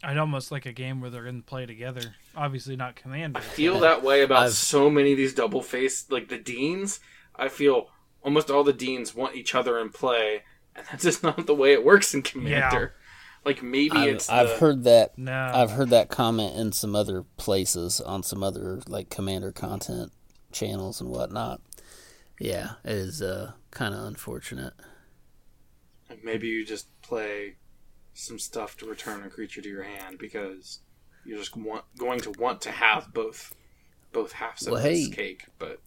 I'd almost like a game where they're going to play together. Obviously, not commander. I feel that way about I've- so many of these double faced, like the deans. I feel almost all the deans want each other in play, and that's just not the way it works in commander. Like maybe I've, it's I've the- heard that. No. I've heard that comment in some other places on some other like commander content channels and whatnot. Yeah, it is uh, kind of unfortunate. maybe you just play some stuff to return a creature to your hand because you're just want, going to want to have both both halves of Well, this hey. cake. But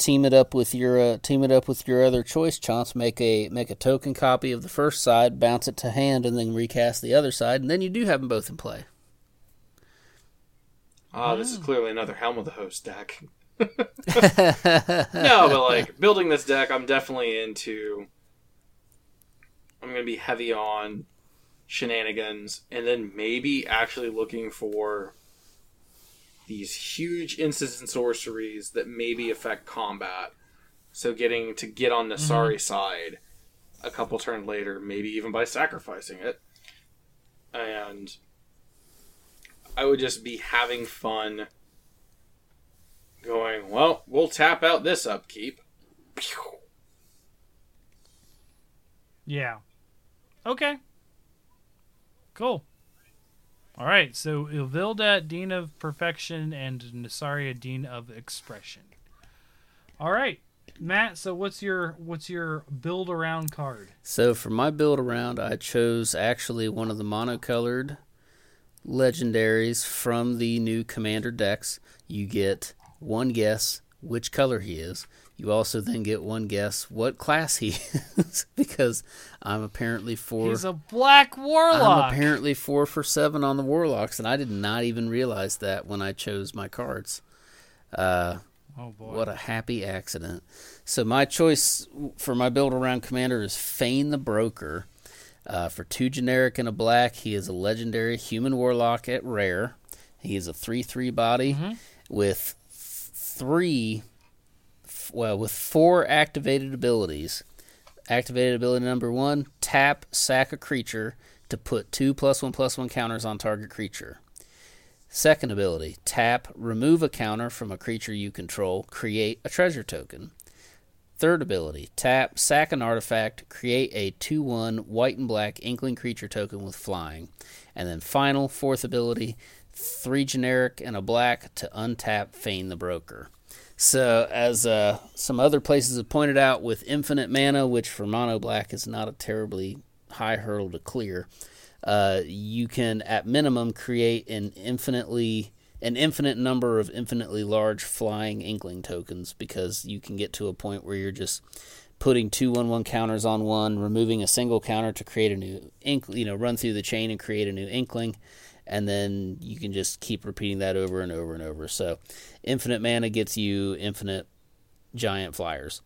team it up with your uh, team it up with your other choice chance make a make a token copy of the first side bounce it to hand and then recast the other side and then you do have them both in play ah, this is clearly another Helm of the Host deck. no, but like building this deck, I'm definitely into. I'm going to be heavy on shenanigans, and then maybe actually looking for these huge instants and sorceries that maybe affect combat. So getting to get on the mm-hmm. sorry side a couple turns later, maybe even by sacrificing it, and I would just be having fun going, well, we'll tap out this upkeep. Pew. Yeah. Okay. Cool. All right. So Uvilda, Dean of Perfection, and Nasaria, Dean of Expression. All right, Matt. So what's your what's your build around card? so for my build around i chose actually one of the monocolored legendaries from the new commander decks you get one guess which color he is you also then get one guess what class he is because i'm apparently four He's a black warlock. I'm apparently four for seven on the Warlocks, and I did not even realize that when I chose my cards. Uh, oh boy. what a happy accident. So, my choice for my build around commander is Fain the Broker. Uh, for two generic and a black, he is a legendary human warlock at rare. He is a 3 3 body with three, well, with four activated abilities. Activated ability number one tap, sack a creature to put two plus one plus one counters on target creature. Second ability tap, remove a counter from a creature you control, create a treasure token. Third ability tap, sack an artifact, create a 2 1 white and black inkling creature token with flying. And then final, fourth ability three generic and a black to untap Fain the Broker. So, as uh, some other places have pointed out, with infinite mana, which for mono black is not a terribly high hurdle to clear, uh, you can at minimum create an infinitely an infinite number of infinitely large flying inkling tokens because you can get to a point where you're just putting two one one counters on one, removing a single counter to create a new ink, you know, run through the chain and create a new inkling, and then you can just keep repeating that over and over and over. So, infinite mana gets you infinite giant flyers,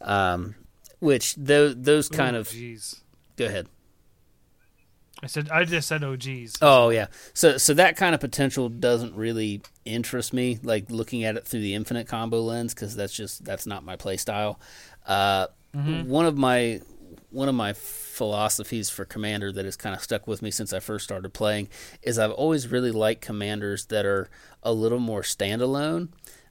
um, which those those kind Ooh, of Jeez. go ahead. I said I just said oh geez. Oh yeah. So so that kind of potential doesn't really interest me. Like looking at it through the infinite combo lens, because that's just that's not my play style. Uh, One of my one of my philosophies for commander that has kind of stuck with me since I first started playing is I've always really liked commanders that are a little more standalone.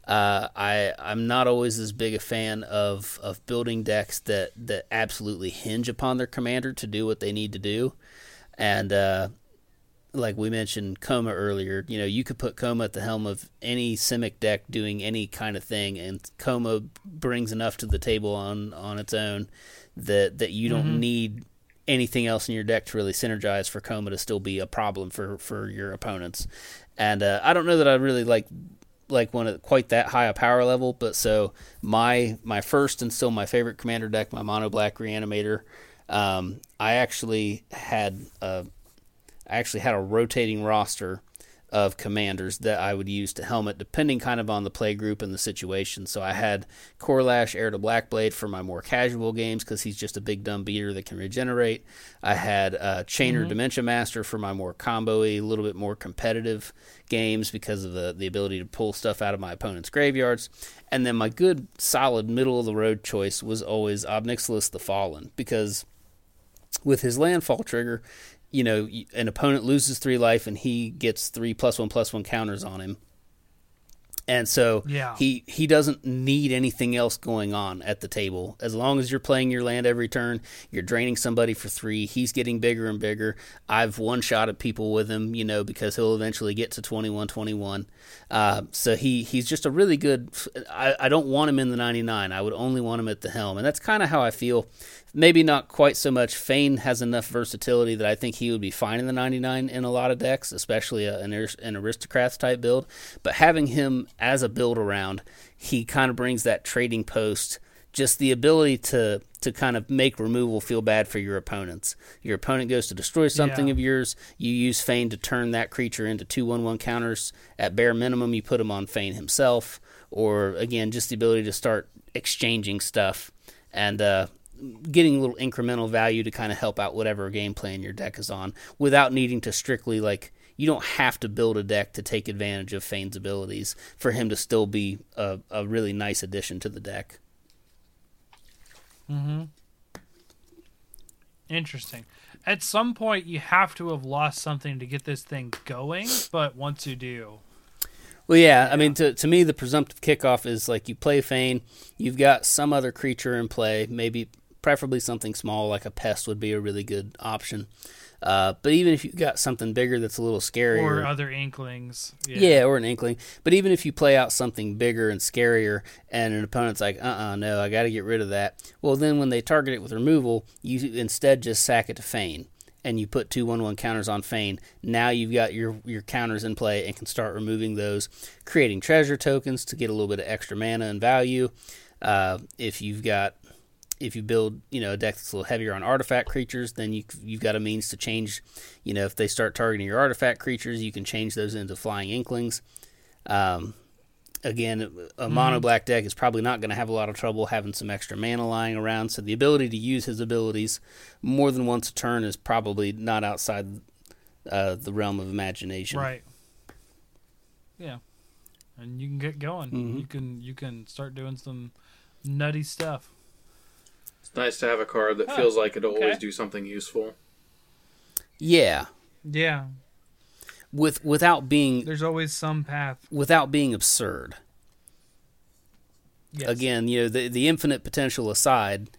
Uh, I I'm not always as big a fan of, of building decks that, that absolutely hinge upon their commander to do what they need to do, and uh, like we mentioned Koma earlier, you know, you could put Koma at the helm of any Simic deck doing any kind of thing, and Koma brings enough to the table on, on its own that that you don't need anything else in your deck to really synergize for Koma to still be a problem for, for your opponents. And uh, I don't know that I really like like one at quite that high a power level, but so my my first and still my favorite commander deck, my mono black reanimator, um, I actually had a I actually had a rotating roster of commanders that I would use to helmet, depending kind of on the play group and the situation. So I had Korlash, Heir to Blackblade for my more casual games because he's just a big dumb beater that can regenerate. I had uh, Chainer Dementia Master for my more combo-y, a little bit more competitive games because of the, the ability to pull stuff out of my opponent's graveyards. And then my good, solid, middle of the road choice was always Ob Nixilis the Fallen because with his landfall trigger, you know, an opponent loses three life and he gets three plus one plus one counters on him. And so Yeah. he he doesn't need anything else going on at the table. As long as you're playing your land every turn, you're draining somebody for three. He's getting bigger and bigger. I've one shot at people with him, you know, because he'll eventually get to 21 21. Uh, so he he's just a really good. I, I don't want him in the 99. I would only want him at the helm, and that's kind of how I feel. Maybe not quite so much. Fain has enough versatility that I think he would be fine in the 99 in a lot of decks, especially a, an, an aristocrats type build. But having him as a build around, he kind of brings that trading post, just the ability to to kind of make removal feel bad for your opponents. Your opponent goes to destroy something Yeah. of yours, you use Fain to turn that creature into two one one counters. At bare minimum, you put him on Fain himself, or again, just the ability to start exchanging stuff and uh, getting a little incremental value to kind of help out whatever game plan your deck is on without needing to strictly like you don't have to build a deck to take advantage of Fain's abilities for him to still be a, a really nice addition to the deck. Mm-hmm. Interesting. At some point, you have to have lost something to get this thing going, but once you do, Well, yeah, I mean, to, to me, the presumptive kickoff is like you play Fain, you've got some other creature in play, maybe preferably something small like a pest would be a really good option. Uh, but even if you've got something bigger that's a little scarier, or other inklings. Yeah. or an inkling. But even if you play out something bigger and scarier, and an opponent's like, "Uh, uh no, I got to get rid of that." Well, then when they target it with removal, you instead just sack it to Fain, and you put two one one counters on Fain. Now you've got your your counters in play and can start removing those, creating treasure tokens to get a little bit of extra mana and value. Uh, if you've got if you build, you know, a deck that's a little heavier on artifact creatures, then you you've got a means to change. You know, if they start targeting your artifact creatures, you can change those into flying inklings. Um, again, a mono black deck is probably not going to have a lot of trouble having some extra mana lying around. So the ability to use his abilities more than once a turn is probably not outside uh, the realm of imagination. Right. Yeah. And you can get going. Mhm. You can you can start doing some nutty stuff. It's nice to have a card that Huh, feels like it'll always do something useful. Yeah. Yeah. with without being There's always some path. without being absurd. Yes. Again, you know, the the infinite potential aside,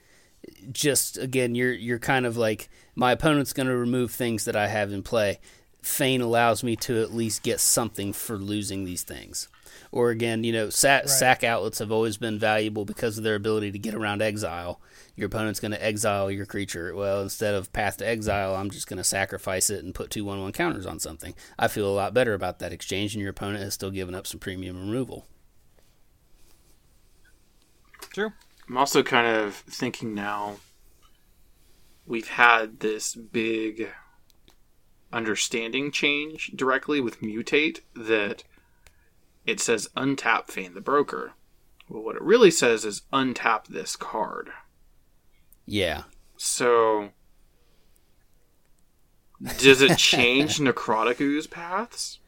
just again, you're you're kind of like my opponent's going to remove things that I have in play. Fain allows me to at least get something for losing these things. Or again, you know, sack, sack outlets have always been valuable because of their ability to get around exile. Your opponent's going to exile your creature. Well, instead of path to exile, I'm just going to sacrifice it and put two one one counters on something. I feel a lot better about that exchange, and your opponent has still given up some premium removal. True. I'm also kind of thinking now we've had this big understanding change directly with mutate that it says untap Fain the Broker. Well, what it really says is untap this card. Yeah. So, does it change Necrotic Ooze paths?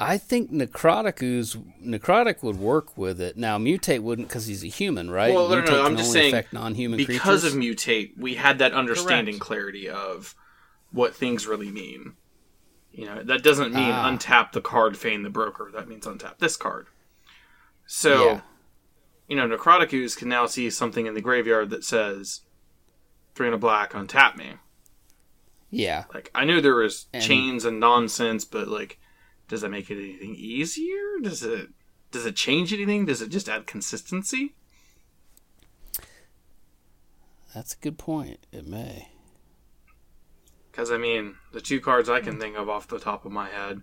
I think Necrotic ooze Necrotic would work with it. Now Mutate wouldn't because he's a human, right? Well, no, no, no, I'm just saying non-human because creatures. of mutate, we had that understanding Correct. clarity of what things really mean. You know, that doesn't mean Ah. untap the card, Fain the broker. That means untap this card. So, Yeah. You know, Necrotic Ooze can now see something in the graveyard that says three and a black, untap me. yeah, Like I knew there was And- chains and nonsense, but like, does that make it anything easier? Does it does it change anything? Does it just add consistency? that's a good point. It may. Because, I mean, the two cards I can think of off the top of my head.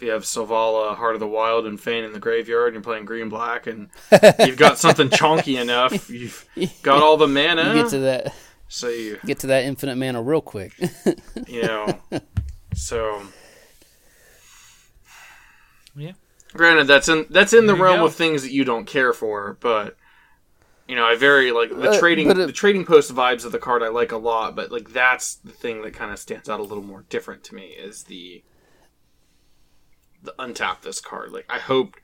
If you have Selvala, Heart of the Wild, and Fain in the graveyard, and you're playing green black, and you've got something chonky enough, you've got all the mana. You get to that so you, get to that infinite mana real quick. you know, so Yeah. granted that's in that's in the There you realm go. of things that you don't care for, but you know, I very like the Uh, trading but it- the trading post vibes of the card I like a lot, but like that's the thing that kind of stands out a little more different to me is the the untap this card. Like I hoped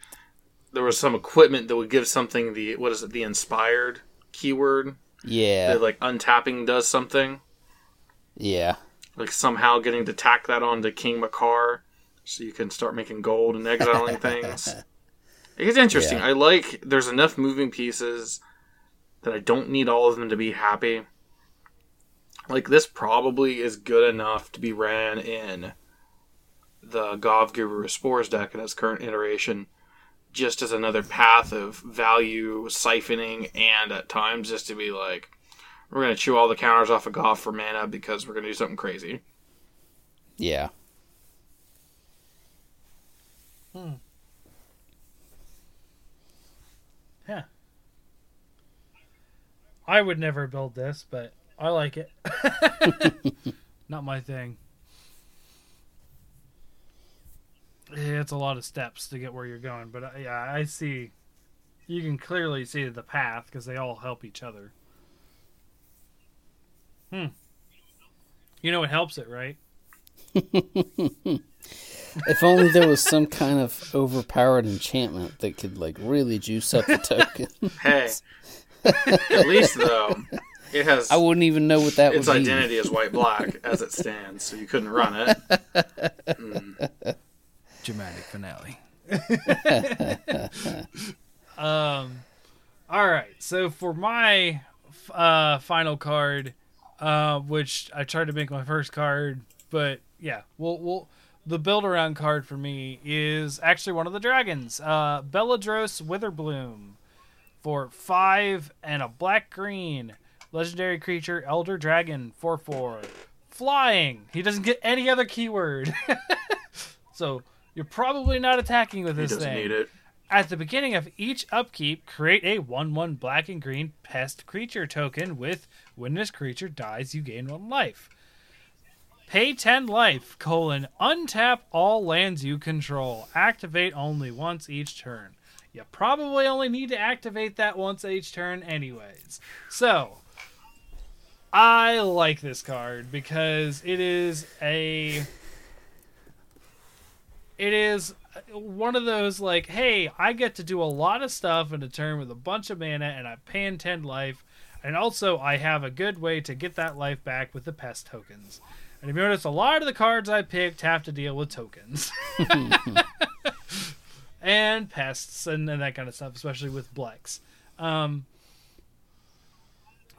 there was some equipment that would give something the what is it the inspired keyword yeah, that like untapping does something yeah, like somehow getting to tack that onto King Macar so you can start making gold and exiling things. It's interesting. Yeah. I like there's enough moving pieces that I don't need all of them to be happy. Like this probably is good enough to be ran in the Ghave Guru Spores deck in its current iteration, just as another path of value siphoning and at times just to be like, we're gonna chew all the counters off of Ghave for mana because we're gonna do something crazy. yeah. Hmm. Yeah. I would never build this, but I like it. Not my thing. Yeah, It's a lot of steps to get where you're going, but uh, yeah, I see. You can clearly see the path because they all help each other. Hmm. You know what helps it, right? If only there was some kind of overpowered enchantment that could like really juice up the token. Hey, at least though, it has I wouldn't even know what that its would be. identity as white black as it stands, so you couldn't run it. dramatic finale. um, all right. So for my uh, final card, uh, which I tried to make my first card, but yeah, we'll we'll the build around card for me is actually one of the dragons, uh, Beledros Witherbloom, for five and a black green legendary creature, Elder Dragon, four four, flying. He doesn't get any other keyword, so you're probably not attacking with this He doesn't thing. need it. At the beginning of each upkeep, create a 1 1 black and green pest creature token with when this creature dies, you gain 1 life. Pay 10 life, colon, untap all lands you control. Activate only once each turn. You probably only need to activate that once each turn, anyways. So, I like this card because it is a it is one of those like, hey, I get to do a lot of stuff in a turn with a bunch of mana, and I'm paying ten life, and also I have a good way to get that life back with the pest tokens. And if you notice, a lot of the cards I picked have to deal with tokens and pests and, and that kind of stuff, especially with Blex. Um,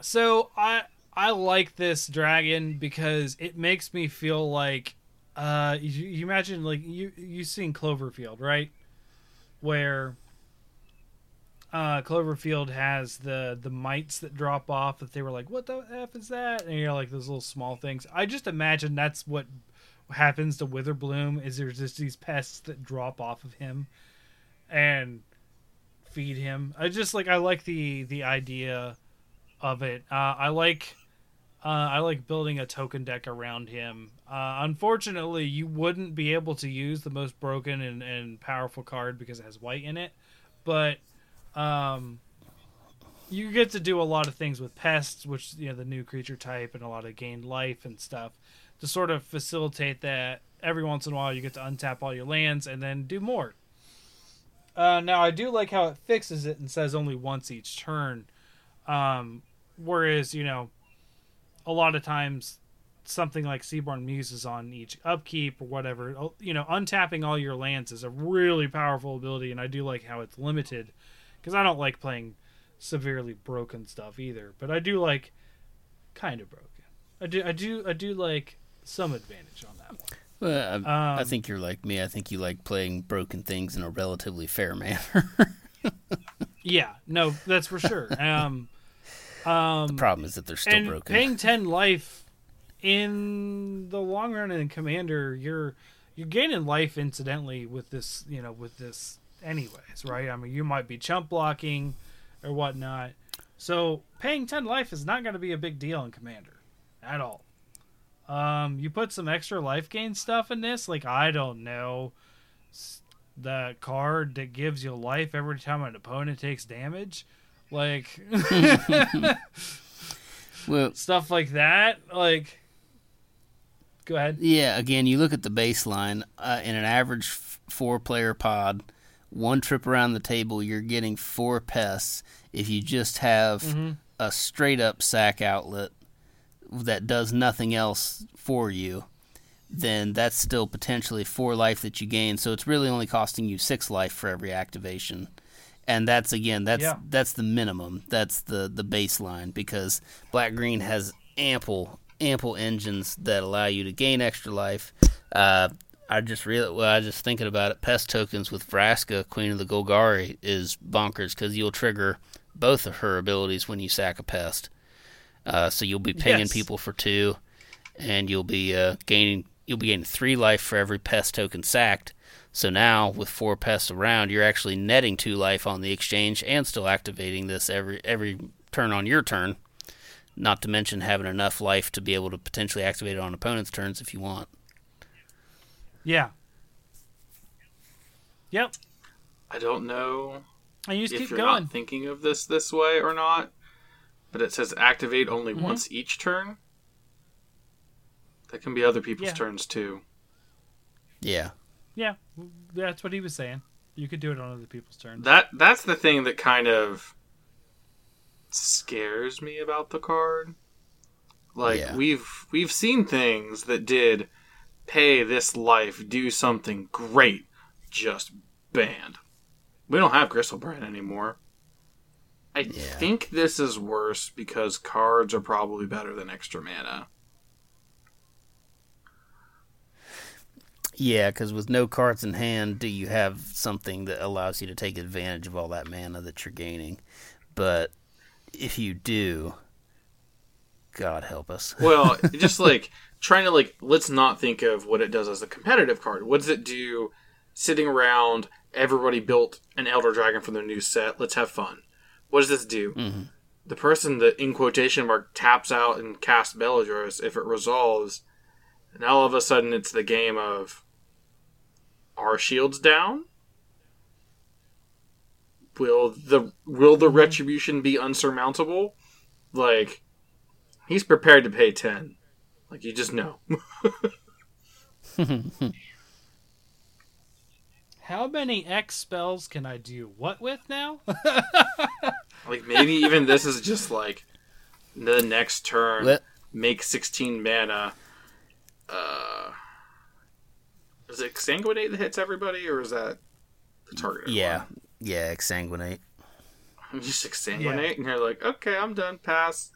so I I like this dragon because it makes me feel like uh, you, you imagine like you you seen Cloverfield, right? Where uh, Cloverfield has the the mites that drop off that they were like, what the f is that? And you're like those little small things. I just imagine that's what happens to Witherbloom is there's just these pests that drop off of him and feed him. I just like I like the the idea of it. Uh, I like uh, I like building a token deck around him. Uh, unfortunately, you wouldn't be able to use the most broken and, and powerful card because it has white in it, but um, you get to do a lot of things with pests, which you know the new creature type, and a lot of gained life and stuff to sort of facilitate that. Every once in a while, you get to untap all your lands and then do more. Uh, now, I do like how it fixes it and says only once each turn. Um, whereas, you know, a lot of times something like Seedborn Muses on each upkeep or whatever. Oh, You know, untapping all your lands is a really powerful ability, and I do like how it's limited because I don't like playing severely broken stuff either. But I do like kind of broken. I do, I do, I do like some advantage on that one. Well, I, I Um, think you're like me. I think you like playing broken things in a relatively fair manner. Yeah, no, that's for sure. Um, um, Problem is that they're still and broken. paying 10 life in the long run in commander you're you're gaining life incidentally with this you know with this anyways right? I mean you might be chump blocking or whatnot. So paying 10 life is not going to be a big deal in commander at all. Um you put some extra life gain stuff in this? Like i don't know. The card that gives you life every time an opponent takes damage? Like well, stuff like that. Like, go ahead. yeah. Again, you look at the baseline uh, in an average f- four-player pod. One trip around the table, you're getting four pests. If you just have Mm-hmm. a straight-up sack outlet that does nothing else for you, then that's still potentially four life that you gain. So it's really only costing you six life for every activation. And that's again, that's Yeah. that's the minimum. That's the the baseline because black green has ample ample engines that allow you to gain extra life. Uh, I just really well, I was just thinking about it. Pest tokens with Vraska, Queen of the Golgari, is bonkers because you'll trigger both of her abilities when you sack a pest. Uh, so you'll be pinging Yes. people for two, and you'll be uh, gaining you'll be gaining three life for every pest token sacked. So now with four pests around, you're actually netting two life on the exchange and still activating this every every turn on your turn. Not to mention having enough life to be able to potentially activate it on opponent's turns if you want. Yeah. Yep. I don't know I you just if keep you're going. not thinking of this this way or not, but it says activate only Mm-hmm. once each turn. That can be other people's Yeah. turns too. Yeah. Yeah, that's what he was saying. You could do it on other people's turns. That that's the thing that kind of scares me about the card. Like Yeah. we've we've seen things that did pay this life, do something great, just banned. We don't have Griselbrand anymore. I Yeah. think this is worse because cards are probably better than extra mana. Yeah, because with no cards in hand, do you have something that allows you to take advantage of all that mana that you're gaining? But if you do, God help us. Well, just like trying to like let's not think of what it does as a competitive card. What does it do sitting around everybody built an Elder Dragon for their new set. Let's have fun. What does this do? Mm-hmm. The person that in quotation mark taps out and casts Bellatrix, if it resolves, and all of a sudden it's the game of our shields down? Will the will the retribution be unsurmountable? Like he's prepared to pay 10 like you just know How many X spells can I do what with now? like maybe even this is just like the next turn Let- make 16 mana uh, is it exsanguinate that hits everybody, or is that the target? Yeah, yeah, exsanguinate. You just exsanguinate, and you're like, okay, I'm done. Pass.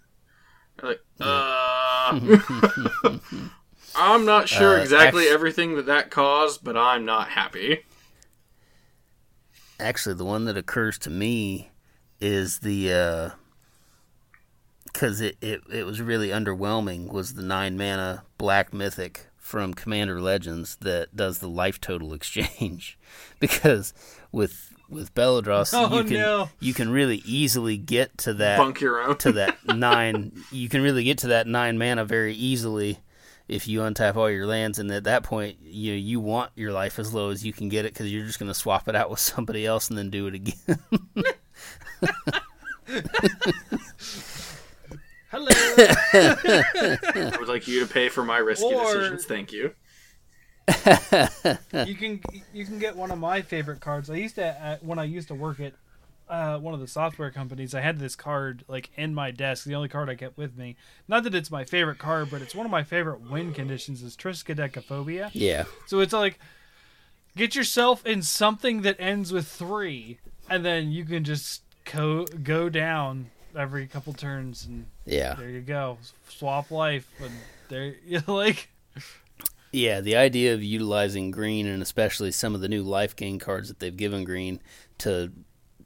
You're like, uh, I'm not sure Uh, exactly act- everything that that caused, but I'm not happy. Actually, the one that occurs to me is the because it, it it was really underwhelming. Was the nine mana black mythic from Commander Legends that does the life total exchange? because with with Beledros, Oh, you can no. you can really easily get to that Bunk your own. to that nine. You can really get to that nine mana very easily if you untap all your lands, and at that point, you you want your life as low as you can get it because you're just going to swap it out with somebody else and then do it again. Hello. I would like you to pay for my risky Or- decisions. Thank you. you can you can get one of my favorite cards. I used to uh, when I used to work at uh, one of the software companies. I had this card like in my desk, the only card I kept with me. Not that it's my favorite card, but it's one of my favorite win conditions. Is Triskaidekaphobia. yeah, So it's like get yourself in something that ends with three, and then you can just go go down every couple turns, and yeah, there you go. Swap life, and there you like. Yeah. The idea of utilizing green and especially some of the new life gain cards that they've given green to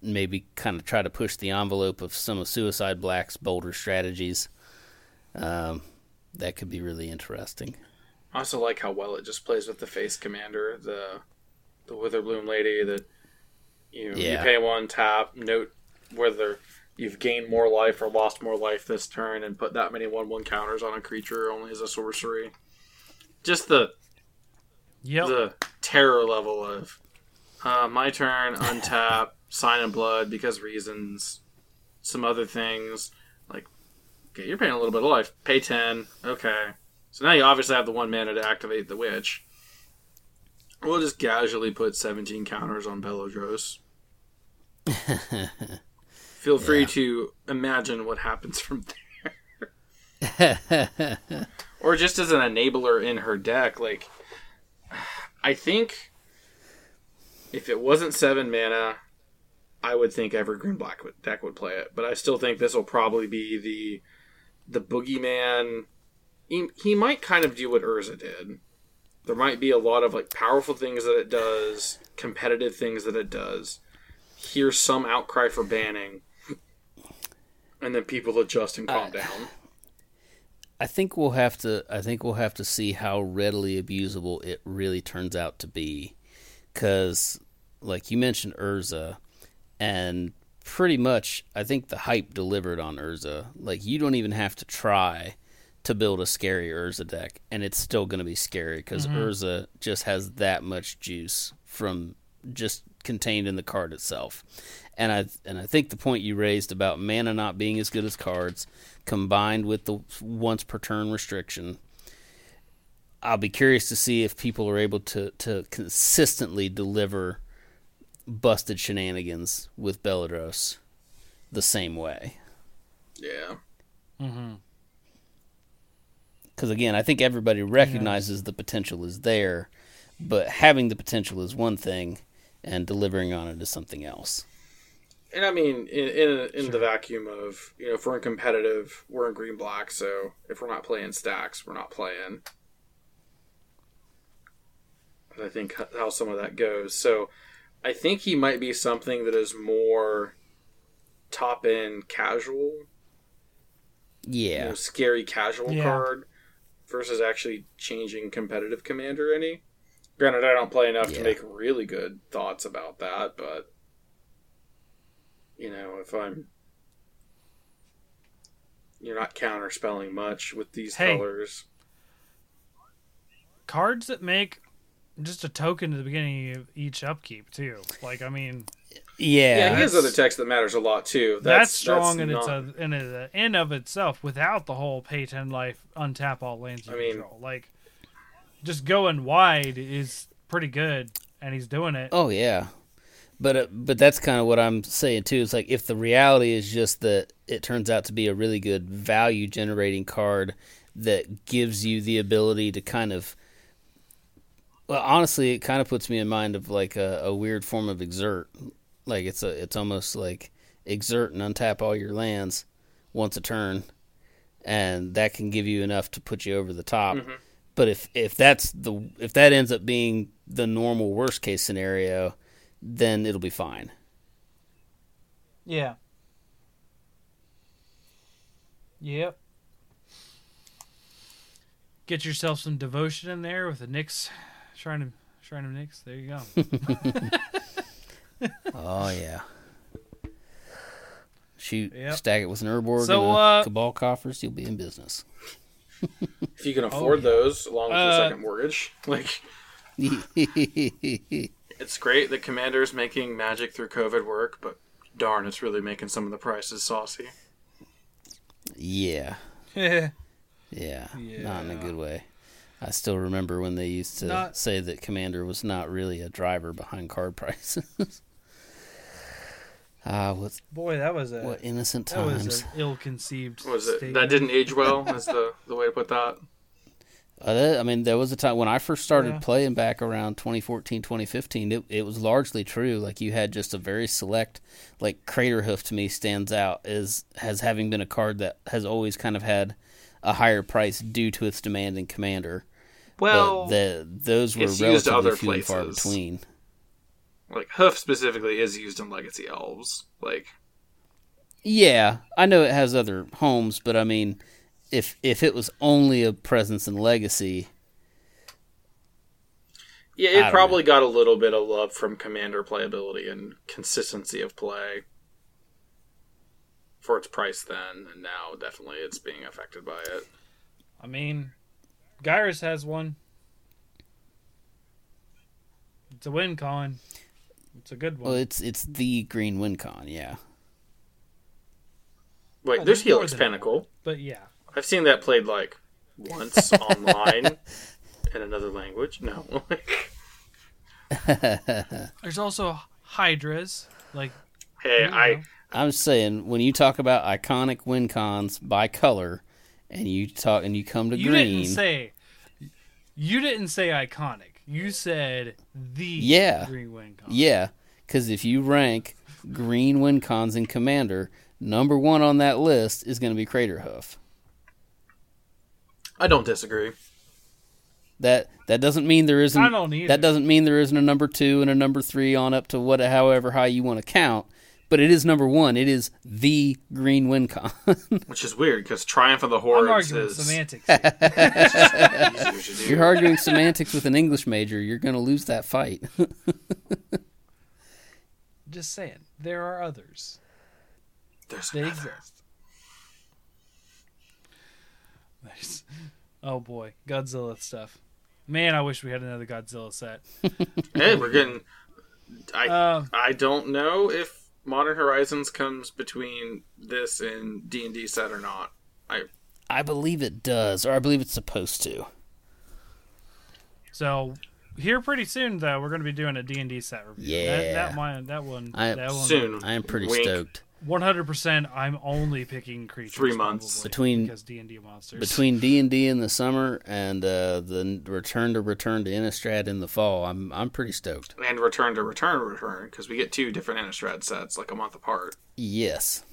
maybe kind of try to push the envelope of some of Suicide Black's bolder strategies. Um, that could be really interesting. I also like how well it just plays with the face commander, the the Witherbloom lady that you you Yeah. pay one tap, note whether you've gained more life or lost more life this turn, and put that many one one counters on a creature only as a sorcery. Just the Yep. the terror level of uh, my turn, untap, sign of blood because reasons, some other things like okay, you're paying a little bit of life, pay ten, okay. So now you obviously have the one mana to activate the witch. We'll just casually put 17 counters on Beledros. Feel free Yeah. to imagine what happens from there. or just as an enabler in her deck like i think if it wasn't seven mana i would think evergreen black would, deck would play it but i still think this will probably be the the boogeyman. He, he might kind of do what urza did. There might be a lot of like powerful things that it does competitive things that it does. Here's some outcry for banning and then people adjust and calm uh, down I think we'll have to. I think we'll have to see how readily abusable it really turns out to be, because, like you mentioned, Urza, and pretty much, I think the hype delivered on Urza. Like you don't even have to try to build a scary Urza deck, and it's still going to be scary because mm-hmm. Urza just has that much juice from just contained in the card itself. And I and I think the point you raised about mana not being as good as cards, combined with the once per turn restriction, I'll be curious to see if people are able to to consistently deliver busted shenanigans with Beledros the same way. yeah Mm-hmm. Because again, I think everybody recognizes the potential is there, but having the potential is one thing, and delivering on it is something else. And I mean, in in, in the vacuum of you know, if we're in competitive, we're in green black. So if we're not playing stacks, we're not playing. And I think how some of that goes. So I think he might be something that is more top end casual, you Yeah, know, scary casual Yeah. card versus actually changing competitive commander any. Granted, I don't play enough Yeah. to make really good thoughts about that, but you know, if I'm you're not counterspelling much with these Hey. colors. Cards that make just a token at the beginning of each upkeep too. Like I mean, yeah, Yeah, he has other text that matters a lot too. that's, That's, strong that's in its not- a, in a, uh, in of itself. Without the whole pay ten life, untap all lands you I mean- Like just going wide is pretty good, and he's doing it. Oh yeah, but uh, but that's kind of what I'm saying too. It's like if the reality is just that it turns out to be a really good value generating card that gives you the ability to kind of. Well, honestly, it kind of puts me in mind of like a, a weird form of exert. Like it's a, it's almost like exert and untap all your lands once a turn, and that can give you enough to put you over the top. Mm-hmm. But if if that's the if that ends up being the normal worst case scenario, then it'll be fine. Yeah. Yep. Get yourself some devotion in there with the Nyx Shrine of Shrine of Nyx. There you go. Oh yeah. Shoot, Yep. stack it with an Urborg So, and a uh, Cabal coffers, you'll be in business. If you can afford yeah. those, along with Uh, your second mortgage, like it's great that Commander's making magic through COVID work, but darn, it's really making some of the prices saucy. yeah, yeah. yeah, not in a good way. I still remember when they used to Not- say that Commander was not really a driver behind card prices. Ah, what Boy, that was a what innocent that was times. an ill-conceived. What was it? statement. That didn't age well. Is the the way to put that? Uh, I mean, there was a time when I first started Yeah. playing back around 2014, 2015. It, it was largely true. Like you had just a very select, like Craterhoof to me stands out as as having been a card that has always kind of had a higher price due to its demand in Commander. Well, the, those were relatively other few and far places. between. like Hoof specifically is used in Legacy Elves. Like Yeah, I know it has other homes, but I mean, if if it was only a presence and Legacy, Yeah, it don't probably got a little bit of love from commander playability and consistency of play for its price then, and now definitely it's being affected by it. I mean, Gyrus has one. It's a win con. It's a good one. well, it's it's the Green WinCon, yeah. Wait, Oh, there's there's Helix than Pinnacle. but yeah. I've seen that played like once online in another language. No, There's also Hydras. Like hey, you know. I I'm saying when you talk about iconic WinCons by color, and you talk and you come to you green, didn't say you didn't say iconic. You said the Yeah. green win con. yeah, because if you rank green WinCons in Commander, number one on that list is going to be Craterhoof. I don't disagree. That that doesn't mean there isn't. I don't either. That doesn't mean there isn't a number two and a number three on up to what, however high you want to count. But it is number one. It is the green WinCon. Which is weird because Triumph of the I'm arguing is semantics. easier to. You're arguing semantics with an English major. You're going to lose that fight. Just saying, there are others. There's They another. exist. Nice. Oh boy, Godzilla stuff. Man, I wish we had another Godzilla set. Hey, we're getting. I Um, I don't know if Modern Horizons comes between this and D and D set or not. I I believe it does, or I believe it's supposed to. so here pretty soon though, we're going to be doing a D and D set review. that, Yeah. that one, that one, I- that one. soon. I am pretty Wink. stoked. One hundred percent. I'm only picking creatures. Three months. probably, Between- because D and D monsters. Between D and D in the summer and uh, the return to return to Innistrad in the fall, I'm I'm pretty stoked. and return to return to return because we get two different Innistrad sets like a month apart. Yes.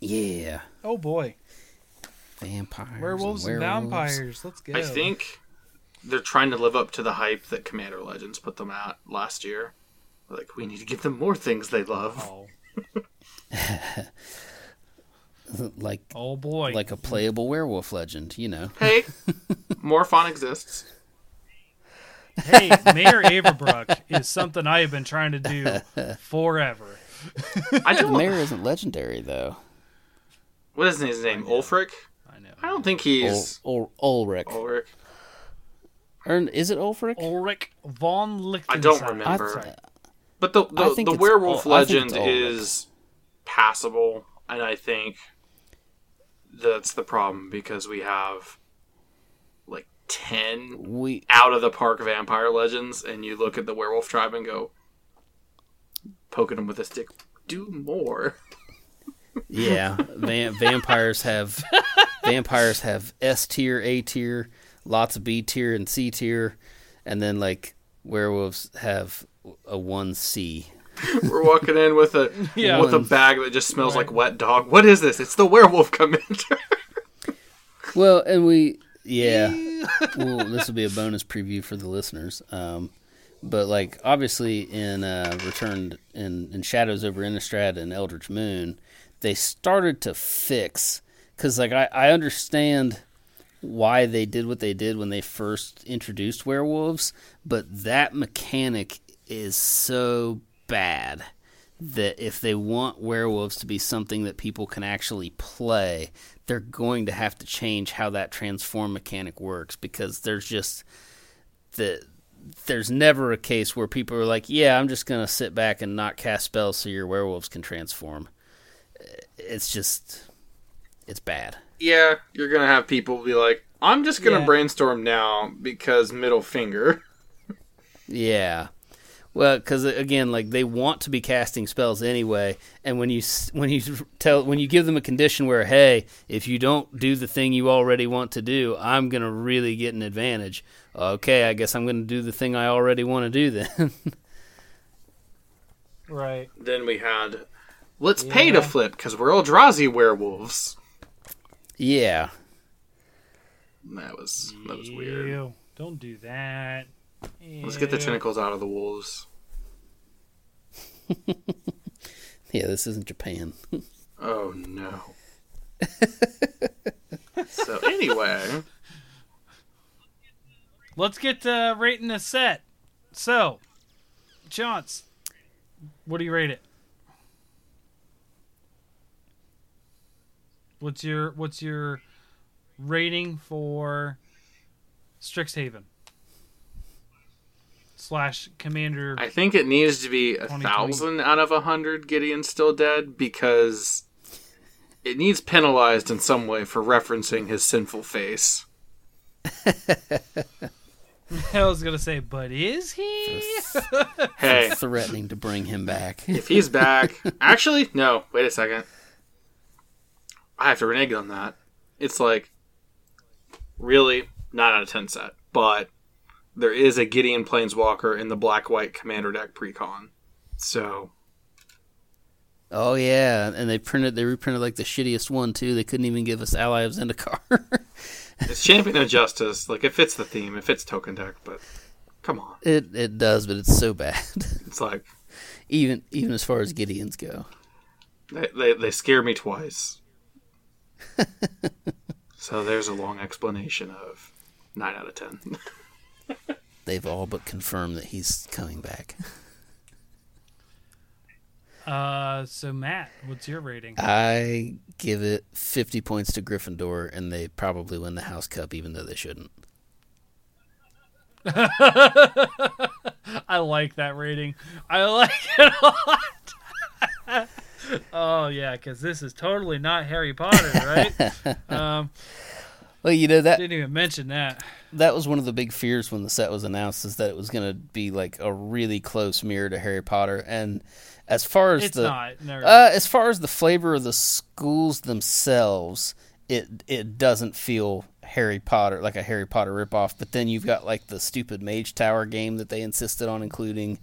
Yeah. oh boy, Vampires. werewolves and, werewolves. vampires. Let's go. I think they're trying to live up to the hype that Commander Legends put them at last year. Like we need to give them more things they love. Oh, Like oh boy. like a playable werewolf legend, you know. Hey, more fun exists. hey, Mayor Avabruck is something I have been trying to do forever. I The don't. mayor isn't legendary though. What is his name? Ulfric? I know. I don't think Ul- he's Ul- Ulrich. Ulrich. Or is it Ulfric? Ulrich von Lichtenstein. I don't remember. Sorry. But the the, the werewolf think legend is passable, and I think that's the problem because we have like ten We out of the park vampire legends, and you look at the werewolf tribe and go, poking them with a stick, do more. yeah, va- vampires have vampires have S tier, A tier, lots of B tier and C tier, and then like werewolves have a one C. We're walking in with a Yeah. with a bag that just smells like wet dog. What is this? It's the werewolf commander. Well, and we yeah, well, this will be a bonus preview for the listeners. Um, but like obviously in uh, Returned in, in Shadows over Innistrad and Eldritch Moon, they started to fix because like I, I understand why they did what they did when they first introduced werewolves, but that mechanic is so bad that if they want werewolves to be something that people can actually play, they're going to have to change how that transform mechanic works because there's just the there's never a case where people are like, "Yeah, I'm just going to sit back and not cast spells so your werewolves can transform." It's just it's bad. yeah, you're gonna have people be like, "I'm just gonna Yeah. brainstorm now because middle finger." Yeah. Well, because uh, again, like they want to be casting spells anyway, and when you when you tell when you give them a condition where, hey, if you don't do the thing you already want to do, I'm gonna really get an advantage. Okay, I guess I'm gonna do the thing I already want to do then. Right. Then we had, "Let's pay to flip because we're all Eldrazi werewolves." yeah. That was that was weird. Ew. Don't do that. Let's get the Ew. tentacles out of the wolves. Yeah, this isn't Japan. Oh no. so anyway, Let's get to rating the set. So, Johns, what do you rate it? What's your what's your rating for Strixhaven slash Commander? I think it needs to be a thousand out of a hundred. Gideon's still dead because it needs penalized in some way for referencing his sinful face. I was gonna say, but is he? Hey, Threatening to bring him back. if he's back, actually, no. Wait a second. I have to renege on that. It's like really not out of ten set, but there is a Gideon Planeswalker in the black white commander deck precon. So Oh yeah, and they printed they reprinted like the shittiest one too. They couldn't even give us Ally of Zendikar. it's Champion of Justice. Like it fits the theme, it fits token deck, but come on. it it does, but it's so bad. It's like even even as far as Gideons go. they they, they scare me twice. so there's a long explanation of nine out of ten. They've all but confirmed that he's coming back. Uh, so Matt, what's your rating? I give it 50 points to Gryffindor, and they probably win the House Cup, even though they shouldn't. I like that rating. I like it a lot. oh yeah, because this is totally not Harry Potter, right? um, Well, you know that didn't even mention that. that was one of the big fears when the set was announced, is that it was going to be like a really close mirror to Harry Potter. And as far as It's the not. Uh, as far as the flavor of the schools themselves, it it doesn't feel Harry Potter like a Harry Potter ripoff. But then you've got like the stupid Mage Tower game that they insisted on including,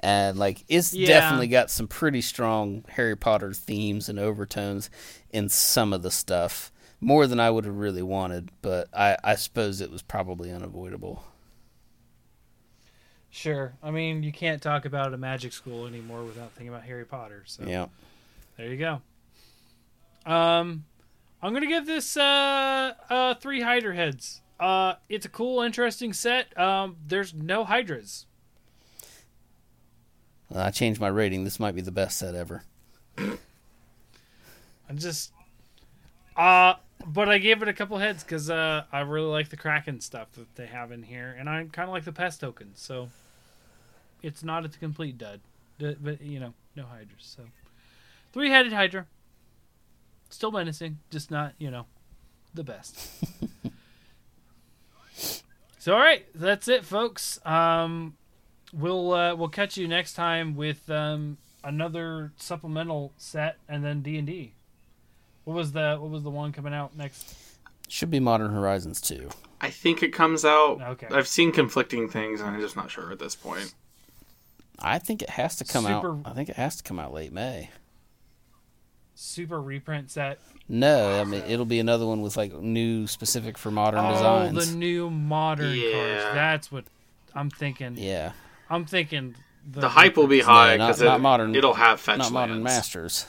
and like it's Yeah. definitely got some pretty strong Harry Potter themes and overtones in some of the stuff. More than I would have really wanted, but I, I suppose it was probably unavoidable. Sure. I mean, you can't talk about a magic school anymore without thinking about Harry Potter. So Yeah. there you go. Um, I'm gonna give this uh uh three Hydra heads. Uh, it's a cool, interesting set. Um, there's no Hydras. I changed my rating. This might be the best set ever. I'm just uh but I gave it a couple heads because uh I really like the Kraken stuff that they have in here, and I kind of like the pest tokens. So it's not a complete dud, but you know, no Hydras. So three headed Hydra, still menacing, just not you know the best. so all right, that's it, folks. Um, we'll uh, we'll catch you next time with um another supplemental set and then D and D. What was the what was the one coming out next? Should be Modern Horizons 2. I think it comes out. Okay. I've seen conflicting things, and I'm just not sure at this point. I think it has to come Super- out. I think it has to come out late May. Super reprint set. No, I mean it'll be another one with like new specific for modern Oh, designs. the new modern cards. Yeah. That's what I'm thinking. yeah, I'm thinking The hype will be high not- because not it, modern- it'll have fetch not modern masters.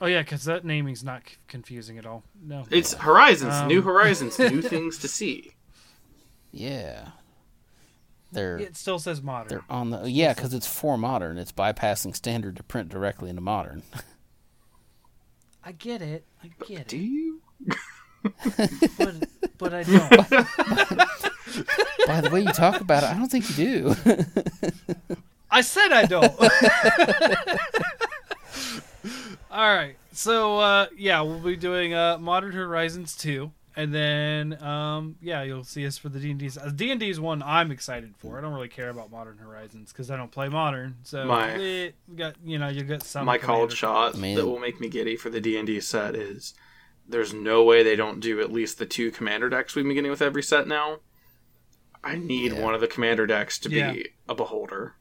Oh yeah, because that naming's not c- confusing at all. No. It's Horizons, Um, new Horizons, new things to see. Yeah, they're It still says modern. they're on the yeah because it's for modern. It's bypassing standard to print directly into modern. I get it. I get Do it. Do you? But but I don't. By the way you talk about it, I don't think you do. I said I don't. All right. So uh, yeah, we'll be doing uh, Modern Horizons 2 and then um, yeah, you'll see us for the D&D's. Uh, D&D is one I'm excited for. I don't really care about Modern Horizons cuz I don't play modern. So My- eh, we got you know, you get some My called shot I mean- that will make me giddy for the D and D set is there's no way they don't do at least the two commander decks we've been getting with every set now. I need Yeah. one of the commander decks to Yeah. be a beholder.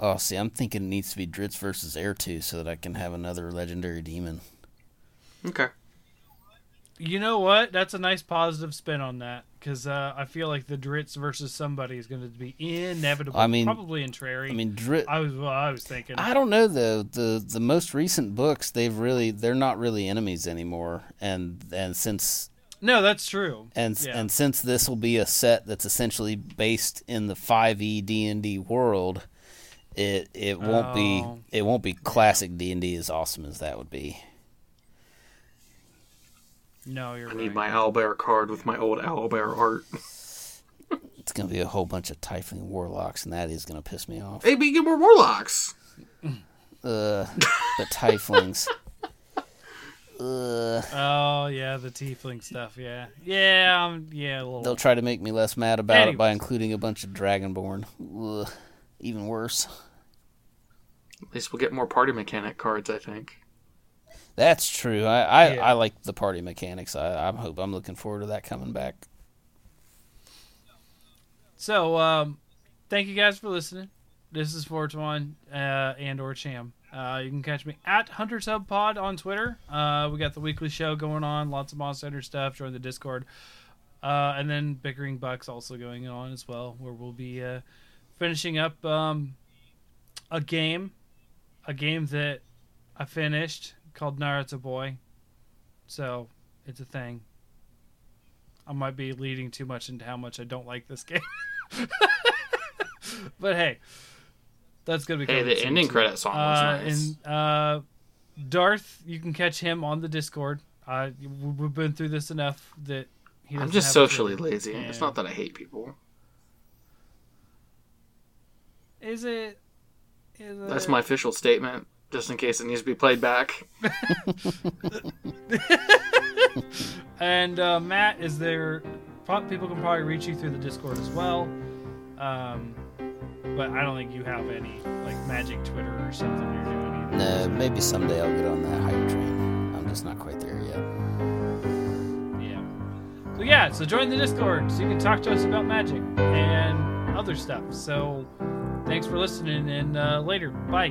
Oh, see, I'm thinking it needs to be Drizzt versus Errtu so that I can have another legendary demon. Okay. You know what? That's a nice positive spin on that cuz uh, I feel like the Drizzt versus somebody is going to be inevitable. I mean- probably in Trary. I mean, Drizzt. I was well, I was thinking. I don't know though. The the most recent books, they've really they're not really enemies anymore. And and since No, that's true. and Yeah. and since this will be a set that's essentially based in the 5e D&D world, it it won't Oh. be it won't be classic D&D as awesome as that would be. No, you're I right. need my owlbear card with my old owlbear art. It's going to be a whole bunch of tiefling warlocks and that is going to piss me off. Hey, but you get more warlocks. Uh, the tieflings. Uh, Oh yeah, the tiefling stuff. Yeah, yeah, um, yeah. A little. they'll try to make me less mad about it by including a bunch of Dragonborn. Ugh, even worse. At least we'll get more party mechanic cards. I think. That's true. I I, Yeah. I like the party mechanics. I I'm hope I'm looking forward to that coming back. So, um, thank you guys for listening. This is Fortuan uh, and or Cham. Uh, you can catch me at Hunter Sub Pod on Twitter. Uh, we got the weekly show going on, lots of Monster Hunter stuff. Join the Discord, uh, and then Bickering Bucks also going on as well, where we'll be uh, finishing up um, a game, a game that I finished called Naruto Boy. So it's a thing. I might be leading too much into how much I don't like this game. but hey, that's gonna be. Hey, the ending too. credit song was Uh, nice. And uh, Darth, you can catch him on the Discord. Uh, we- we've been through this enough that he. I'm just socially lazy. It's not that I hate people. Is it? Is it? That's my official statement, just in case it needs to be played back. And uh, Matt, is there? People can probably reach you through the Discord as well. Um, but I don't think you have any like magic Twitter or something you're doing either. No, maybe someday I'll get on that hype train. I'm just not quite there yet. Yeah. So yeah, so join the Discord so you can talk to us about magic and other stuff. So thanks for listening, and uh, later, bye.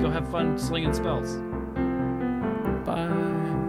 Go have fun slinging spells. Bye.